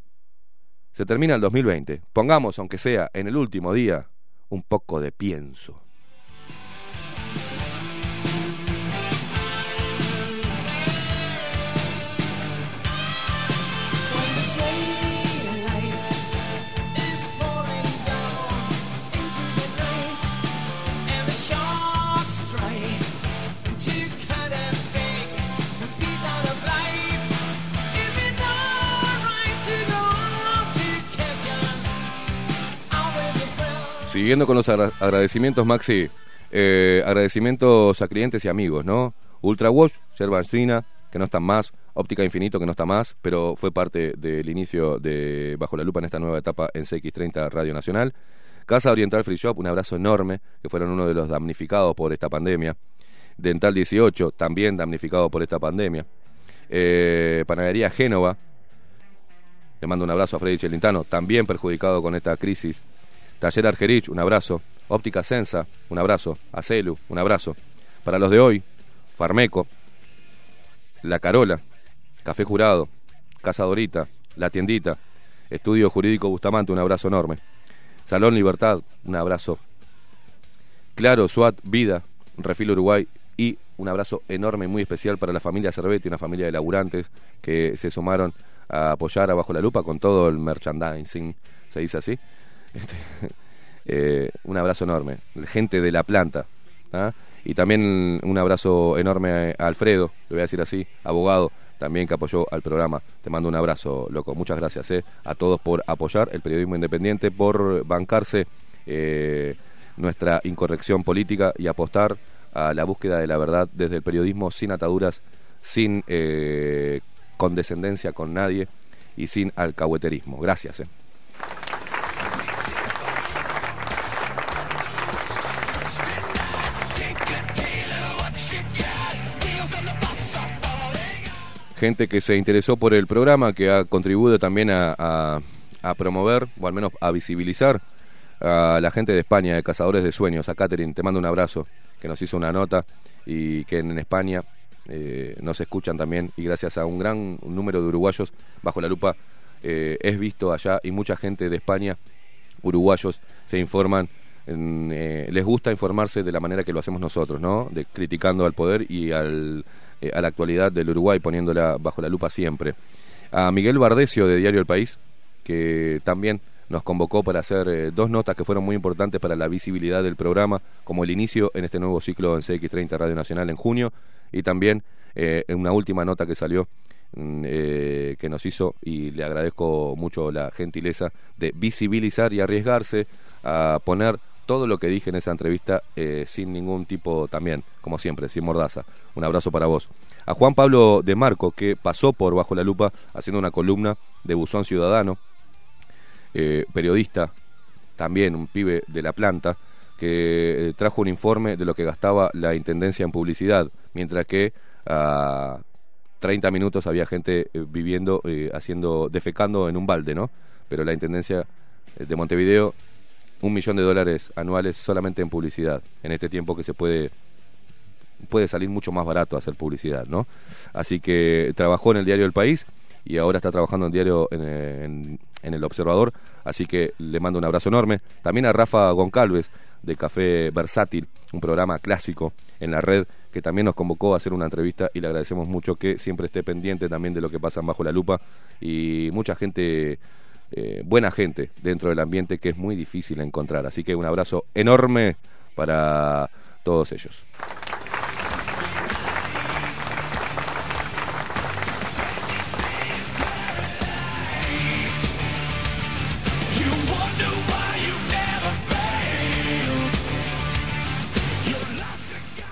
se termina el 2020. Pongamos, aunque sea en el último día, un poco de pienso. Siguiendo con los agra- agradecimientos, Maxi. eh, agradecimientos a clientes y amigos, ¿no? Ultra Wash, Yerba China, que no están más. Óptica Infinito, que no está más, pero fue parte del inicio de Bajo la Lupa en esta nueva etapa en CX30 Radio Nacional. Casa Oriental Free Shop, un abrazo enorme, que fueron uno de los damnificados por esta pandemia. Dental 18, también damnificado por esta pandemia. Eh, Panadería Génova, le mando un abrazo a Freddy Celintano, también perjudicado con esta crisis. Taller Argerich, un abrazo. Óptica Sensa, un abrazo. Acelu, un abrazo. Para los de hoy, Farmeco, La Carola, Café Jurado, Casa Dorita, La Tiendita, Estudio Jurídico Bustamante, un abrazo enorme. Salón Libertad, un abrazo. Claro, SWAT, Vida, Refil Uruguay y un abrazo enorme muy especial para la familia Cervetti, una familia de laburantes que se sumaron a apoyar a Bajo la Lupa con todo el merchandising, se dice así. Este, <laughs> eh, un abrazo enorme. Gente de la planta. ¿ah? Y también un abrazo enorme a Alfredo, le voy a decir así, abogado, también que apoyó al programa. Te mando un abrazo, loco. Muchas gracias eh, a todos por apoyar el periodismo independiente, por bancarse eh, nuestra incorrección política y apostar a la búsqueda de la verdad desde el periodismo sin ataduras, sin eh, condescendencia con nadie y sin alcahueterismo. Gracias. Gente que se interesó por el programa, que ha contribuido también a, a- promover, o al menos a visibilizar a la gente de España, de Cazadores de Sueños. A Catherine, te mando un abrazo, que nos hizo una nota y que en España eh, nos escuchan también y gracias a un gran número de uruguayos bajo la lupa eh, es visto allá y mucha gente de España, uruguayos, se informan. en, eh, les gusta informarse de la manera que lo hacemos nosotros, ¿no? De criticando al poder y al, eh, a la actualidad del Uruguay, poniéndola bajo la lupa siempre. A Miguel Bardesio de Diario El País, que también nos convocó para hacer eh, dos notas que fueron muy importantes para la visibilidad del programa, como el inicio en este nuevo ciclo en CX30 Radio Nacional en junio, y también eh, una última nota que salió mm, eh, que nos hizo y le agradezco mucho la gentileza de visibilizar y arriesgarse a poner todo lo que dije en esa entrevista eh, sin ningún tipo también, como siempre, sin mordaza. Un abrazo para vos. A Juan Pablo de Marco, que pasó por Bajo la Lupa haciendo una columna de Buzón Ciudadano, eh, periodista, también un pibe de la planta, que eh, trajo un informe de lo que gastaba la Intendencia en publicidad, mientras que a 30 minutos había gente viviendo, haciendo, defecando en un balde, ¿no? Pero la Intendencia de Montevideo, un millón de dólares anuales solamente en publicidad, en este tiempo que se puede puede salir mucho más barato hacer publicidad, ¿no? Así que trabajó en el diario El País y ahora está trabajando en diario en, El Observador, así que le mando un abrazo enorme. También a Rafa Goncalves de Café Versátil, un programa clásico en la red que también nos convocó a hacer una entrevista y le agradecemos mucho que siempre esté pendiente también de lo que pasa bajo la lupa y mucha gente eh, buena gente dentro del ambiente que es muy difícil encontrar. Así que un abrazo enorme para todos ellos.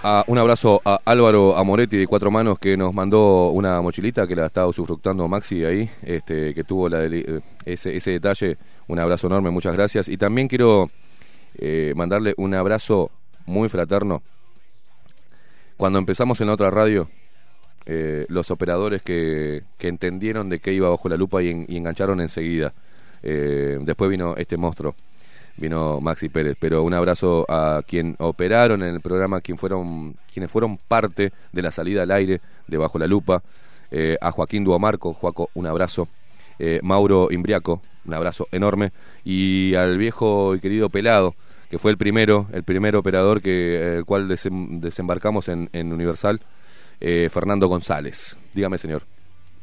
Ah, un abrazo a Álvaro Amoretti de Cuatro Manos que nos mandó una mochilita que la estaba usufructando Maxi ahí, este, que tuvo la eh, ese, ese detalle. Un abrazo enorme, muchas gracias. Y también quiero eh, mandarle un abrazo muy fraterno. Cuando empezamos en la otra radio, eh, los operadores que, que entendieron de qué iba bajo la lupa y, en- engancharon enseguida. Eh, después vino este monstruo, vino Maxi Pérez. Pero un abrazo a quien operaron en el programa, quien fueron, quienes fueron parte de la salida al aire de Bajo la Lupa. Eh, a Joaquín Duomarco, Joaco, un abrazo. Eh, Mauro Imbriaco, un abrazo enorme. Y al viejo y querido Pelado, que fue el primero, el primer operador que el cual desem- desembarcamos en, en Universal, eh, Fernando González. Dígame, señor.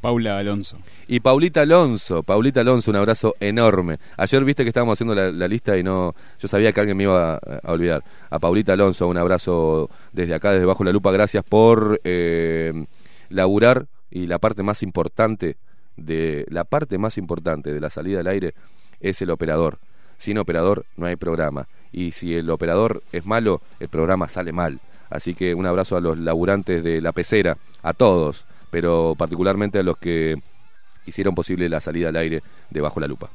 Paula Alonso. Y Paulita Alonso, Paulita Alonso, un abrazo enorme. Ayer viste que estábamos haciendo la, lista y no, yo sabía que alguien me iba a, a olvidar. A Paulita Alonso, un abrazo desde acá, desde bajo la lupa. Gracias por eh, laburar y la parte más importante de la parte más importante de la salida al aire es el operador. Sin operador no hay programa y si el operador es malo, el programa sale mal. Así que un abrazo a los laburantes de la pecera, a todos, pero particularmente a los que hicieron posible la salida al aire de Bajo la Lupa.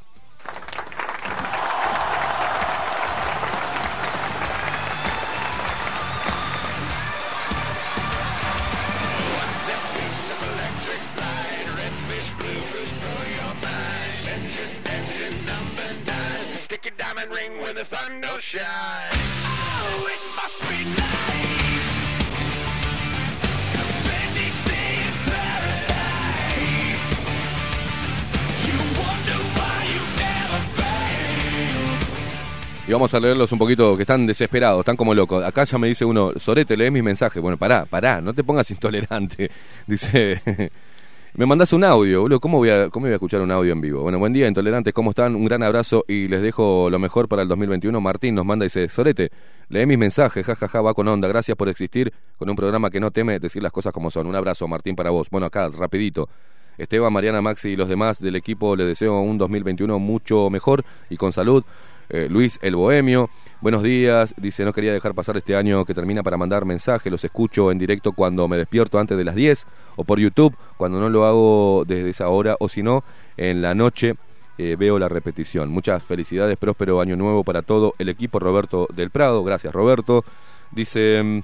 Vamos a leerlos un poquito, que están desesperados, están como locos. Acá ya me dice uno, Sorete, lee mis mensajes. Bueno, pará, pará, no te pongas <laughs> intolerante. Dice, <laughs> me mandás un audio, boludo. ¿Cómo voy, a, ¿Cómo voy a escuchar un audio en vivo? Bueno, buen día, intolerantes, ¿cómo están? Un gran abrazo y les dejo lo mejor para el 2021. Martín nos manda y dice, Sorete, lee mis mensajes, jajaja, va con onda. Gracias por existir con un programa que no teme decir las cosas como son. Un abrazo, Martín, para vos. Bueno, acá, rapidito. Esteban, Mariana, Maxi y los demás del equipo les deseo un 2021 mucho mejor y con salud. Eh, Luis el Bohemio, buenos días, dice no quería dejar pasar este año que termina para mandar mensajes, los escucho en directo cuando me despierto antes de las 10 o por YouTube, cuando no lo hago desde esa hora o si no, en la noche eh, veo la repetición. Muchas felicidades, próspero año nuevo para todo el equipo Roberto del Prado, gracias Roberto. Dice... mm,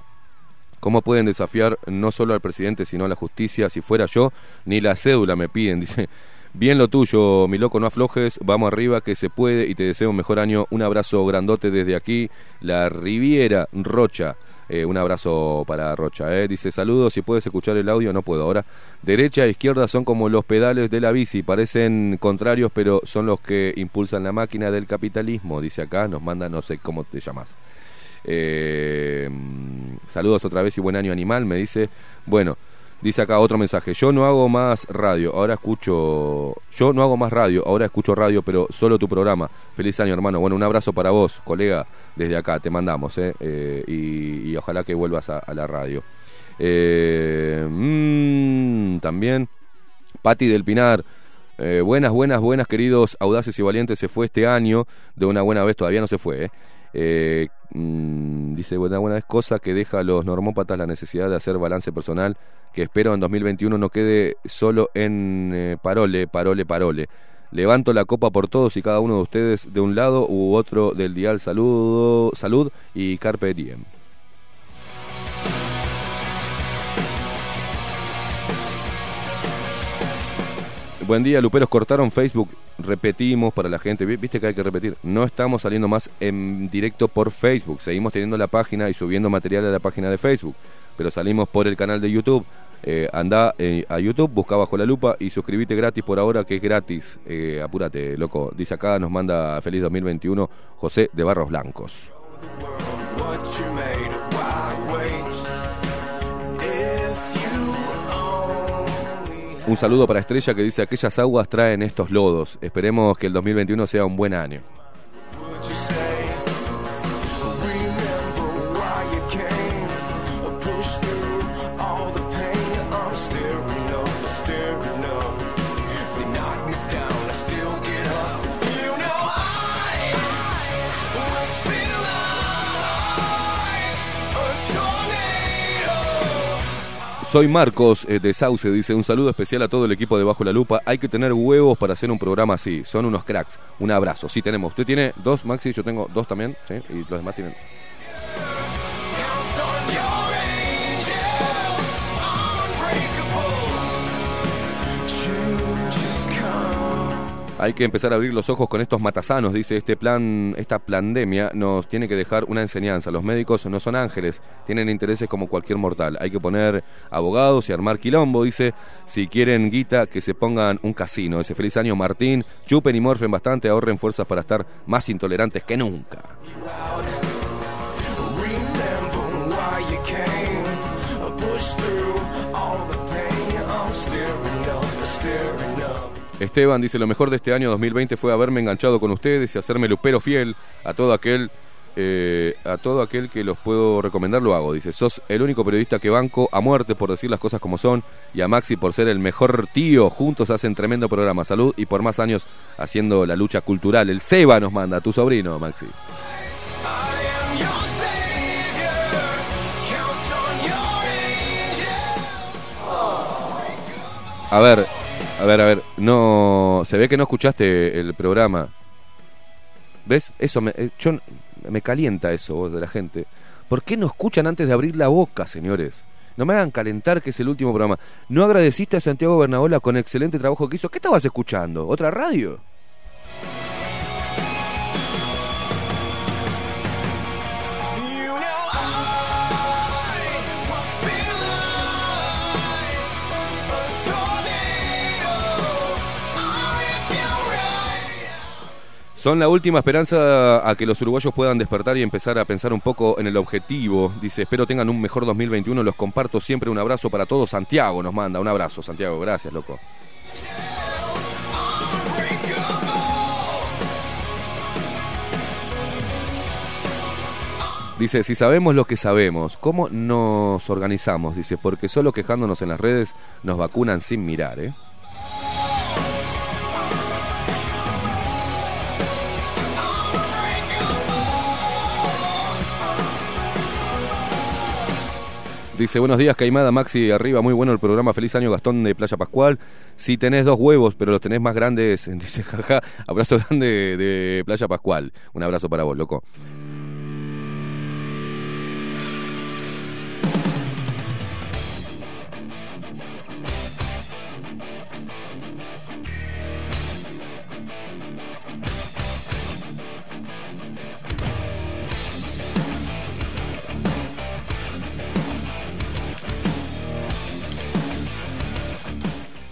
¿Cómo pueden desafiar no solo al presidente, sino a la justicia? Si fuera yo, ni la cédula me piden. <laughs> Dice, bien lo tuyo, mi loco, no aflojes, vamos arriba que se puede y te deseo un mejor año. Un abrazo grandote desde aquí, la Riviera Rocha. Eh, un abrazo para Rocha. Eh. Dice, saludos, si puedes escuchar el audio, no puedo ahora. Derecha e izquierda son como los pedales de la bici, parecen contrarios, pero son los que impulsan la máquina del capitalismo. Dice acá, nos manda, no sé cómo te llamas. Eh, mm, saludos otra vez y buen año animal, me dice. Bueno, dice acá otro mensaje. Yo no hago más radio, ahora escucho. Yo no hago más radio, ahora escucho radio, pero solo tu programa. Feliz año, hermano. Bueno, un abrazo para vos, colega, desde acá. Te mandamos, ¿eh? Eh, y, y ojalá que vuelvas a, la radio. Eh, mm, también, Pati del Pinar. Eh, buenas, buenas, buenas, queridos audaces y valientes. Se fue este año de una buena vez, todavía no se fue. ¿eh? Eh, mm, dice buena, buena vez, cosa que deja a los normópatas la necesidad de hacer balance personal, que espero en 2021 no quede solo en eh, parole, parole, parole. Levanto la copa por todos y cada uno de ustedes de un lado u otro del dial. Saludo, salud y carpe diem. Buen día, Luperos. Cortaron Facebook. Repetimos para la gente. Vi- Viste que hay que repetir. No estamos saliendo más en directo por Facebook. Seguimos teniendo la página y subiendo material a la página de Facebook. Pero salimos por el canal de YouTube. Eh, anda eh, a YouTube, busca bajo la lupa y suscríbete gratis por ahora, que es gratis. Eh, apúrate, loco. Dice acá, nos manda feliz 2021 José de Barros Blancos. Un saludo para Estrella que dice aquellas aguas traen estos lodos. Esperemos que el 2021 sea un buen año. Soy Marcos eh, de Sauce, dice un saludo especial a todo el equipo de Bajo la Lupa. Hay que tener huevos para hacer un programa así. Son unos cracks. Un abrazo. Sí, tenemos. Usted tiene dos, Maxi, yo tengo dos también. ¿sí? Y los demás tienen. Hay que empezar a abrir los ojos con estos matasanos, dice este plan, esta pandemia nos tiene que dejar una enseñanza. Los médicos no son ángeles, tienen intereses como cualquier mortal. Hay que poner abogados y armar quilombo, dice. Si quieren guita, que se pongan un casino. Ese feliz año, Martín. Chupen y morfen bastante, ahorren fuerzas para estar más intolerantes que nunca. Esteban dice, lo mejor de este año 2020 fue haberme enganchado con ustedes y hacerme lupero fiel a todo aquel eh, a todo aquel que los puedo recomendar lo hago. Dice, sos el único periodista que banco a muerte por decir las cosas como son y a Maxi por ser el mejor tío. Juntos hacen tremendo programa. Salud y por más años haciendo la lucha cultural. El Seba nos manda, tu sobrino, Maxi. A ver, a ver, a ver, no, se ve que no escuchaste el programa. ¿Ves? Eso me, eh, yo, me calienta eso vos de la gente. ¿Por qué no escuchan antes de abrir la boca, señores? No me hagan calentar que es el último programa. ¿No agradeciste a Santiago Bernabola con excelente trabajo que hizo? ¿Qué estabas escuchando? ¿Otra radio? Son la última esperanza a que los uruguayos puedan despertar y empezar a pensar un poco en el objetivo. Dice, espero tengan un mejor 2021. Los comparto siempre. Un abrazo para todos. Santiago nos manda. Un abrazo, Santiago. Gracias, loco. Dice, si sabemos lo que sabemos, ¿cómo nos organizamos? Dice, porque solo quejándonos en las redes nos vacunan sin mirar, ¿eh? Dice, buenos días, Caimada, Maxi, arriba, muy bueno el programa, feliz año, Gastón de Playa Pascual. Si tenés dos huevos, pero los tenés más grandes, <laughs> dice, jaja, abrazo grande de Playa Pascual. Un abrazo para vos, loco.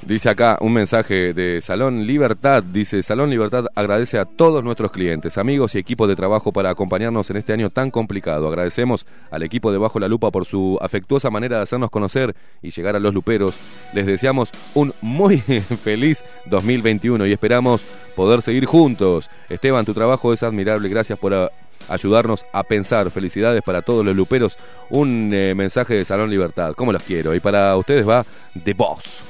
Dice acá un mensaje de Salón Libertad. Dice, Salón Libertad agradece a todos nuestros clientes, amigos y equipos de trabajo para acompañarnos en este año tan complicado. Agradecemos al equipo de Bajo la Lupa por su afectuosa manera de hacernos conocer y llegar a los luperos. Les deseamos un muy <laughs> feliz 2021 y esperamos poder seguir juntos. Esteban, tu trabajo es admirable. Gracias por ayudarnos a pensar. Felicidades para todos los luperos. Un eh, mensaje de Salón Libertad. ¿Cómo los quiero? Y para ustedes va The Boss.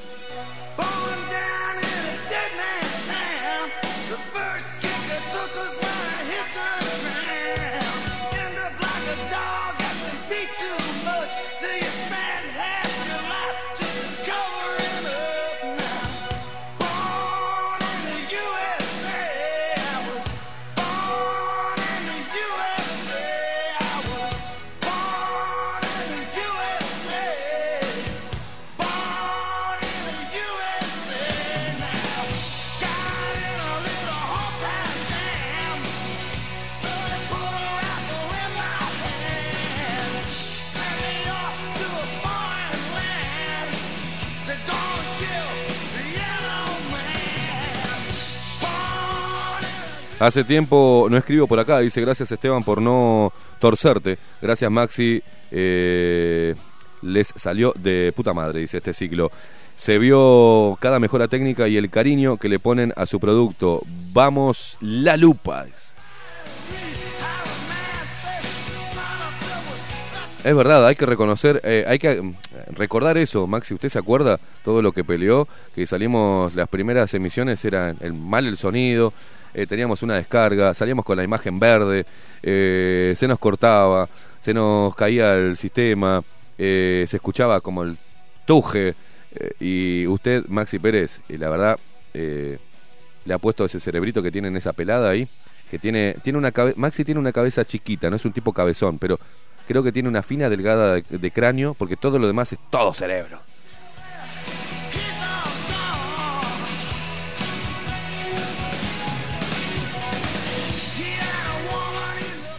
Hace tiempo no escribo por acá, dice gracias Esteban por no torcerte. Gracias Maxi, eh, les salió de puta madre, dice este ciclo. Se vio cada mejora técnica y el cariño que le ponen a su producto. Vamos, la lupa. Es verdad, hay que reconocer, eh, hay que mm, recordar eso, Maxi. ¿Usted se acuerda todo lo que peleó? Que salimos, las primeras emisiones eran el, mal el sonido, eh, teníamos una descarga, salíamos con la imagen verde, eh, se nos cortaba, se nos caía el sistema, eh, se escuchaba como el tuje. eh, y usted, Maxi Pérez, y la verdad, eh, le ha puesto ese cerebrito que tiene en esa pelada ahí, que tiene, tiene una cabe- Maxi tiene una cabeza chiquita, no es un tipo cabezón, pero creo que tiene una fina delgada de, de cráneo, porque todo lo demás es todo cerebro.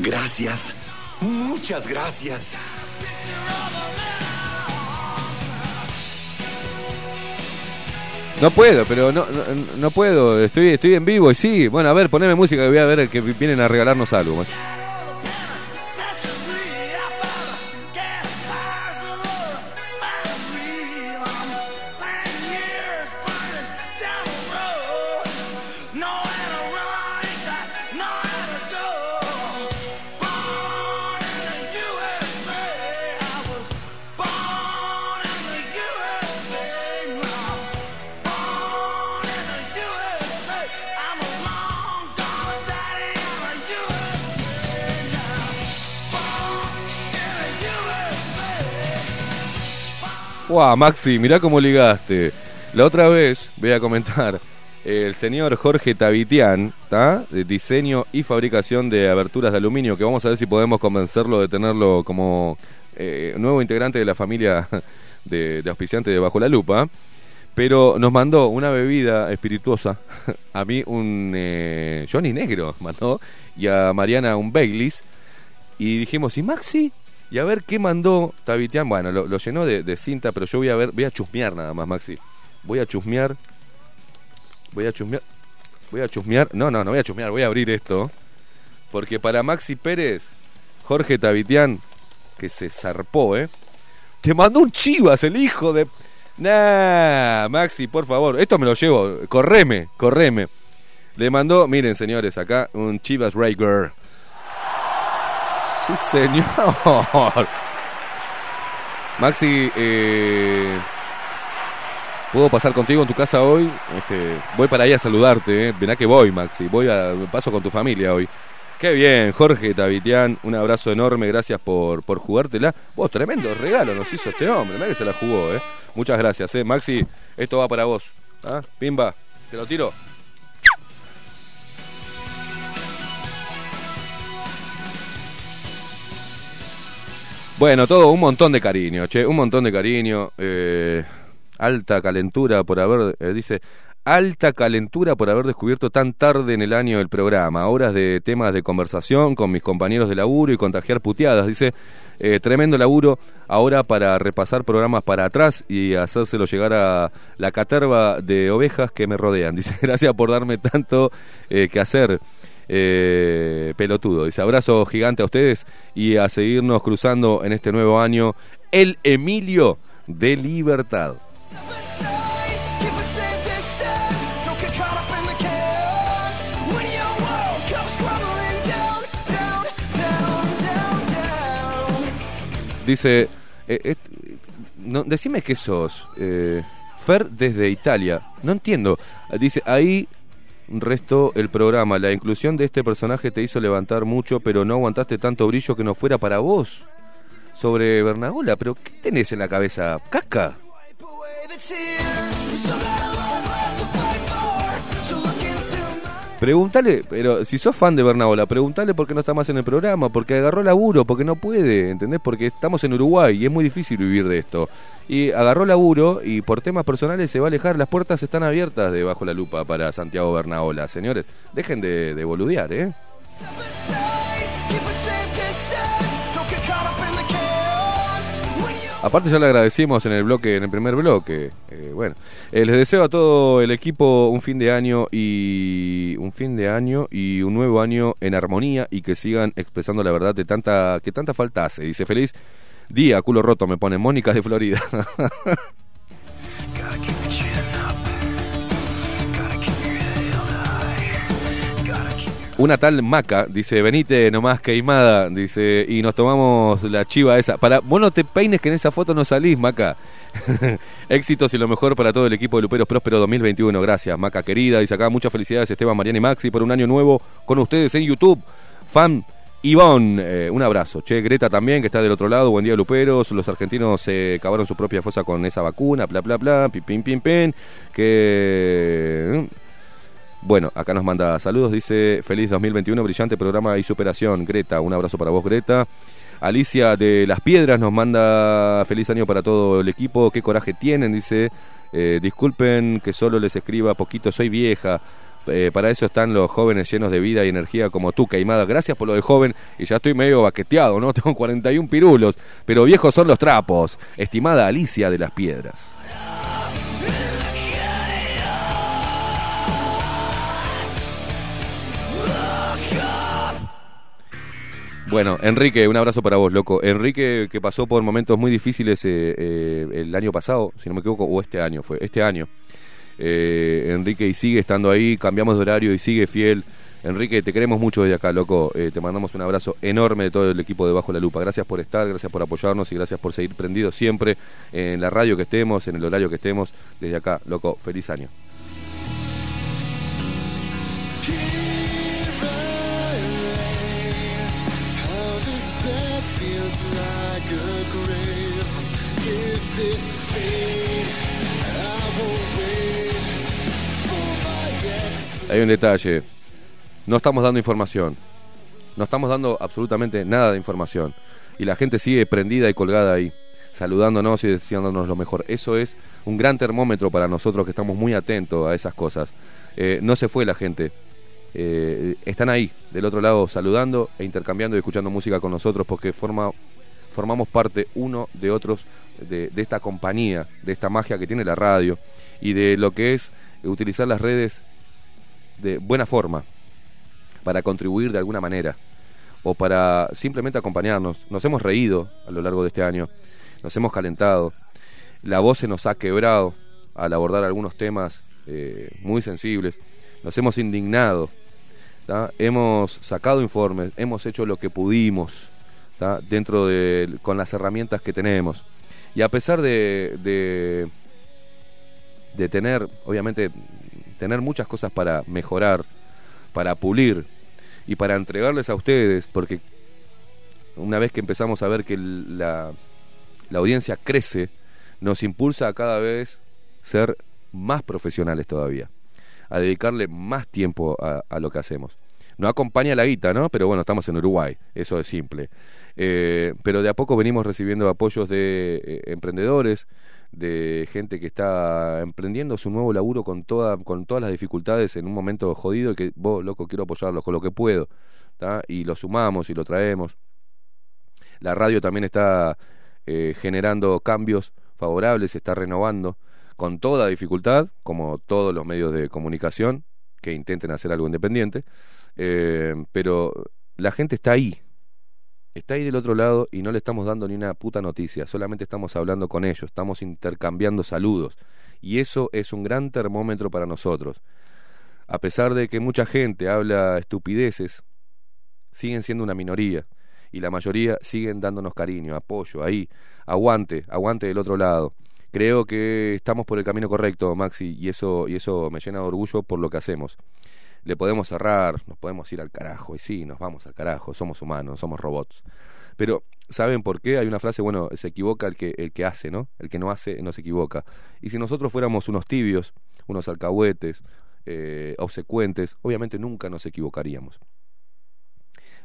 Gracias. Muchas gracias. No puedo, pero no, no, puedo, estoy, estoy en vivo y sí. Bueno, a ver, poneme música que voy a ver que vienen a regalarnos algo. Wow, Maxi, mirá cómo ligaste. La otra vez, voy a comentar, el señor Jorge Tavitian, ¿tá? de diseño y fabricación de aberturas de aluminio, que vamos a ver si podemos convencerlo de tenerlo como eh, nuevo integrante de la familia <laughs> de, de auspiciantes de Bajo la Lupa. Pero nos mandó una bebida espirituosa, <laughs> a mí un eh, Johnny Negro mandó, y a Mariana un Baileys. Y dijimos, ¿y Maxi? Y a ver qué mandó Tavitian. Bueno, lo, llenó de, cinta, pero yo voy a ver, voy a chusmear nada más, Maxi. Voy a chusmear. Voy a chusmear. voy a chusmear. No, no, no voy a chusmear, voy a abrir esto. Porque para Maxi Pérez, Jorge Tavitian, que se zarpó, ¿eh? Te mandó un chivas, el hijo de. Nah, Maxi, por favor. Esto me lo llevo. Correme, correme. Le mandó, miren, señores, acá un chivas Rager. Sí, señor. Maxi, eh, ¿puedo pasar contigo en tu casa hoy? Este, voy para ahí a saludarte, ¿eh? Verá que voy, Maxi. Voy a paso con tu familia hoy. Qué bien, Jorge Tavitian, un abrazo enorme, gracias por, por jugártela. Vos, tremendo regalo nos hizo este hombre, mira que se la jugó, ¿eh? Muchas gracias, ¿eh? Maxi, esto va para vos. ¿Ah? Pimba, te lo tiro. Bueno, todo, un montón de cariño, che, un montón de cariño. eh, alta calentura por haber, eh, dice, alta calentura por haber descubierto tan tarde en el año el programa. Horas de temas de conversación con mis compañeros de laburo y contagiar puteadas. Dice, eh, tremendo laburo ahora para repasar programas para atrás y hacérselo llegar a la caterva de ovejas que me rodean. <laughs> Dice, gracias por darme tanto eh, que hacer. Eh, pelotudo. Dice, abrazo gigante a ustedes y a seguirnos cruzando en este nuevo año. El Emilio de Libertad. Dice, eh, eh, decime que sos. eh, Fer desde Italia. No entiendo. Dice, ahí restó el programa. La inclusión de este personaje te hizo levantar mucho, pero no aguantaste tanto brillo que no fuera para vos. Sobre Bernagola, pero ¿qué tenés en la cabeza? ¿Caca? Pregúntale, pero si sos fan de Bernabola, pregúntale por qué no está más en el programa, porque agarró laburo, porque no puede, ¿entendés? Porque estamos en Uruguay y es muy difícil vivir de esto. Y agarró laburo y por temas personales se va a alejar, las puertas están abiertas de bajo la lupa para Santiago Bernabola. Señores, dejen de, de boludear, ¿eh? Aparte ya le agradecimos en el bloque, en el primer bloque. Eh, bueno, eh, les deseo a todo el equipo un fin de año y un fin de año y un nuevo año en armonía y que sigan expresando la verdad de tanta que tanta falta hace. Dice feliz día, culo roto, me pone Mónica de Florida. <laughs> Una tal Maca, dice, venite nomás queimada, dice, y nos tomamos la chiva esa. Para, vos no te peines que en esa foto no salís, Maca. <laughs> Éxitos y lo mejor para todo el equipo de Luperos Próspero 2021. Gracias, Maca querida. Dice acá, muchas felicidades Esteban, Mariana y Maxi por un año nuevo con ustedes en YouTube. Fan Ivonne, eh, un abrazo. Che, Greta también, que está del otro lado. Buen día, Luperos. Los argentinos se cavaron su propia fosa con esa vacuna, bla, bla, bla, pim, pim, pim, pim. Que... Bueno, acá nos manda saludos, dice feliz 2021, brillante programa y superación. Greta, un abrazo para vos, Greta. Alicia de Las Piedras nos manda feliz año para todo el equipo. Qué coraje tienen, dice. eh, disculpen que solo les escriba poquito, soy vieja. Eh, para eso están los jóvenes llenos de vida y energía como tú, Caimada. Gracias por lo de joven y ya estoy medio baqueteado, ¿no? <laughs> Tengo 41 pirulos, pero viejos son los trapos. Estimada Alicia de Las Piedras. Bueno, Enrique, un abrazo para vos, loco. Enrique, que pasó por momentos muy difíciles eh, eh, el año pasado, si no me equivoco, o este año, fue este año. Eh, Enrique, y sigue estando ahí, cambiamos de horario y sigue fiel. Enrique, te queremos mucho desde acá, loco. Eh, te mandamos un abrazo enorme de todo el equipo de Bajo la Lupa. Gracias por estar, gracias por apoyarnos y gracias por seguir prendidos siempre en la radio que estemos, en el horario que estemos. Desde acá, loco, feliz año. Hay un detalle. No estamos dando información. No estamos dando absolutamente nada de información. Y la gente sigue prendida y colgada ahí, saludándonos y deseándonos lo mejor. Eso es un gran termómetro para nosotros que estamos muy atentos a esas cosas. Eh, no se fue la gente. Eh, están ahí, del otro lado, saludando e intercambiando y escuchando música con nosotros porque forma, formamos parte uno de otros de, de esta compañía, de esta magia que tiene la radio y de lo que es utilizar las redes de buena forma, para contribuir de alguna manera, o para simplemente acompañarnos. Nos hemos reído a lo largo de este año, nos hemos calentado, la voz se nos ha quebrado al abordar algunos temas eh, muy sensibles, nos hemos indignado, hemos sacado informes, hemos hecho lo que pudimos dentro de con las herramientas que tenemos. Y a pesar de, de, de tener, obviamente, tener muchas cosas para mejorar, para pulir y para entregarles a ustedes, porque una vez que empezamos a ver que la, la audiencia crece, nos impulsa a cada vez ser más profesionales todavía, a dedicarle más tiempo a, a lo que hacemos. No acompaña la guita, ¿no? Pero bueno, estamos en Uruguay, eso es simple. Eh, pero de a poco venimos recibiendo apoyos de eh, emprendedores, de gente que está emprendiendo su nuevo laburo con, toda, con todas las dificultades en un momento jodido y que vos, loco, quiero apoyarlos con lo que puedo. ¿tá? Y lo sumamos y lo traemos. La radio también está eh, generando cambios favorables, se está renovando con toda dificultad, como todos los medios de comunicación que intenten hacer algo independiente, eh, pero la gente está ahí, está ahí del otro lado y no le estamos dando ni una puta noticia, solamente estamos hablando con ellos, estamos intercambiando saludos y eso es un gran termómetro para nosotros. A pesar de que mucha gente habla estupideces, siguen siendo una minoría y la mayoría siguen dándonos cariño, apoyo, ahí, aguante, aguante del otro lado. Creo que estamos por el camino correcto, Maxi, y eso, y eso me llena de orgullo por lo que hacemos. Le podemos cerrar, nos podemos ir al carajo, y sí, nos vamos al carajo, somos humanos, somos robots. Pero, ¿saben por qué? Hay una frase, bueno, se equivoca el que, el que hace, ¿no? El que no hace no se equivoca. Y si nosotros fuéramos unos tibios, unos alcahuetes, eh, obsecuentes, obviamente nunca nos equivocaríamos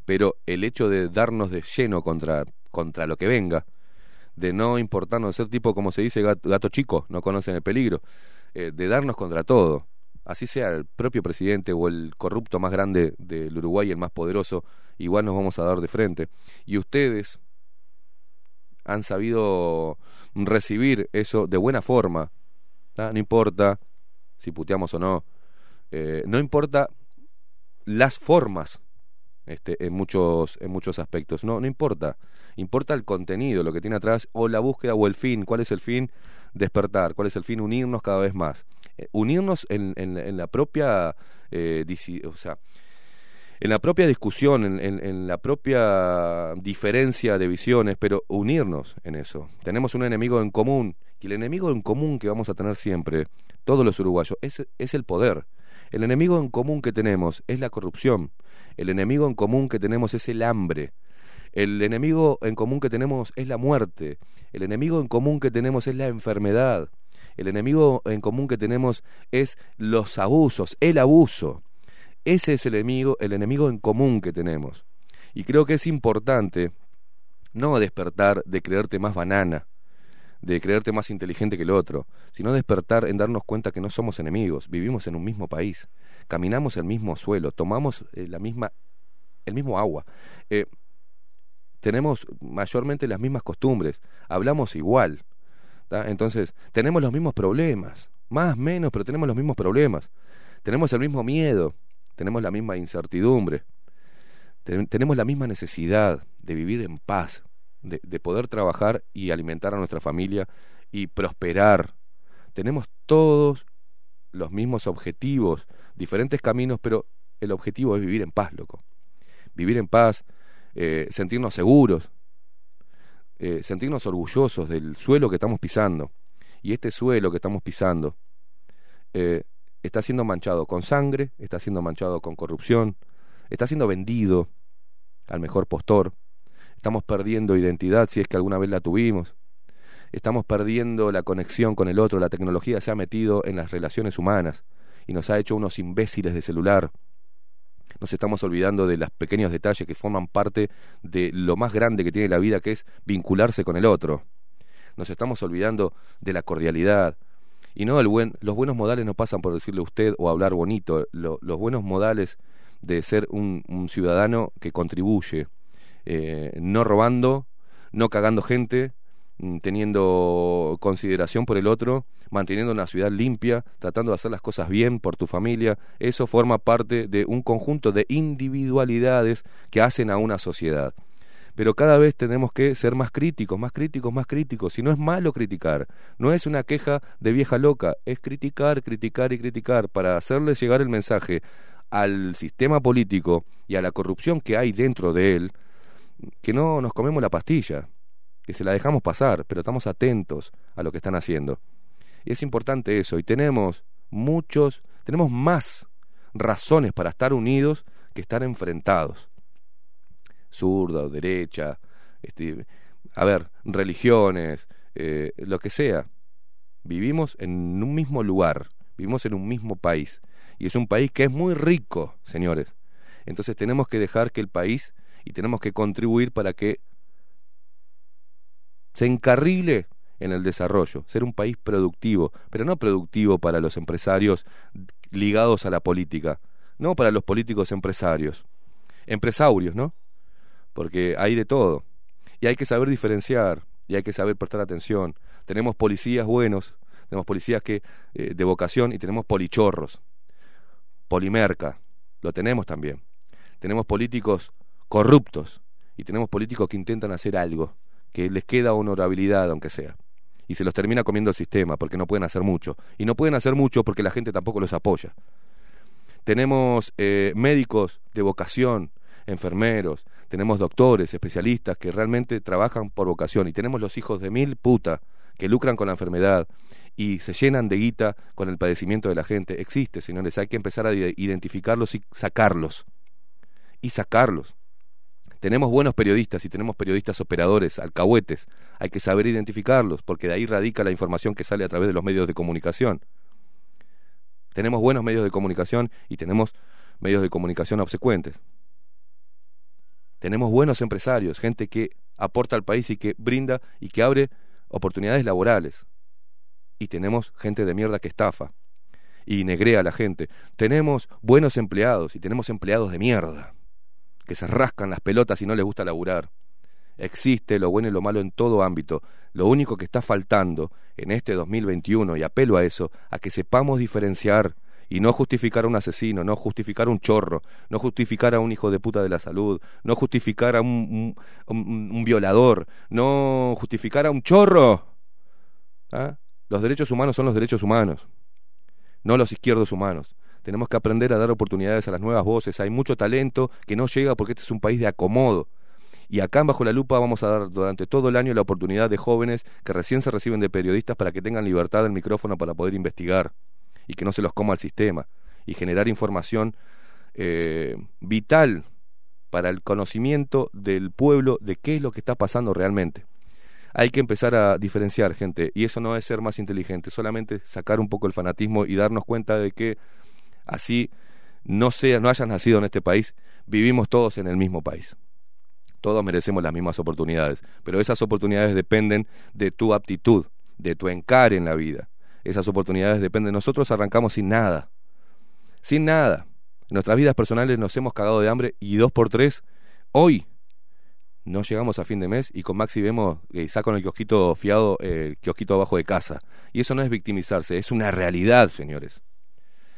pero el hecho de darnos de lleno contra, contra lo que venga, de no importarnos, ser tipo, como se dice, gato, gato chico, no conocen el peligro, eh, de darnos contra todo, así sea el propio presidente o el corrupto más grande del Uruguay, el más poderoso, igual nos vamos a dar de frente. Y ustedes han sabido recibir eso de buena forma, ¿tá? no importa si puteamos o no, eh, no importa las formas este, en muchos en muchos aspectos. No, no importa. Importa el contenido, lo que tiene atrás, o la búsqueda o el fin. ¿Cuál es el fin? Despertar. ¿Cuál es el fin? Unirnos cada vez más. Eh, unirnos en, en, la propia, eh, o sea, en la propia discusión, en, en- en la propia diferencia de visiones, pero unirnos en eso. Tenemos un enemigo en común, y el enemigo en común que vamos a tener siempre, todos los uruguayos, es, es el poder. El enemigo en común que tenemos es la corrupción. El enemigo en común que tenemos es el hambre. El enemigo en común que tenemos es la muerte. El enemigo en común que tenemos es la enfermedad. El enemigo en común que tenemos es los abusos, el abuso. Ese es el enemigo, el enemigo en común que tenemos. Y creo que es importante no despertar de creerte más banana, de creerte más inteligente que el otro, sino despertar en darnos cuenta que no somos enemigos, vivimos en un mismo país, caminamos el mismo suelo, tomamos eh, la misma, el mismo agua, eh, tenemos mayormente las mismas costumbres, hablamos igual, entonces tenemos los mismos problemas, más menos, pero tenemos los mismos problemas, tenemos el mismo miedo, tenemos la misma incertidumbre, ten- tenemos la misma necesidad de vivir en paz, de poder trabajar y alimentar a nuestra familia y prosperar. Tenemos todos los mismos objetivos, diferentes caminos, pero el objetivo es vivir en paz, loco. Vivir en paz, eh, sentirnos seguros, eh, sentirnos orgullosos del suelo que estamos pisando. Y este suelo que estamos pisando eh, está siendo manchado con sangre, está siendo manchado con corrupción, está siendo vendido al mejor postor. Estamos perdiendo identidad si es que alguna vez la tuvimos. Estamos perdiendo la conexión con el otro. La tecnología se ha metido en las relaciones humanas y nos ha hecho unos imbéciles de celular. Nos estamos olvidando de los pequeños detalles que forman parte de lo más grande que tiene la vida, que es vincularse con el otro. Nos estamos olvidando de la cordialidad. Y no, el buen, los buenos modales no pasan por decirle usted o hablar bonito. Lo- los buenos modales de ser un, ciudadano que contribuye, eh, no robando, no cagando gente, teniendo consideración por el otro, manteniendo una ciudad limpia, tratando de hacer las cosas bien por tu familia, eso forma parte de un conjunto de individualidades que hacen a una sociedad. Pero cada vez tenemos que ser más críticos, más críticos, más críticos. Y no es malo criticar, no es una queja de vieja loca, es criticar, criticar y criticar para hacerle llegar el mensaje al sistema político y a la corrupción que hay dentro de él, que no nos comemos la pastilla, que se la dejamos pasar, pero estamos atentos a lo que están haciendo. Y es importante eso, y tenemos muchos, tenemos más razones para estar unidos que estar enfrentados. Zurda o derecha, este, a ver, religiones, eh, lo que sea. Vivimos en un mismo lugar, vivimos en un mismo país. Y es un país que es muy rico, señores. Entonces tenemos que dejar que el país y tenemos que contribuir para que se encarrile en el desarrollo, ser un país productivo, pero no productivo para los empresarios ligados a la política, no para los políticos empresarios, empresarios, ¿no? Porque hay de todo. Y hay que saber diferenciar, y hay que saber prestar atención. Tenemos policías buenos, tenemos policías que eh, de vocación y tenemos polichorros, polimerca, lo tenemos también. Tenemos políticos corruptos y tenemos políticos que intentan hacer algo, que les queda honorabilidad aunque sea. Y se los termina comiendo el sistema porque no pueden hacer mucho. Y no pueden hacer mucho porque la gente tampoco los apoya. Tenemos eh, médicos de vocación, enfermeros, tenemos doctores, especialistas que realmente trabajan por vocación y tenemos los hijos de mil puta que lucran con la enfermedad y se llenan de guita con el padecimiento de la gente. Existe, señores, hay que empezar a identificarlos y sacarlos. Y sacarlos. Tenemos buenos periodistas y tenemos periodistas operadores, alcahuetes. Hay que saber identificarlos, porque de ahí radica la información que sale a través de los medios de comunicación. Tenemos buenos medios de comunicación y tenemos medios de comunicación obsecuentes. Tenemos buenos empresarios, gente que aporta al país y que brinda y que abre oportunidades laborales. Y tenemos gente de mierda que estafa y negrea a la gente. Tenemos buenos empleados y tenemos empleados de mierda que se rascan las pelotas y no les gusta laburar. Existe lo bueno y lo malo en todo ámbito. Lo único que está faltando en este 2021, y apelo a eso, a que sepamos diferenciar y no justificar a un asesino, no justificar a un chorro, no justificar a un hijo de puta de la salud, no justificar a un, violador, no justificar a un chorro. ¿Ah? Los derechos humanos son los derechos humanos, no los izquierdos humanos. Tenemos que aprender a dar oportunidades a las nuevas voces. Hay mucho talento que no llega porque este es un país de acomodo. Y acá en Bajo la Lupa vamos a dar durante todo el año la oportunidad de jóvenes que recién se reciben de periodistas para que tengan libertad del micrófono para poder investigar y que no se los coma el sistema y generar información eh, vital para el conocimiento del pueblo de qué es lo que está pasando realmente. Hay que empezar a diferenciar, gente, y eso no es ser más inteligente, solamente sacar un poco el fanatismo y darnos cuenta de que así no sea, no hayas nacido en este país, vivimos todos en el mismo país. Todos merecemos las mismas oportunidades, pero esas oportunidades dependen de tu aptitud, de tu encare en la vida esas oportunidades dependen. Nosotros arrancamos sin nada, sin nada. Nuestras vidas personales nos hemos cagado de hambre y dos por tres, hoy no llegamos a fin de mes y con Maxi vemos que sacan el kiosquito fiado, el kiosquito abajo de casa. Y eso no es victimizarse, es una realidad, señores.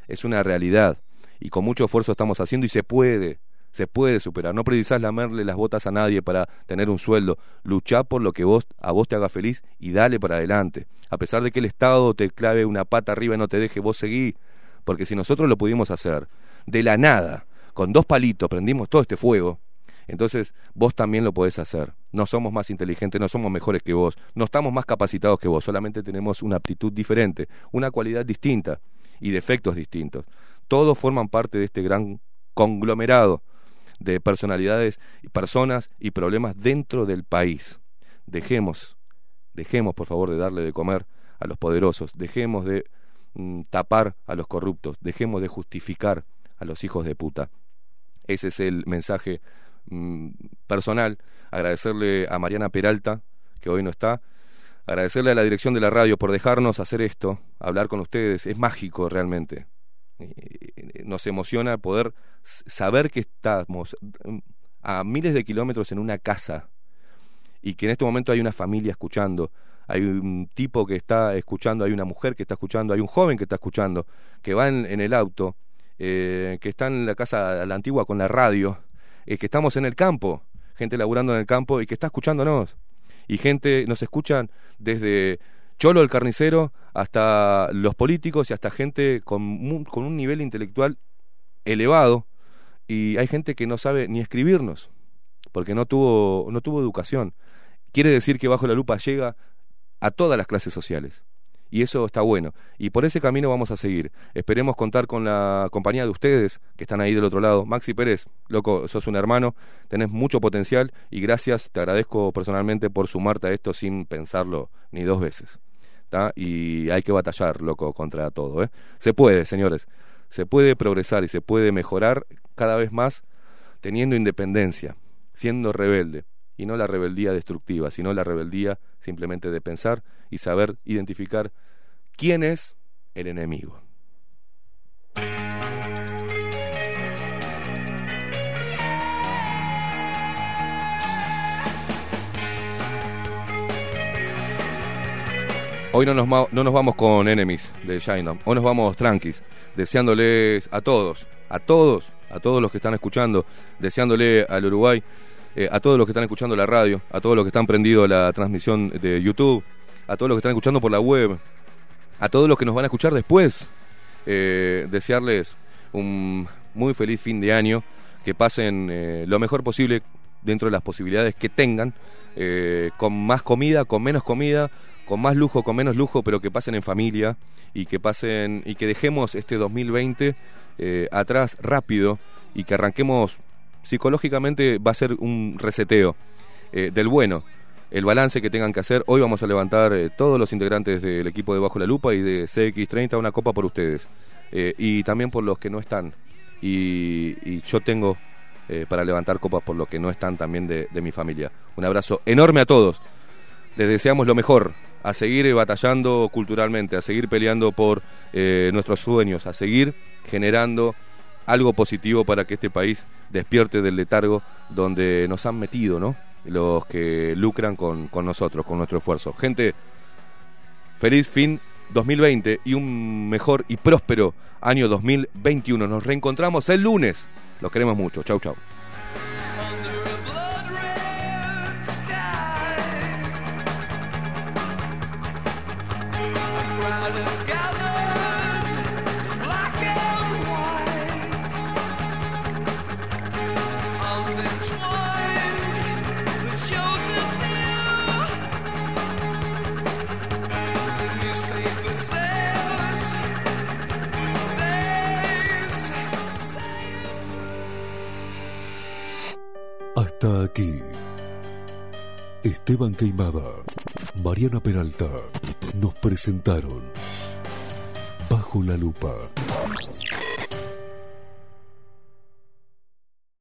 Es una realidad. Y con mucho esfuerzo estamos haciendo y se puede se puede superar. No precisás lamerle las botas a nadie para tener un sueldo. Luchá por lo que vos, a vos te haga feliz y dale para adelante. A pesar de que el Estado te clave una pata arriba y no te deje, vos seguí. Porque si nosotros lo pudimos hacer de la nada, con dos palitos prendimos todo este fuego, entonces vos también lo podés hacer. No somos más inteligentes, no somos mejores que vos, no estamos más capacitados que vos, solamente tenemos una aptitud diferente, una cualidad distinta y defectos distintos. Todos forman parte de este gran conglomerado de personalidades, personas y problemas dentro del país. Dejemos, dejemos por favor de darle de comer a los poderosos, dejemos de mm, tapar a los corruptos, dejemos de justificar a los hijos de puta. Ese es el mensaje mm, personal. Agradecerle a Mariana Peralta, que hoy no está, agradecerle a la dirección de la radio por dejarnos hacer esto, hablar con ustedes. Es mágico realmente. Nos emociona poder saber que estamos a miles de kilómetros en una casa y que en este momento hay una familia escuchando, hay un tipo que está escuchando, hay una mujer que está escuchando, hay un joven que está escuchando, que va en, el auto, eh, que está en la casa la antigua con la radio, eh, que estamos en el campo, gente laburando en el campo y que está escuchándonos. Y gente, nos escuchan desde Cholo el carnicero hasta los políticos y hasta gente con, con un nivel intelectual elevado. Y hay gente que no sabe ni escribirnos, porque no tuvo, no tuvo educación. Quiere decir que bajo la lupa llega a todas las clases sociales. Y eso está bueno. Y por ese camino vamos a seguir. Esperemos contar con la compañía de ustedes que están ahí del otro lado. Maxi Pérez, loco, sos un hermano, tenés mucho potencial y gracias, te agradezco personalmente por sumarte a esto sin pensarlo ni dos veces. Y hay que batallar, loco, contra todo. ¿eh? Se puede, señores. Se puede progresar y se puede mejorar cada vez más teniendo independencia, siendo rebelde. Y no la rebeldía destructiva, sino la rebeldía simplemente de pensar y saber identificar quién es el enemigo. Hoy no nos, no nos vamos con enemies de Shinedown, hoy nos vamos tranquis, deseándoles a todos, a todos, a todos los que están escuchando, deseándole al Uruguay, eh, a todos los que están escuchando la radio, a todos los que están prendidos la transmisión de YouTube, a todos los que están escuchando por la web, a todos los que nos van a escuchar después, eh, desearles un muy feliz fin de año, que pasen eh, lo mejor posible dentro de las posibilidades que tengan, eh, con más comida, con menos comida, con más lujo, con menos lujo, pero que pasen en familia y que pasen y que dejemos este 2020 eh, atrás rápido y que arranquemos psicológicamente va a ser un reseteo del bueno. El balance que tengan que hacer, hoy vamos a levantar eh, todos los integrantes del equipo de Bajo la Lupa y de CX30 una copa por ustedes. Eh, y también por los que no están. Y, yo tengo eh, para levantar copas por los que no están también de, mi familia. Un abrazo enorme a todos. Les deseamos lo mejor, a seguir batallando culturalmente, a seguir peleando por nuestros sueños, a seguir generando algo positivo para que este país despierte del letargo donde nos han metido, ¿no? Los que lucran con, con nosotros, con nuestro esfuerzo. Gente, feliz fin 2020 y un mejor y próspero año 2021. Nos reencontramos el lunes. Los queremos mucho. Chau, chau. Aquí. Esteban Queimada, Mariana Peralta, nos presentaron Bajo la Lupa.